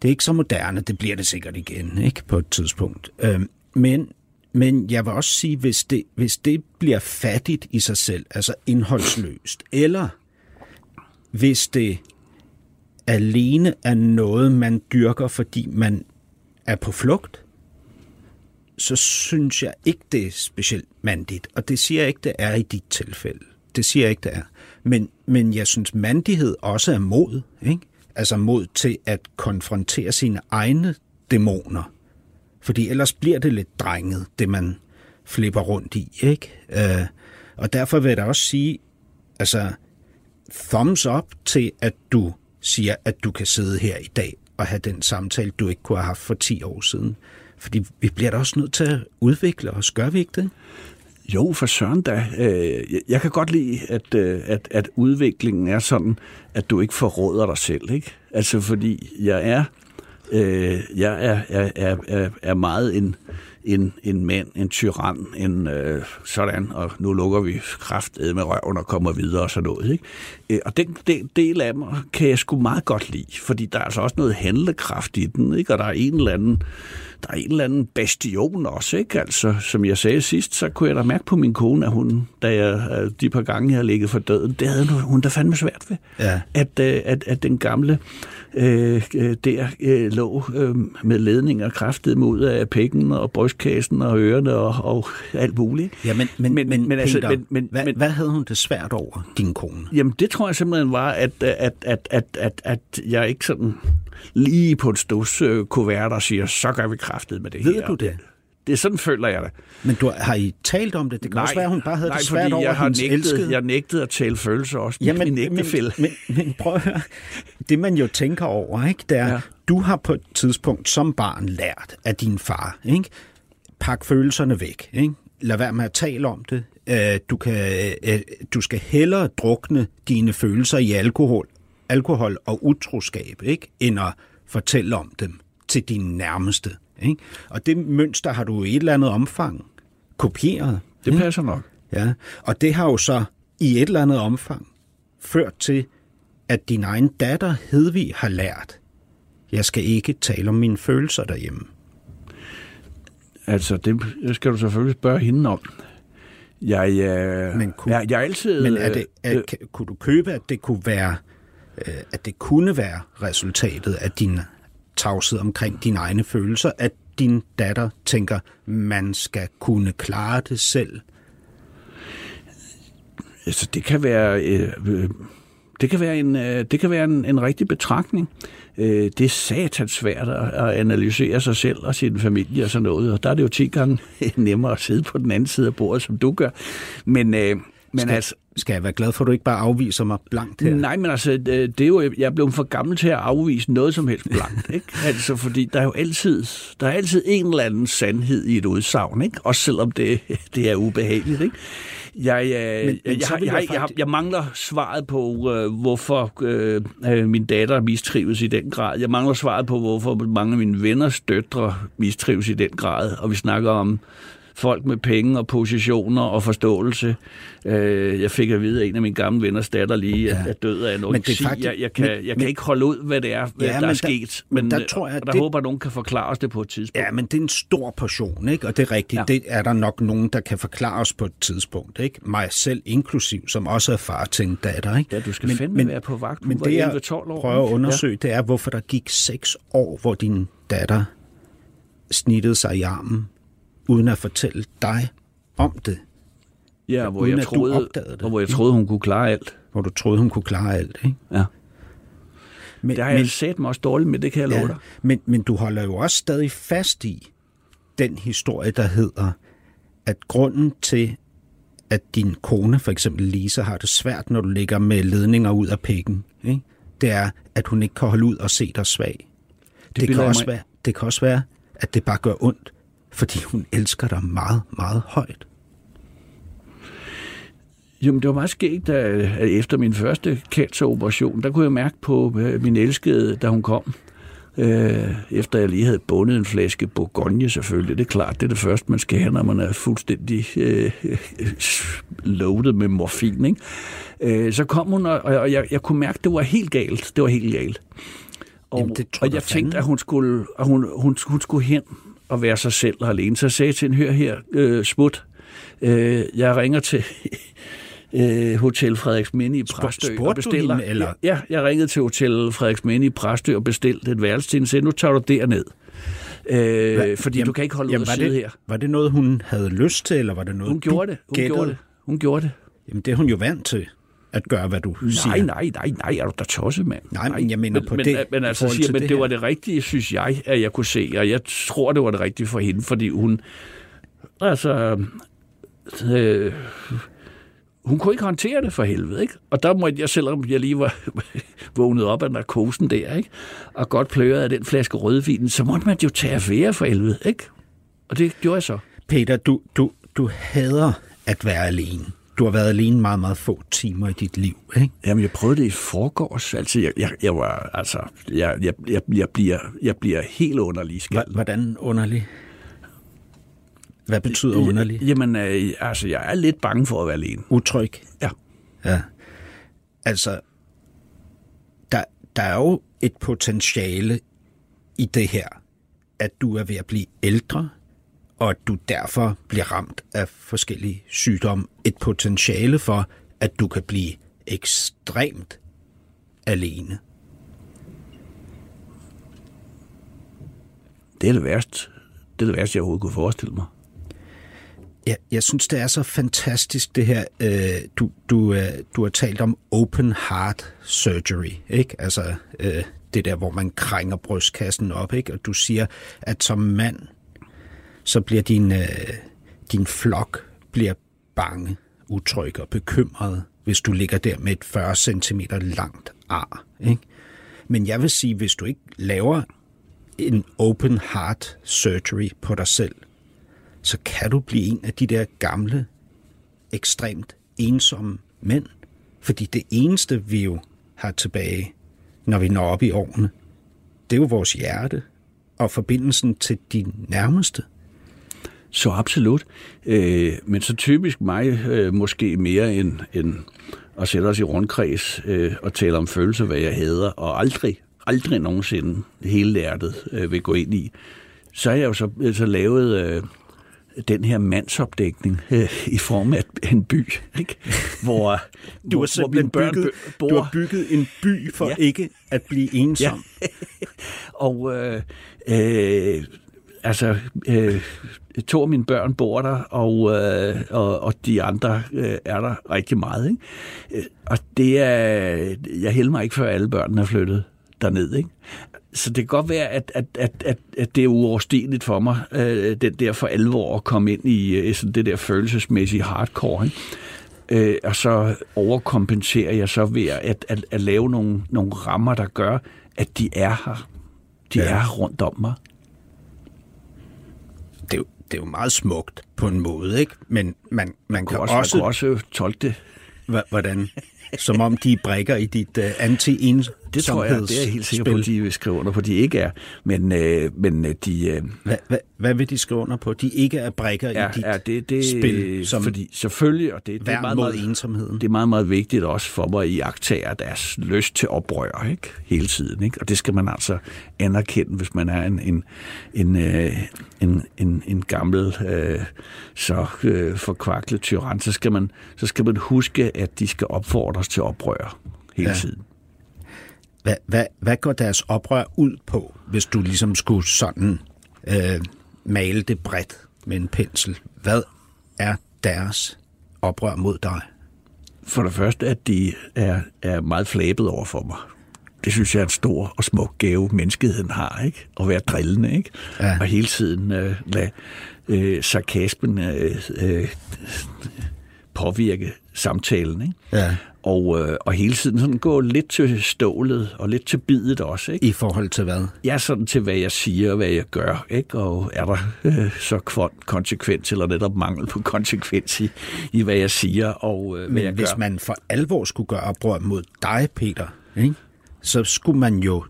Speaker 2: Det er ikke så moderne, det bliver det sikkert igen, ikke? På et tidspunkt. Øhm, men, men jeg vil også sige, hvis det, hvis det bliver fattigt i sig selv, altså indholdsløst, eller hvis det alene er noget, man dyrker, fordi man er på flugt, så synes jeg ikke, det er specielt mandigt. Og det siger jeg ikke, det er i dit tilfælde. Det siger jeg ikke, det er. Men, men jeg synes, mandighed også er mod. Ikke? Altså mod til at konfrontere sine egne dæmoner. Fordi ellers bliver det lidt drenget, det man flipper rundt i. Ikke? Øh, og derfor vil jeg da også sige, altså thumbs up til, at du siger, at du kan sidde her i dag og have den samtale, du ikke kunne have haft for 10 år siden. Fordi vi bliver da også nødt til at udvikle os, gør vi ikke det?
Speaker 3: Jo, for søren da. Øh, jeg- kan godt lide, at, øh, at, at udviklingen er sådan, at du ikke forråder dig selv. Ikke? Altså fordi jeg er, øh, jeg er, er, er, er- er meget en, en, en mand, en tyran, en øh, sådan, og nu lukker vi kraftedet med røven og kommer videre og sådan noget. Ikke? Øh, og den, den del af mig kan jeg sgu meget godt lide, fordi der er altså også noget handlekraft i den, ikke? og der er en eller anden der er en eller anden bastion også, ikke? Altså, som jeg sagde sidst, så kunne jeg da mærke på min kone, at hun, da jeg øh, de par gange, har ligget for døden, det havde hun da fandme svært ved. Ja. At, øh, at, at den gamle øh, øh, der øh, lå øh, med ledninger kraftet mod af pækken og brystkassen og ørerne og, og alt muligt.
Speaker 2: Ja, men, men, men, men, men, altså, Peter, altså, men, men, hvad, men, hvad havde hun det svært over, din kone?
Speaker 3: Jamen, det tror jeg simpelthen var, at, at, at, at, at, at jeg ikke sådan lige på en stus øh, der og siger, så gør vi kraftet med det
Speaker 2: Ved
Speaker 3: her.
Speaker 2: Ved du det?
Speaker 3: Det er sådan føler jeg det.
Speaker 2: Men du, har I talt om det? Det kan nej, også være, at hun bare havde nej, det svært over
Speaker 3: jeg har
Speaker 2: nægtet,
Speaker 3: elskede. Jeg nægtede at tale følelser også. Ja, men, min
Speaker 2: men, men, men prøv at høre. Det man jo tænker over, ikke, det er, ja. du har på et tidspunkt som barn lært af din far, ikke? Pak følelserne væk. Ikke? Lad være med at tale om det. Øh, du, kan, øh, du skal hellere drukne dine følelser i alkohol, alkohol og utroskab, ikke? end at fortælle om dem til dine nærmeste. Ikke? Og det mønster har du i et eller andet omfang kopieret.
Speaker 3: Det passer nok.
Speaker 2: Ja, og det har jo så i et eller andet omfang ført til, at din egen datter Hedvig har lært, jeg skal ikke tale om mine følelser derhjemme.
Speaker 3: Altså, det skal du selvfølgelig spørge hende om. Jeg, øh, men kunne, jeg, jeg altid...
Speaker 2: Men er det, er, øh, kunne du købe, at det kunne være, øh, at det kunne være resultatet af din tavshed omkring dine egne følelser, at din datter tænker, man skal kunne klare det selv?
Speaker 3: Altså, det kan være... Øh, øh, det kan være en, øh, det kan være en, en rigtig betragtning. Øh, det er satans svært at analysere sig selv og sin familie og sådan noget, og der er det jo 10 gange nemmere at sidde på den anden side af bordet, som du gør. Men, øh, men
Speaker 2: skal, altså, skal jeg være glad for, at du ikke bare afviser mig blankt her?
Speaker 3: Nej, men altså, det er jo, jeg er blevet for gammel til at afvise noget som helst blankt. ikke? Altså, fordi der er jo altid, der er altid en eller anden sandhed i et udsagn, ikke? også selvom det, det er ubehageligt. Ikke? Jeg, øh, men, men jeg, jeg, jeg, jeg, jeg, jeg mangler svaret på, øh, hvorfor øh, øh, min datter mistrives i den grad. Jeg mangler svaret på, hvorfor mange af mine venners døtre mistrives i den grad. Og vi snakker om folk med penge og positioner og forståelse. Øh, jeg fik at vide, at en af mine gamle venners datter lige ja. er død af en men faktisk, jeg, jeg, kan, men, jeg kan men, ikke holde ud, hvad det er, hvad ja, der er der, sket. Men der, tror jeg, der det, håber, at nogen kan forklare os det på et tidspunkt.
Speaker 2: Ja, men det er en stor portion, ikke? og det er rigtigt. Ja. Det er der nok nogen, der kan forklare os på et tidspunkt. Ikke? Mig selv inklusiv, som også er far til en datter. Ikke?
Speaker 3: Ja, du skal men, fandme men, være på vagt.
Speaker 2: Men det, jeg prøver at undersøge, ja. det er, hvorfor der gik seks år, hvor din datter snittede sig i armen uden at fortælle dig om det.
Speaker 3: Ja, hvor uden jeg troede, det. Og hvor jeg troede, hun kunne klare alt.
Speaker 2: Hvor du troede, hun kunne klare alt, ikke?
Speaker 3: Ja. Men, det har jeg sat mig også dårligt med, det kan jeg ja, love dig.
Speaker 2: Men, men du holder jo også stadig fast i den historie, der hedder, at grunden til, at din kone, for eksempel Lisa, har det svært, når du ligger med ledninger ud af pikken, ikke? det er, at hun ikke kan holde ud og se dig svag. Det, det, kan også være, det kan også være, at det bare gør ondt, fordi hun elsker dig meget, meget højt.
Speaker 3: Jamen, det var meget skægt, at efter min første canceroperation, der kunne jeg mærke på min elskede, da hun kom. Øh, efter jeg lige havde bundet en flaske Bourgogne selvfølgelig. Det er klart, det er det første, man skal have, når man er fuldstændig øh, loaded med morfin. Ikke? Øh, så kom hun, og, og jeg, jeg kunne mærke, at det var helt galt. Det var helt galt. Og, Jamen, det og jeg tænkte, at hun skulle, at hun, hun, hun skulle hen at være sig selv og alene. Så jeg sagde til hende, hør her, øh, smut, øh, jeg ringer til øh, Hotel Frederiksminde i Præstø
Speaker 2: og bestiller... Hende, eller?
Speaker 3: Ja, jeg ringede til Hotel Frederiksminde i Præstø og bestilte et værelse til hende, nu tager du derned. Øh, Hva? fordi jamen, du kan ikke holde jamen, ud at sidde
Speaker 2: det,
Speaker 3: her.
Speaker 2: Var det noget, hun havde lyst til, eller var det noget,
Speaker 3: hun gjorde det. Hun gættede? gjorde det. Hun gjorde det.
Speaker 2: Jamen, det er hun jo vant til at gøre, hvad du
Speaker 3: nej,
Speaker 2: siger.
Speaker 3: Nej, nej, nej, nej, er du da tosset, mand?
Speaker 2: Nej, men jeg mener på men, det.
Speaker 3: Men altså, siger, men det, det var det rigtige, synes jeg, at jeg kunne se, og jeg tror, det var det rigtige for hende, fordi hun, altså, øh, hun kunne ikke håndtere det for helvede, ikke? Og der måtte jeg, selvom jeg lige var vågnet op af narkosen der, ikke? Og godt pløret af den flaske rødvin, så måtte man jo tage affære for helvede, ikke? Og det gjorde jeg så.
Speaker 2: Peter, du, du, du hader at være alene du har været alene meget, meget få timer i dit liv, ikke?
Speaker 3: Jamen, jeg prøvede det i forgårs. Altså, jeg, jeg, jeg var, altså, jeg, jeg, jeg, jeg, bliver, jeg bliver helt underlig skald.
Speaker 2: Hvordan underlig? Hvad betyder underlig?
Speaker 3: Jamen, øh, altså, jeg er lidt bange for at være alene.
Speaker 2: Utryg?
Speaker 3: Ja.
Speaker 2: Ja. Altså, der, der er jo et potentiale i det her, at du er ved at blive ældre, og at du derfor bliver ramt af forskellige sygdomme. Et potentiale for, at du kan blive ekstremt alene.
Speaker 3: Det er det værste. Det er det værste, jeg overhovedet kunne forestille mig.
Speaker 2: Ja, jeg synes, det er så fantastisk, det her. Øh, du, du, øh, du har talt om open heart surgery, ikke? Altså øh, det der, hvor man krænger brystkassen op, ikke? Og du siger, at som mand, så bliver din, øh, din flok bliver bange, utryg og bekymret, hvis du ligger der med et 40 cm langt ar, ikke? Men jeg vil sige, hvis du ikke laver en open heart surgery på dig selv, så kan du blive en af de der gamle, ekstremt ensomme mænd. Fordi det eneste, vi jo har tilbage, når vi når op i årene, det er jo vores hjerte og forbindelsen til de nærmeste.
Speaker 3: Så absolut. Øh, men så typisk mig øh, måske mere end, end at sætte os i rundkreds øh, og tale om følelser, hvad jeg hader, og aldrig, aldrig nogensinde hele hjertet øh, vil gå ind i. Så har jeg jo så, så lavet øh, den her mandsopdækning øh, i form af en by, ikke? hvor,
Speaker 2: Du har
Speaker 3: hvor, hvor
Speaker 2: simpelthen
Speaker 3: børn
Speaker 2: bygget,
Speaker 3: bor.
Speaker 2: du har bygget en by for
Speaker 3: ja.
Speaker 2: ikke at blive ensom. Ja.
Speaker 3: Og øh, øh, altså, øh, to af mine børn bor der, og, øh, og, og de andre øh, er der rigtig meget. Ikke? Øh, Og det er, jeg hælder mig ikke før alle børnene er flyttet derned. Ikke? Så det kan godt være, at, at, at, at, at det er uoverstigeligt for mig, øh, den der for alvor at komme ind i øh, sådan det der følelsesmæssige hardcore. Ikke? Øh, og så overkompenserer jeg så ved at, at, at lave nogle, nogle rammer, der gør, at de er her. De ja.
Speaker 2: Ja.
Speaker 3: er rundt om mig.
Speaker 2: Det, er jo, meget smukt på en måde, ikke? Men man, man kan
Speaker 3: også,
Speaker 2: også,
Speaker 3: man kunne også tolke det.
Speaker 2: Hvordan? Som om de brækker i dit uh, anti
Speaker 3: Det tror jeg, det er jeg helt sikker på, at de vil skrive under på, de ikke er. Men, øh, men øh, de, øh,
Speaker 2: Hvad, hvad, hvad vil de skrive under på? De ikke er brækker
Speaker 3: er,
Speaker 2: i dit
Speaker 3: er det, det,
Speaker 2: spil, som
Speaker 3: fordi selvfølgelig, og det, det, er meget,
Speaker 2: mod
Speaker 3: meget,
Speaker 2: ensomheden.
Speaker 3: det er meget, meget vigtigt også for mig at iagtage deres lyst til oprør ikke? hele tiden. Ikke? Og det skal man altså anerkende, hvis man er en, en, en, øh, en, en, en gammel, øh, så øh, forkvaklet tyran. Så skal, man, så skal man huske, at de skal opfordres til oprør hele. Ja. tiden.
Speaker 2: Hvad, hvad, hvad går deres oprør ud på, hvis du ligesom skulle sådan øh, male det bredt med en pensel? Hvad er deres oprør mod dig?
Speaker 3: For det første, at de er, er meget flabet over for mig. Det synes jeg er en stor og smuk gave, menneskeheden har, ikke? At være drillende, ikke?
Speaker 2: Ja.
Speaker 3: Og hele tiden øh, lade øh, sarkasmen øh, øh, påvirke samtalen, ikke?
Speaker 2: Ja.
Speaker 3: Og, øh, og hele tiden sådan gå lidt til stålet og lidt til bidet også, ikke?
Speaker 2: I forhold til hvad?
Speaker 3: Er sådan til, hvad jeg siger og hvad jeg gør, ikke? Og er der øh, så konsekvens eller netop mangel på konsekvens i, i hvad jeg siger og øh, hvad
Speaker 2: Men
Speaker 3: jeg
Speaker 2: hvis
Speaker 3: gør.
Speaker 2: man for alvor skulle gøre oprør mod dig, Peter, ikke? så skulle man jo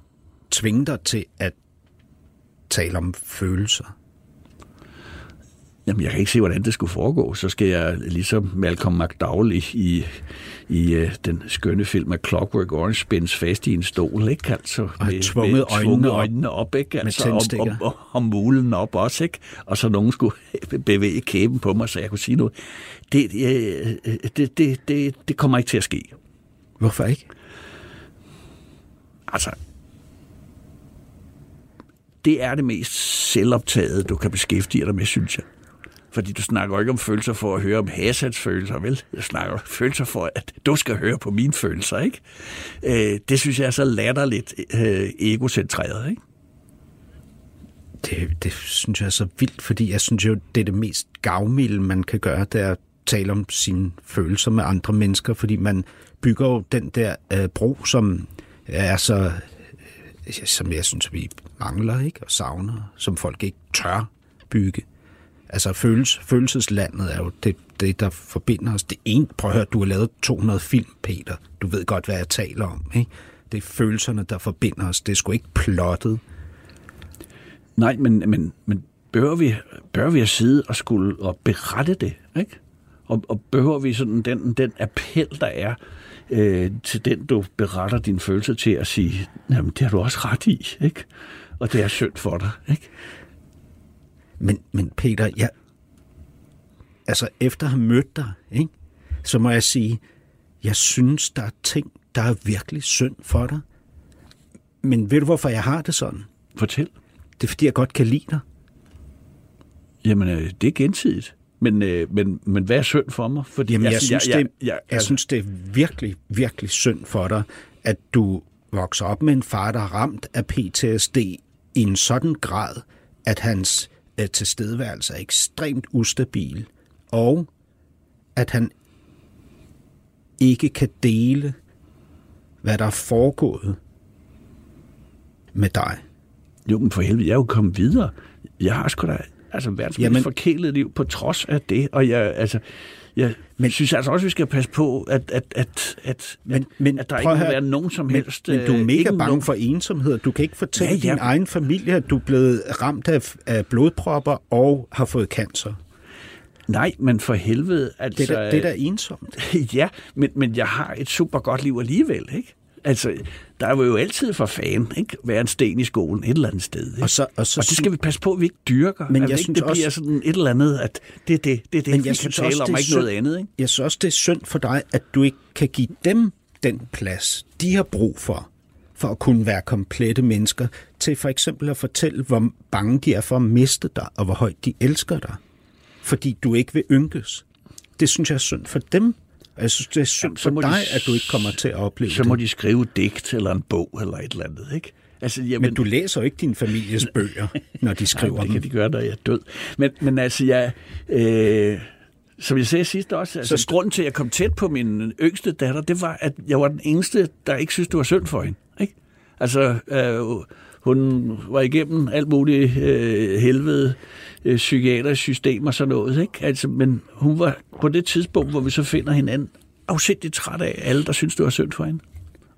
Speaker 2: tvinge dig til at tale om følelser.
Speaker 3: Jamen, jeg kan ikke se, hvordan det skulle foregå. Så skal jeg ligesom Malcolm McDowell i, i, i uh, den skønne film af Clockwork Orange spændes fast i en stol, ikke? Altså,
Speaker 2: Og tvunget øjnene
Speaker 3: tvunget
Speaker 2: op
Speaker 3: øjnene op, ikke? Altså, og, og, og, og, mulen op også, ikke? Og så nogen skulle bevæge kæben på mig, så jeg kunne sige noget. Det, øh, det, det, det, det kommer ikke til at ske.
Speaker 2: Hvorfor ikke?
Speaker 3: Altså, det er det mest selvoptagede, du kan beskæftige dig med, synes jeg. Fordi du snakker jo ikke om følelser for at høre om Hassans følelser, vel? Jeg snakker om følelser for, at du skal høre på mine følelser, ikke? Øh, det synes jeg er så latterligt øh, egocentreret, ikke?
Speaker 2: Det, det synes jeg er så vildt, fordi jeg synes jo, det er det mest gavmilde, man kan gøre, det er at tale om sine følelser med andre mennesker, fordi man bygger jo den der øh, bro, som er så, øh, som jeg synes, vi mangler ikke og savner, som folk ikke tør bygge. Altså følels, følelseslandet er jo det, det, der forbinder os. Det ene, prøv at høre, du har lavet 200 film, Peter. Du ved godt, hvad jeg taler om. Ikke? Det er følelserne, der forbinder os. Det er sgu ikke plottet.
Speaker 3: Nej, men, men, men behøver vi, behøver vi at sidde og skulle og berette det, ikke? Og, og behøver vi sådan den, den appel, der er øh, til den, du beretter din følelse til at sige, jamen det har du også ret i, ikke? Og det er synd for dig, ikke?
Speaker 2: Men, men Peter, jeg, altså efter at have mødt dig, ikke, så må jeg sige, jeg synes, der er ting, der er virkelig synd for dig. Men ved du, hvorfor jeg har det sådan?
Speaker 3: Fortæl.
Speaker 2: Det er, fordi jeg godt kan lide dig.
Speaker 3: Jamen, øh, det er gensidigt. Men, øh, men, men hvad er synd for mig? Fordi
Speaker 2: Jamen, jeg, jeg, synes,
Speaker 3: jeg,
Speaker 2: det,
Speaker 3: jeg,
Speaker 2: jeg, jeg synes, det er virkelig, virkelig synd for dig, at du vokser op med en far, der er ramt af PTSD i en sådan grad, at hans øh, tilstedeværelse er ekstremt ustabil, og at han ikke kan dele, hvad der er foregået med dig.
Speaker 3: Jo, men for helvede, jeg er jo kommet videre. Jeg har sgu da altså, verdens
Speaker 2: Jamen-
Speaker 3: mest forkælet liv på trods af det. Og jeg, altså, jeg men, synes altså også, vi skal passe på, at, at, at, at,
Speaker 2: Men, men
Speaker 3: at der ikke må være nogen som
Speaker 2: men,
Speaker 3: helst...
Speaker 2: Men du er
Speaker 3: øh,
Speaker 2: mega
Speaker 3: ikke
Speaker 2: bange
Speaker 3: nogen-
Speaker 2: for ensomhed. Du kan ikke fortælle
Speaker 3: Ja, ja.
Speaker 2: din egen familie, at du er blevet ramt af, af blodpropper og har fået cancer.
Speaker 3: Nej, men for helvede, altså...
Speaker 2: Det er, da, det er da ensomt.
Speaker 3: ja, men, men jeg har et super godt liv alligevel, ikke? Altså, der vil jo altid for fan, ikke? Være en sten i skolen et eller andet sted. Ikke?
Speaker 2: Og, så, og, så,
Speaker 3: og det skal vi passe på, at vi ikke dyrker.
Speaker 2: Men
Speaker 3: at
Speaker 2: jeg
Speaker 3: ikke
Speaker 2: synes
Speaker 3: det bliver
Speaker 2: også-
Speaker 3: sådan et eller andet, at det er det, det, er det
Speaker 2: Men
Speaker 3: vi
Speaker 2: jeg
Speaker 3: kan tale
Speaker 2: også,
Speaker 3: om, ikke noget
Speaker 2: synd.
Speaker 3: andet. Ikke?
Speaker 2: jeg synes også, det er synd for dig, at du ikke kan give dem den plads, de har brug for, for at kunne være komplette mennesker, til for eksempel at fortælle, hvor bange de er for at miste dig, og hvor højt de elsker dig. Fordi du ikke vil ynkes. Det synes jeg er synd for dem. Og jeg synes, det er synd
Speaker 3: Jamen, så
Speaker 2: for
Speaker 3: må de
Speaker 2: dig,
Speaker 3: s-
Speaker 2: at du ikke kommer til at opleve
Speaker 3: Så må
Speaker 2: det.
Speaker 3: de skrive et digt eller en bog eller et eller andet, ikke? Altså, jamen,
Speaker 2: Men du læser jo ikke din families bøger, når de skriver
Speaker 3: Nej, det kan de gøre, når jeg er død. Men, men altså, jeg... Øh, som jeg sagde sidst også, altså,
Speaker 2: Så
Speaker 3: så grunden til, at jeg kom tæt på min yngste datter, det var, at jeg var den eneste, der ikke synes, det var synd for hende. Ikke? Altså, øh, hun var igennem alt muligt øh, helvede, øh, psykiatrisk system og sådan noget. Ikke? Altså, men hun var på det tidspunkt, hvor vi så finder hinanden, afsindigt træt af alle, der synes, det var synd for hende.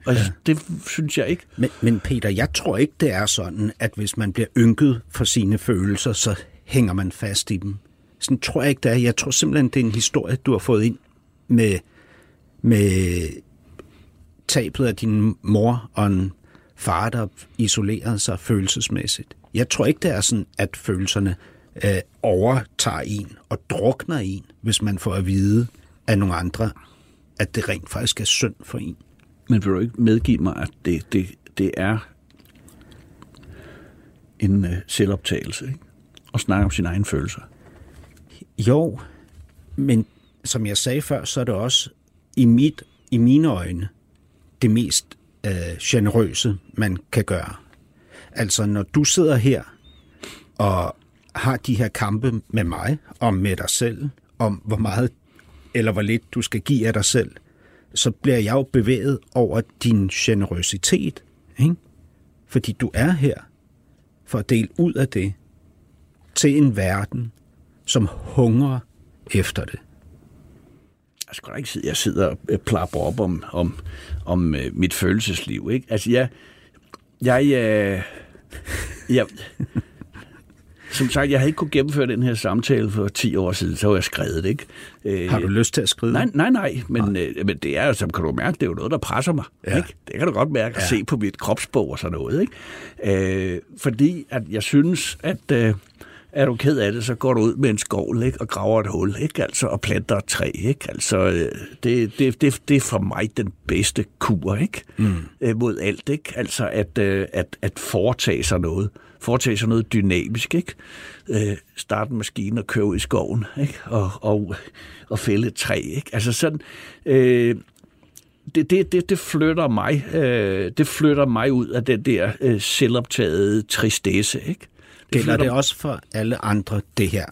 Speaker 3: Og ja. det synes jeg ikke.
Speaker 2: Men, men Peter, jeg tror ikke, det er sådan, at hvis man bliver ynket for sine følelser, så hænger man fast i dem. Sådan tror jeg ikke, det er. Jeg tror simpelthen, det er en historie, du har fået ind med, med tabet af din mor og en far, der isolerede sig følelsesmæssigt. Jeg tror ikke, det er sådan, at følelserne øh, overtager en og drukner en, hvis man får at vide af nogle andre, at det rent faktisk er synd for en.
Speaker 3: Men vil du ikke medgive mig, at det, det, det er en øh, selvoptagelse, ikke? At snakke om sine egne følelser.
Speaker 2: Jo, men som jeg sagde før, så er det også i, mit, i mine øjne det mest øh, generøse, man kan gøre. Altså, når du sidder her og har de her kampe med mig og med dig selv, om hvor meget eller hvor lidt du skal give af dig selv, så bliver jeg jo bevæget over din generøsitet, ikke? Fordi du er her for at dele ud af det til en verden, som hungrer efter det.
Speaker 3: Jeg skal da ikke sidde, jeg sidder og øh, plapper op om, om, om øh, mit følelsesliv. Ikke? Altså, jeg... Jeg, øh, jeg som sagt, jeg havde ikke kunne gennemføre den her samtale for 10 år siden, så var jeg skrevet, ikke? Øh,
Speaker 2: Har du lyst til at skrive?
Speaker 3: Nej, nej, nej, men, øh, men det er som kan du mærke, det er jo noget, der presser mig.
Speaker 2: Ja.
Speaker 3: Ikke? Det kan du godt mærke at se på mit kropsbog og sådan noget. Ikke? Øh, fordi at jeg synes, at øh, er du ked af det, så går du ud med en skovl ikke? og graver et hul ikke? Altså, og planter et træ. Ikke? Altså, øh, det, det, det, det er for mig den bedste kur ikke? Mm. Øh, mod alt. Ikke? Altså at, øh, at, at foretage sig noget. Foretage sig noget dynamisk. Ikke? Øh, starte en maskine og køre ud i skoven ikke? Og, og, og fælde et træ. Ikke? Altså sådan... Øh, det, det, det, det flytter mig øh, det flytter mig ud af den der øh, selvoptagede tristesse, ikke?
Speaker 2: Gælder det også for alle andre, det her,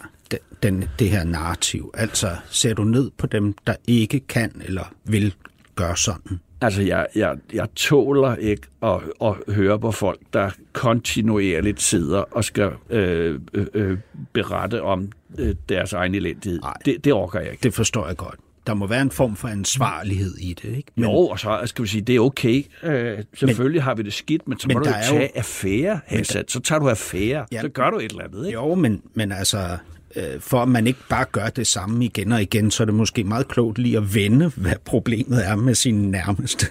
Speaker 2: den, det her narrativ? Altså, ser du ned på dem, der ikke kan eller vil gøre sådan?
Speaker 3: Altså, jeg, jeg, jeg tåler ikke at, at høre på folk, der kontinuerligt sidder og skal øh, øh, øh, berette om øh, deres egen elendighed.
Speaker 2: Nej.
Speaker 3: Det, det orker jeg ikke.
Speaker 2: Det forstår jeg godt. Der må være en form for ansvarlighed i det, ikke?
Speaker 3: Men, jo, og så skal vi sige, det er okay. Øh, selvfølgelig men, har vi det skidt, men så må men du jo tage jo, affære, Hansat. Så tager du affære. Ja, så gør du et eller andet, ikke?
Speaker 2: Jo, men, men altså, øh, for at man ikke bare gør det samme igen og igen, så er det måske meget klogt lige at vende, hvad problemet er med sine nærmeste.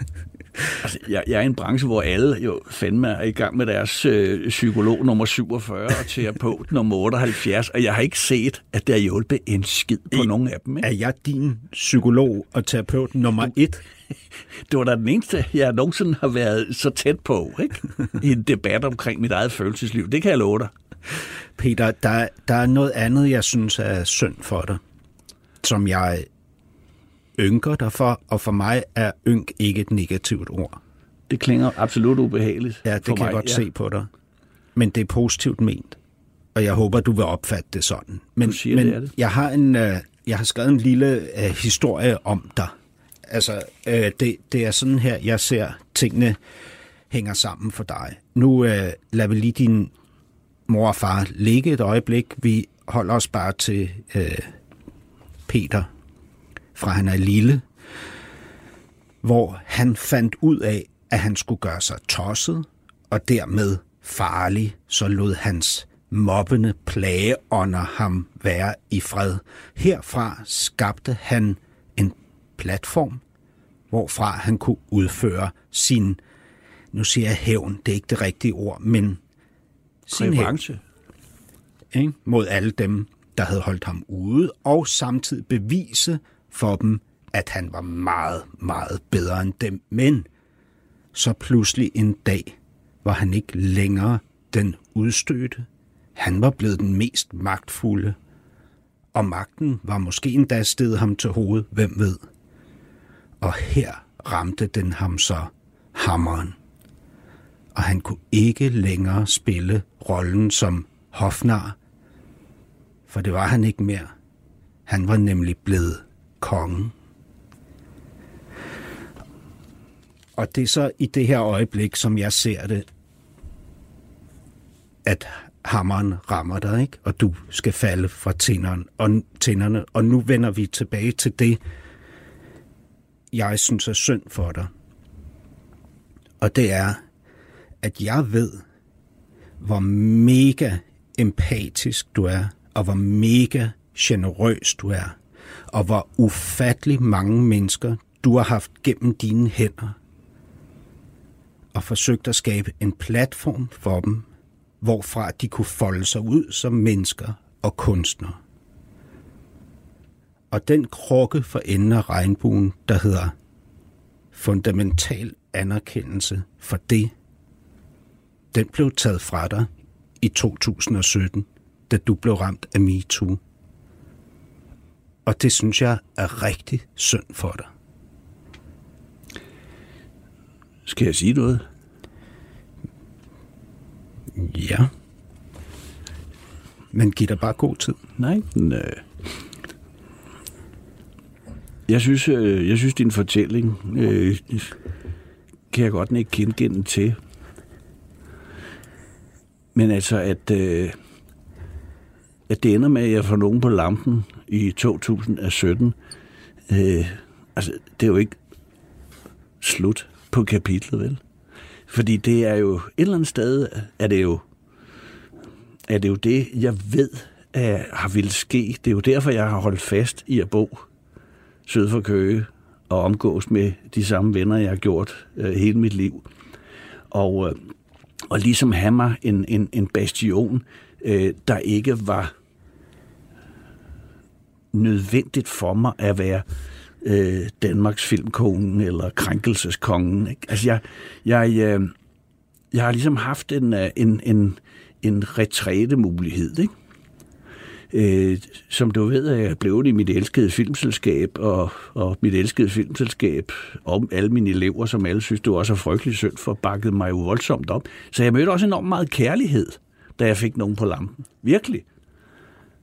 Speaker 3: Altså, jeg, jeg er i en branche, hvor alle jo fandme er i gang med deres øh, psykolog nummer 47 og terapeut nummer 78, og jeg har ikke set, at det har hjulpet en skid på I, nogen af dem. Ikke?
Speaker 2: Er jeg din psykolog og terapeut nummer 1?
Speaker 3: Det var da den eneste, jeg nogensinde har været så tæt på, ikke? I en debat omkring mit eget følelsesliv. Det kan jeg love dig.
Speaker 2: Peter, der, der er noget andet, jeg synes er synd for dig, som jeg ynker dig for, og for mig er ynk ikke et negativt ord.
Speaker 3: Det klinger absolut ubehageligt
Speaker 2: Ja, det kan
Speaker 3: mig.
Speaker 2: jeg godt ja. se på dig. Men det er positivt ment, og jeg håber, du vil opfatte det sådan. Men,
Speaker 3: du siger,
Speaker 2: men
Speaker 3: det er det.
Speaker 2: Jeg, har en, uh, jeg har skrevet en lille uh, historie om dig. Altså, uh, det, det er sådan her, jeg ser tingene hænger sammen for dig. Nu uh, lader vi lige din mor og far ligge et øjeblik. Vi holder os bare til uh, Peter fra han er lille, hvor han fandt ud af, at han skulle gøre sig tosset og dermed farlig, så lod hans mobbende plageånder ham være i fred. Herfra skabte han en platform, hvorfra han kunne udføre sin, nu siger jeg hævn, det er ikke det rigtige ord, men
Speaker 3: sin hævn
Speaker 2: ikke? mod alle dem, der havde holdt ham ude, og samtidig bevise for dem, at han var meget, meget bedre end dem. Men så pludselig en dag var han ikke længere den udstødte. Han var blevet den mest magtfulde. Og magten var måske endda sted ham til hovedet, hvem ved. Og her ramte den ham så hammeren. Og han kunne ikke længere spille rollen som hofnar, for det var han ikke mere. Han var nemlig blevet kongen. Og det er så i det her øjeblik, som jeg ser det, at hammeren rammer dig, ikke? og du skal falde fra tænderne. Og, tænderne. og nu vender vi tilbage til det, jeg synes er synd for dig. Og det er, at jeg ved, hvor mega empatisk du er, og hvor mega generøs du er og hvor ufattelig mange mennesker du har haft gennem dine hænder og forsøgt at skabe en platform for dem, hvorfra de kunne folde sig ud som mennesker og kunstnere. Og den krukke for enden af regnbuen, der hedder fundamental anerkendelse for det, den blev taget fra dig i 2017, da du blev ramt af MeToo. Og det synes jeg er rigtig synd for dig.
Speaker 3: Skal jeg sige noget?
Speaker 2: Ja. Men giv dig bare god tid.
Speaker 3: Nej, nej. Jeg synes, øh, jeg synes din fortælling øh, kan jeg godt ikke kende til. Men altså, at, øh, at det ender med, at jeg får nogen på lampen i 2017. Øh, altså, det er jo ikke slut på kapitlet, vel? Fordi det er jo et eller andet sted, er det jo, er det, jo det, jeg ved, at har ville ske. Det er jo derfor, jeg har holdt fast i at bo syd for Køge og omgås med de samme venner, jeg har gjort øh, hele mit liv. Og, øh, og ligesom have mig en, en, en bastion, øh, der ikke var nødvendigt for mig at være øh, Danmarks filmkongen eller krænkelseskongen. Ikke? Altså jeg, jeg, øh, jeg har ligesom haft en, øh, en, en, en retrætemulighed, ikke? Øh, som du ved, er jeg blevet i mit elskede filmselskab, og, og mit elskede filmselskab, om alle mine elever, som alle synes, det var er frygtelig synd for, bakket mig jo voldsomt op. Så jeg mødte også enormt meget kærlighed, da jeg fik nogen på lampen. Virkelig.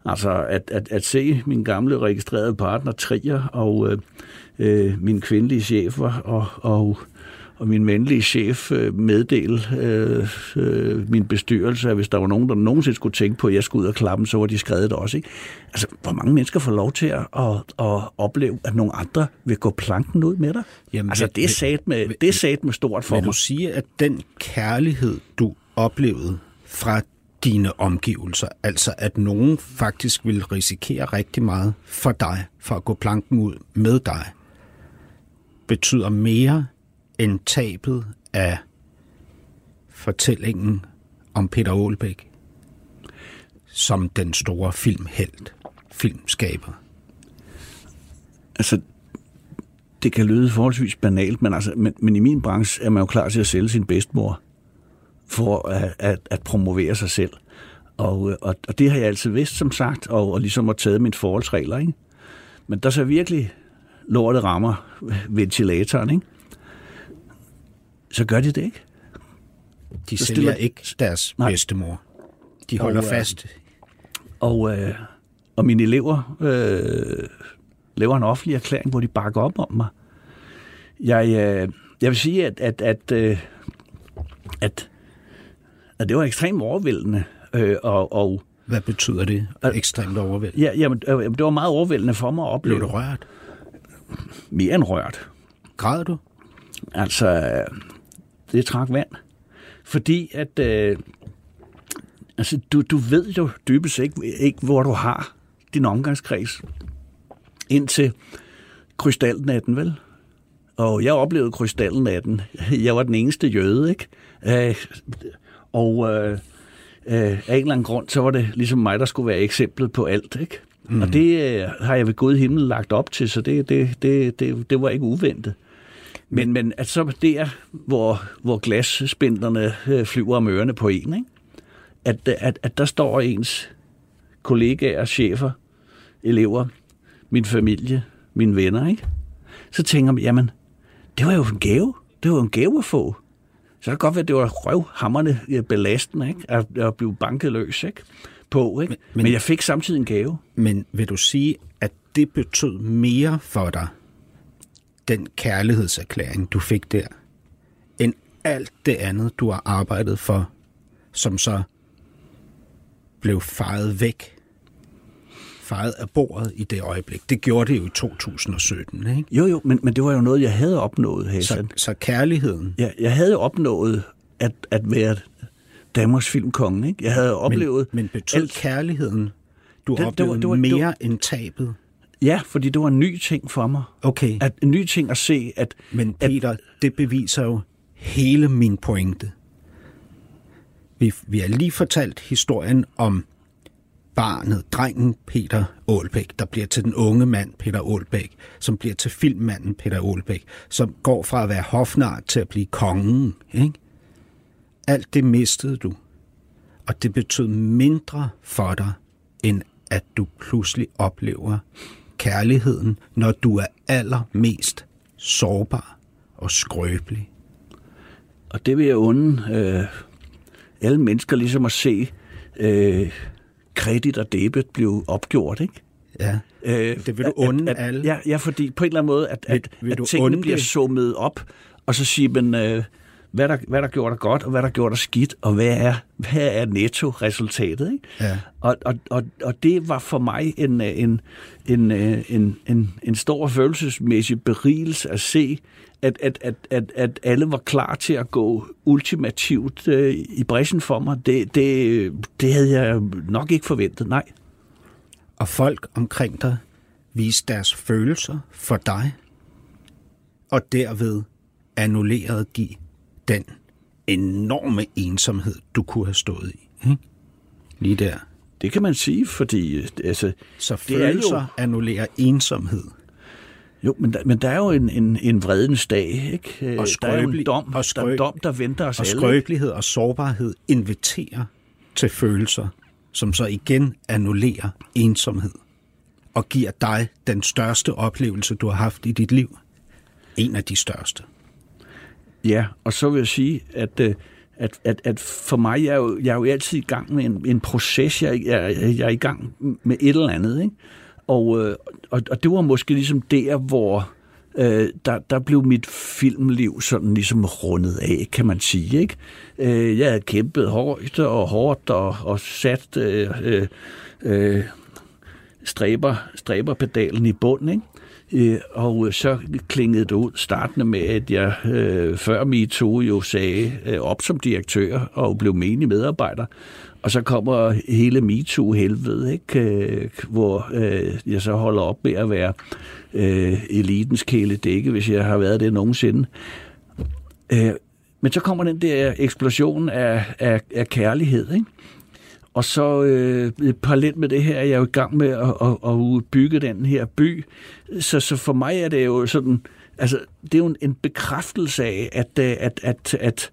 Speaker 3: Altså at, at, at se min gamle registrerede partner Trier og øh, øh, min kvindelige chefer og, og, og min venlige chef øh, meddele øh, øh, min bestyrelse, at hvis der var nogen, der nogensinde skulle tænke på, at jeg skulle ud og klappe, så var de skrevet det også. Ikke? Altså, hvor mange mennesker får lov til at, at, at opleve, at nogle andre vil gå planken ud med dig?
Speaker 2: Jamen,
Speaker 3: altså,
Speaker 2: vil-
Speaker 3: det er sat med, det er sat med stort for
Speaker 2: Vil
Speaker 3: mig.
Speaker 2: du sige, at den kærlighed, du oplevede fra dine omgivelser, altså at nogen faktisk vil risikere rigtig meget for dig, for at gå planken ud med dig, betyder mere end tabet af fortællingen om Peter Aalbæk som den store filmhelt, filmskaber.
Speaker 3: Altså, det kan lyde forholdsvis banalt, men, altså, men, men i min branche er man jo klar til at sælge sin bedstemor for at, at, at promovere sig selv. Og, og, og det har jeg altid vidst, som sagt, og, og ligesom har taget mine forholdsregler. Ikke? Men der så virkelig lortet rammer ventilatoren, ikke? så gør de det ikke.
Speaker 2: De
Speaker 3: Så
Speaker 2: sælger
Speaker 3: stiller-
Speaker 2: ikke deres
Speaker 3: Nej.
Speaker 2: bedstemor. De holder
Speaker 3: Og, øh,
Speaker 2: fast.
Speaker 3: Og, øh, og mine elever øh, laver en offentlig erklæring, hvor de bakker op om mig. Jeg, øh, jeg vil sige, at, at, at, øh, at, at det var ekstremt overvældende. Øh, og, og
Speaker 2: Hvad betyder det? Ekstremt overvældende.
Speaker 3: ja, jamen, øh, det var meget overvældende for mig at
Speaker 2: Blev
Speaker 3: opleve.
Speaker 2: du rørt?
Speaker 3: Mere end rørt.
Speaker 2: Græd du?
Speaker 3: Altså, øh, det trak vand. Fordi at... Øh, altså, du, du ved jo dybest ikke, ikke, hvor du har din omgangskreds. Indtil krystalnatten, vel? Og jeg oplevede krystalnatten. Jeg var den eneste jøde, ikke? Og øh, øh, af en eller anden grund, så var det ligesom mig, der skulle være eksemplet på alt, ikke? Mm. Og det øh, har jeg ved Gud himmel lagt op til, så det, det, det, det, det var ikke uventet. Men, men at så der, hvor, hvor glasspindlerne øh, flyver om ørerne på en, ikke? At, at, at der står ens kollegaer, chefer, elever, min familie, mine venner, ikke? Så tænker man, jamen, det var jo en gave. Det var jo en gave at få. Så kan det godt være, at det var røvhammerne belastende, ikke? At, at blive banket løs, ikke? På, ikke? Men,
Speaker 2: men-
Speaker 3: men jeg fik samtidig en gave.
Speaker 2: Men vil du sige, at det betød mere for dig, den kærlighedserklæring, du fik der, end alt det andet, du har arbejdet for, som så blev fejet væk, fejet af bordet i det øjeblik. Det gjorde det jo i 2017, ikke?
Speaker 3: Jo, jo, men, men det var jo noget, jeg havde opnået, Hassan.
Speaker 2: Så, så kærligheden,
Speaker 3: Jeg, jeg havde opnået at, at være Danmarks filmkonge, ikke? Jeg havde oplevet...
Speaker 2: men, men betød
Speaker 3: alt-
Speaker 2: kærligheden, du
Speaker 3: Det- det var-
Speaker 2: oplevede
Speaker 3: det var- det var-
Speaker 2: mere end tabet?
Speaker 3: Ja, fordi det var en ny ting for mig.
Speaker 2: Okay.
Speaker 3: At, en ny ting at se, at...
Speaker 2: Men Peter, det beviser jo hele min pointe. Vi, vi har lige fortalt historien om barnet, drengen Peter Aalbæk, der bliver til den unge mand Peter Aalbæk, som bliver til filmmanden Peter Aalbæk, som går fra at være hofnar til at blive kongen. Ikke? Alt det mistede du, og det betød mindre for dig, end at du pludselig oplever kærligheden, når du er allermest sårbar og skrøbelig.
Speaker 3: Og det vil jeg unde øh, alle mennesker ligesom at se øh, kredit og debit blive opgjort, ikke?
Speaker 2: Ja.
Speaker 3: Øh,
Speaker 2: Det vil du unde
Speaker 3: at, at,
Speaker 2: alle?
Speaker 3: Ja, ja, fordi på en eller anden måde, at,
Speaker 2: Vil-
Speaker 3: at,
Speaker 2: vil
Speaker 3: at tingene bliver
Speaker 2: det?
Speaker 3: summet op, og så sige, men, øh, hvad, der, hvad der gjorde dig godt, og hvad der gjorde dig skidt, og hvad er, hvad er netto-resultatet, ikke?
Speaker 2: Ja.
Speaker 3: Og, og, og, og det var for mig en, øh, en, en, øh, en, en, en stor følelsesmæssig berigelse at se, at, at, at, at, at alle var klar til at gå ultimativt øh, i bræschen for mig. Det, det, det havde jeg nok ikke forventet, nej.
Speaker 2: Og folk omkring dig viste deres følelser for dig, og derved annullerede de den enorme ensomhed, du kunne have stået i. Ikke? Lige der.
Speaker 3: Det kan man sige, fordi øh, altså,
Speaker 2: Så
Speaker 3: Det er jo-
Speaker 2: følelser annullerer ensomhed.
Speaker 3: Jo, men der, men der er jo en, en, en vredens dag, ikke? Øh,
Speaker 2: Og
Speaker 3: der er jo en dom,
Speaker 2: og
Speaker 3: der,
Speaker 2: skrøb-
Speaker 3: dom, der venter os
Speaker 2: Og
Speaker 3: alle. ikke?
Speaker 2: skrøbelighed og sårbarhed inviterer til følelser, som så igen annullerer ensomhed og giver dig den største oplevelse, du har haft i dit liv. En af de største.
Speaker 3: Ja, og så vil jeg sige, at, øh, at, at, at for mig, jeg er, jo, jeg er jo altid i gang med en, en proces, jeg, jeg, jeg er i gang med et eller andet, ikke? Og, øh, og, og det var måske ligesom der, hvor øh, der, der blev mit filmliv sådan ligesom rundet af, kan man sige. Ikke? Øh, jeg havde kæmpet højt og hårdt og, og sat øh, øh, øh stræber, stræberpedalen i bunden, ikke? Øh, og så klingede det ud startende med, at jeg øh, før MeToo jo sagde øh, op som direktør og blev menig medarbejder. Og så kommer hele MeToo-helvede, ikke? Øh, hvor øh, jeg så holder op med at være øh, elitens kæledække, hvis jeg har været det nogensinde. Øh, men så kommer den der eksplosion af, af, af kærlighed, ikke? Og så øh, parallelt med det her, er jeg jo i gang med at, at, at bygge den her by. Så, så for mig er det jo sådan, altså det er jo en, en bekræftelse af, at, at, at, at,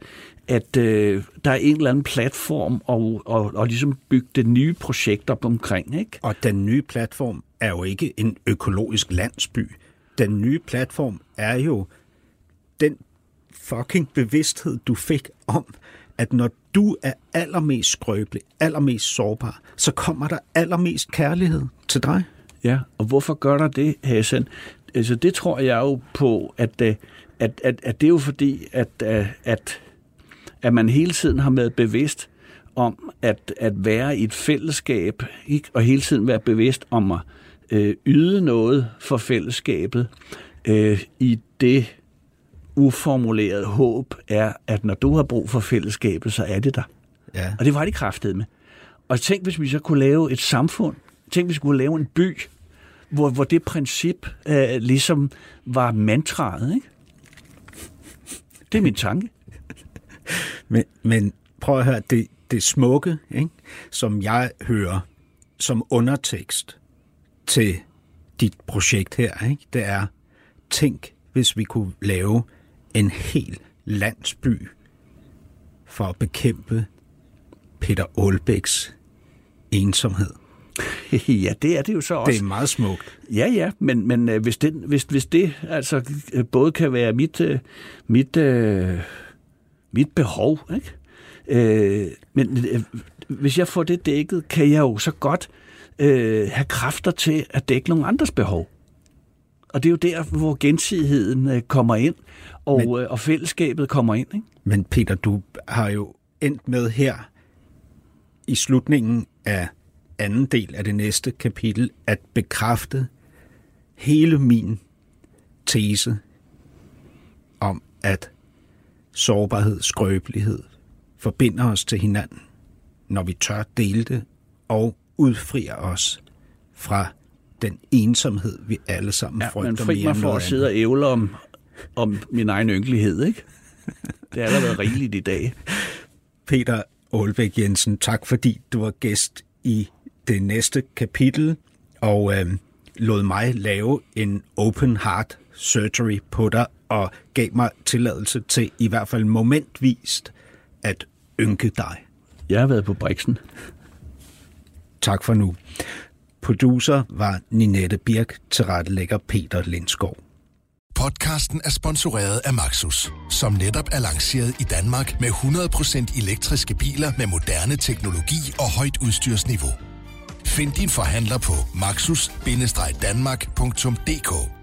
Speaker 3: at øh, der er en eller anden platform og, og, og ligesom bygge det nye projekt op omkring. Ikke?
Speaker 2: Og den nye platform er jo ikke en økologisk landsby. Den nye platform er jo den fucking bevidsthed, du fik om, at når du er allermest skrøbelig, allermest sårbar, så kommer der allermest kærlighed til dig.
Speaker 3: Ja, og hvorfor gør der det, Hassan? Altså, det tror jeg jo på, at, øh, at, at, at det er jo fordi, at, øh, at, at man hele tiden har været bevidst om at, at være i et fællesskab, ikke? og hele tiden være bevidst om at øh, yde noget for fællesskabet øh, i det uformuleret håb er, at når du har brug for fællesskabet, så er det der.
Speaker 2: Ja.
Speaker 3: Og det var det kraftet med. Og tænk, hvis vi så kunne lave et samfund, tænk, hvis vi kunne lave en by, hvor, hvor det princip øh, ligesom var mantraet, ikke? Det er min tanke.
Speaker 2: Men, men prøv at høre, det, det smukke, ikke, som jeg hører som undertekst til dit projekt her, ikke, det er, tænk, hvis vi kunne lave en hel landsby for at bekæmpe Peter Aalbæks ensomhed.
Speaker 3: ja, det er det jo så også.
Speaker 2: Det er meget smukt.
Speaker 3: Ja, ja, men, men øh, hvis, det, hvis, hvis det altså øh, både kan være mit, øh, mit, øh, mit behov, ikke? Øh, men øh, hvis jeg får det dækket, kan jeg jo så godt øh, have kræfter til at dække nogle andres behov. Og det er jo der, hvor gensidigheden øh, kommer ind, og, men, øh, og fællesskabet kommer ind. Ikke?
Speaker 2: Men Peter, du har jo endt med her i slutningen af anden del af det næste kapitel at bekræfte hele min tese om, at sårbarhed, skrøbelighed forbinder os til hinanden, når vi tør dele det og udfrier os fra den ensomhed, vi alle sammen ja, frygter
Speaker 3: men fri mig for at sidde og ævle om, om min egen ynkelighed, ikke? Det er allerede rigeligt i dag.
Speaker 2: Peter Aalbæk Jensen, tak fordi du var gæst i det næste kapitel, og øh, lod mig lave en open heart surgery på dig, og gav mig tilladelse til i hvert fald momentvist at ynke dig.
Speaker 3: Jeg har været på Brixen.
Speaker 2: Tak for nu. Producer var Ninette Birk, tilrettelægger Peter Lindskov.
Speaker 4: Podcasten er sponsoreret af Maxus, som netop er lanceret i Danmark med 100% elektriske biler med moderne teknologi og højt udstyrsniveau. Find din forhandler på maxus-danmark.dk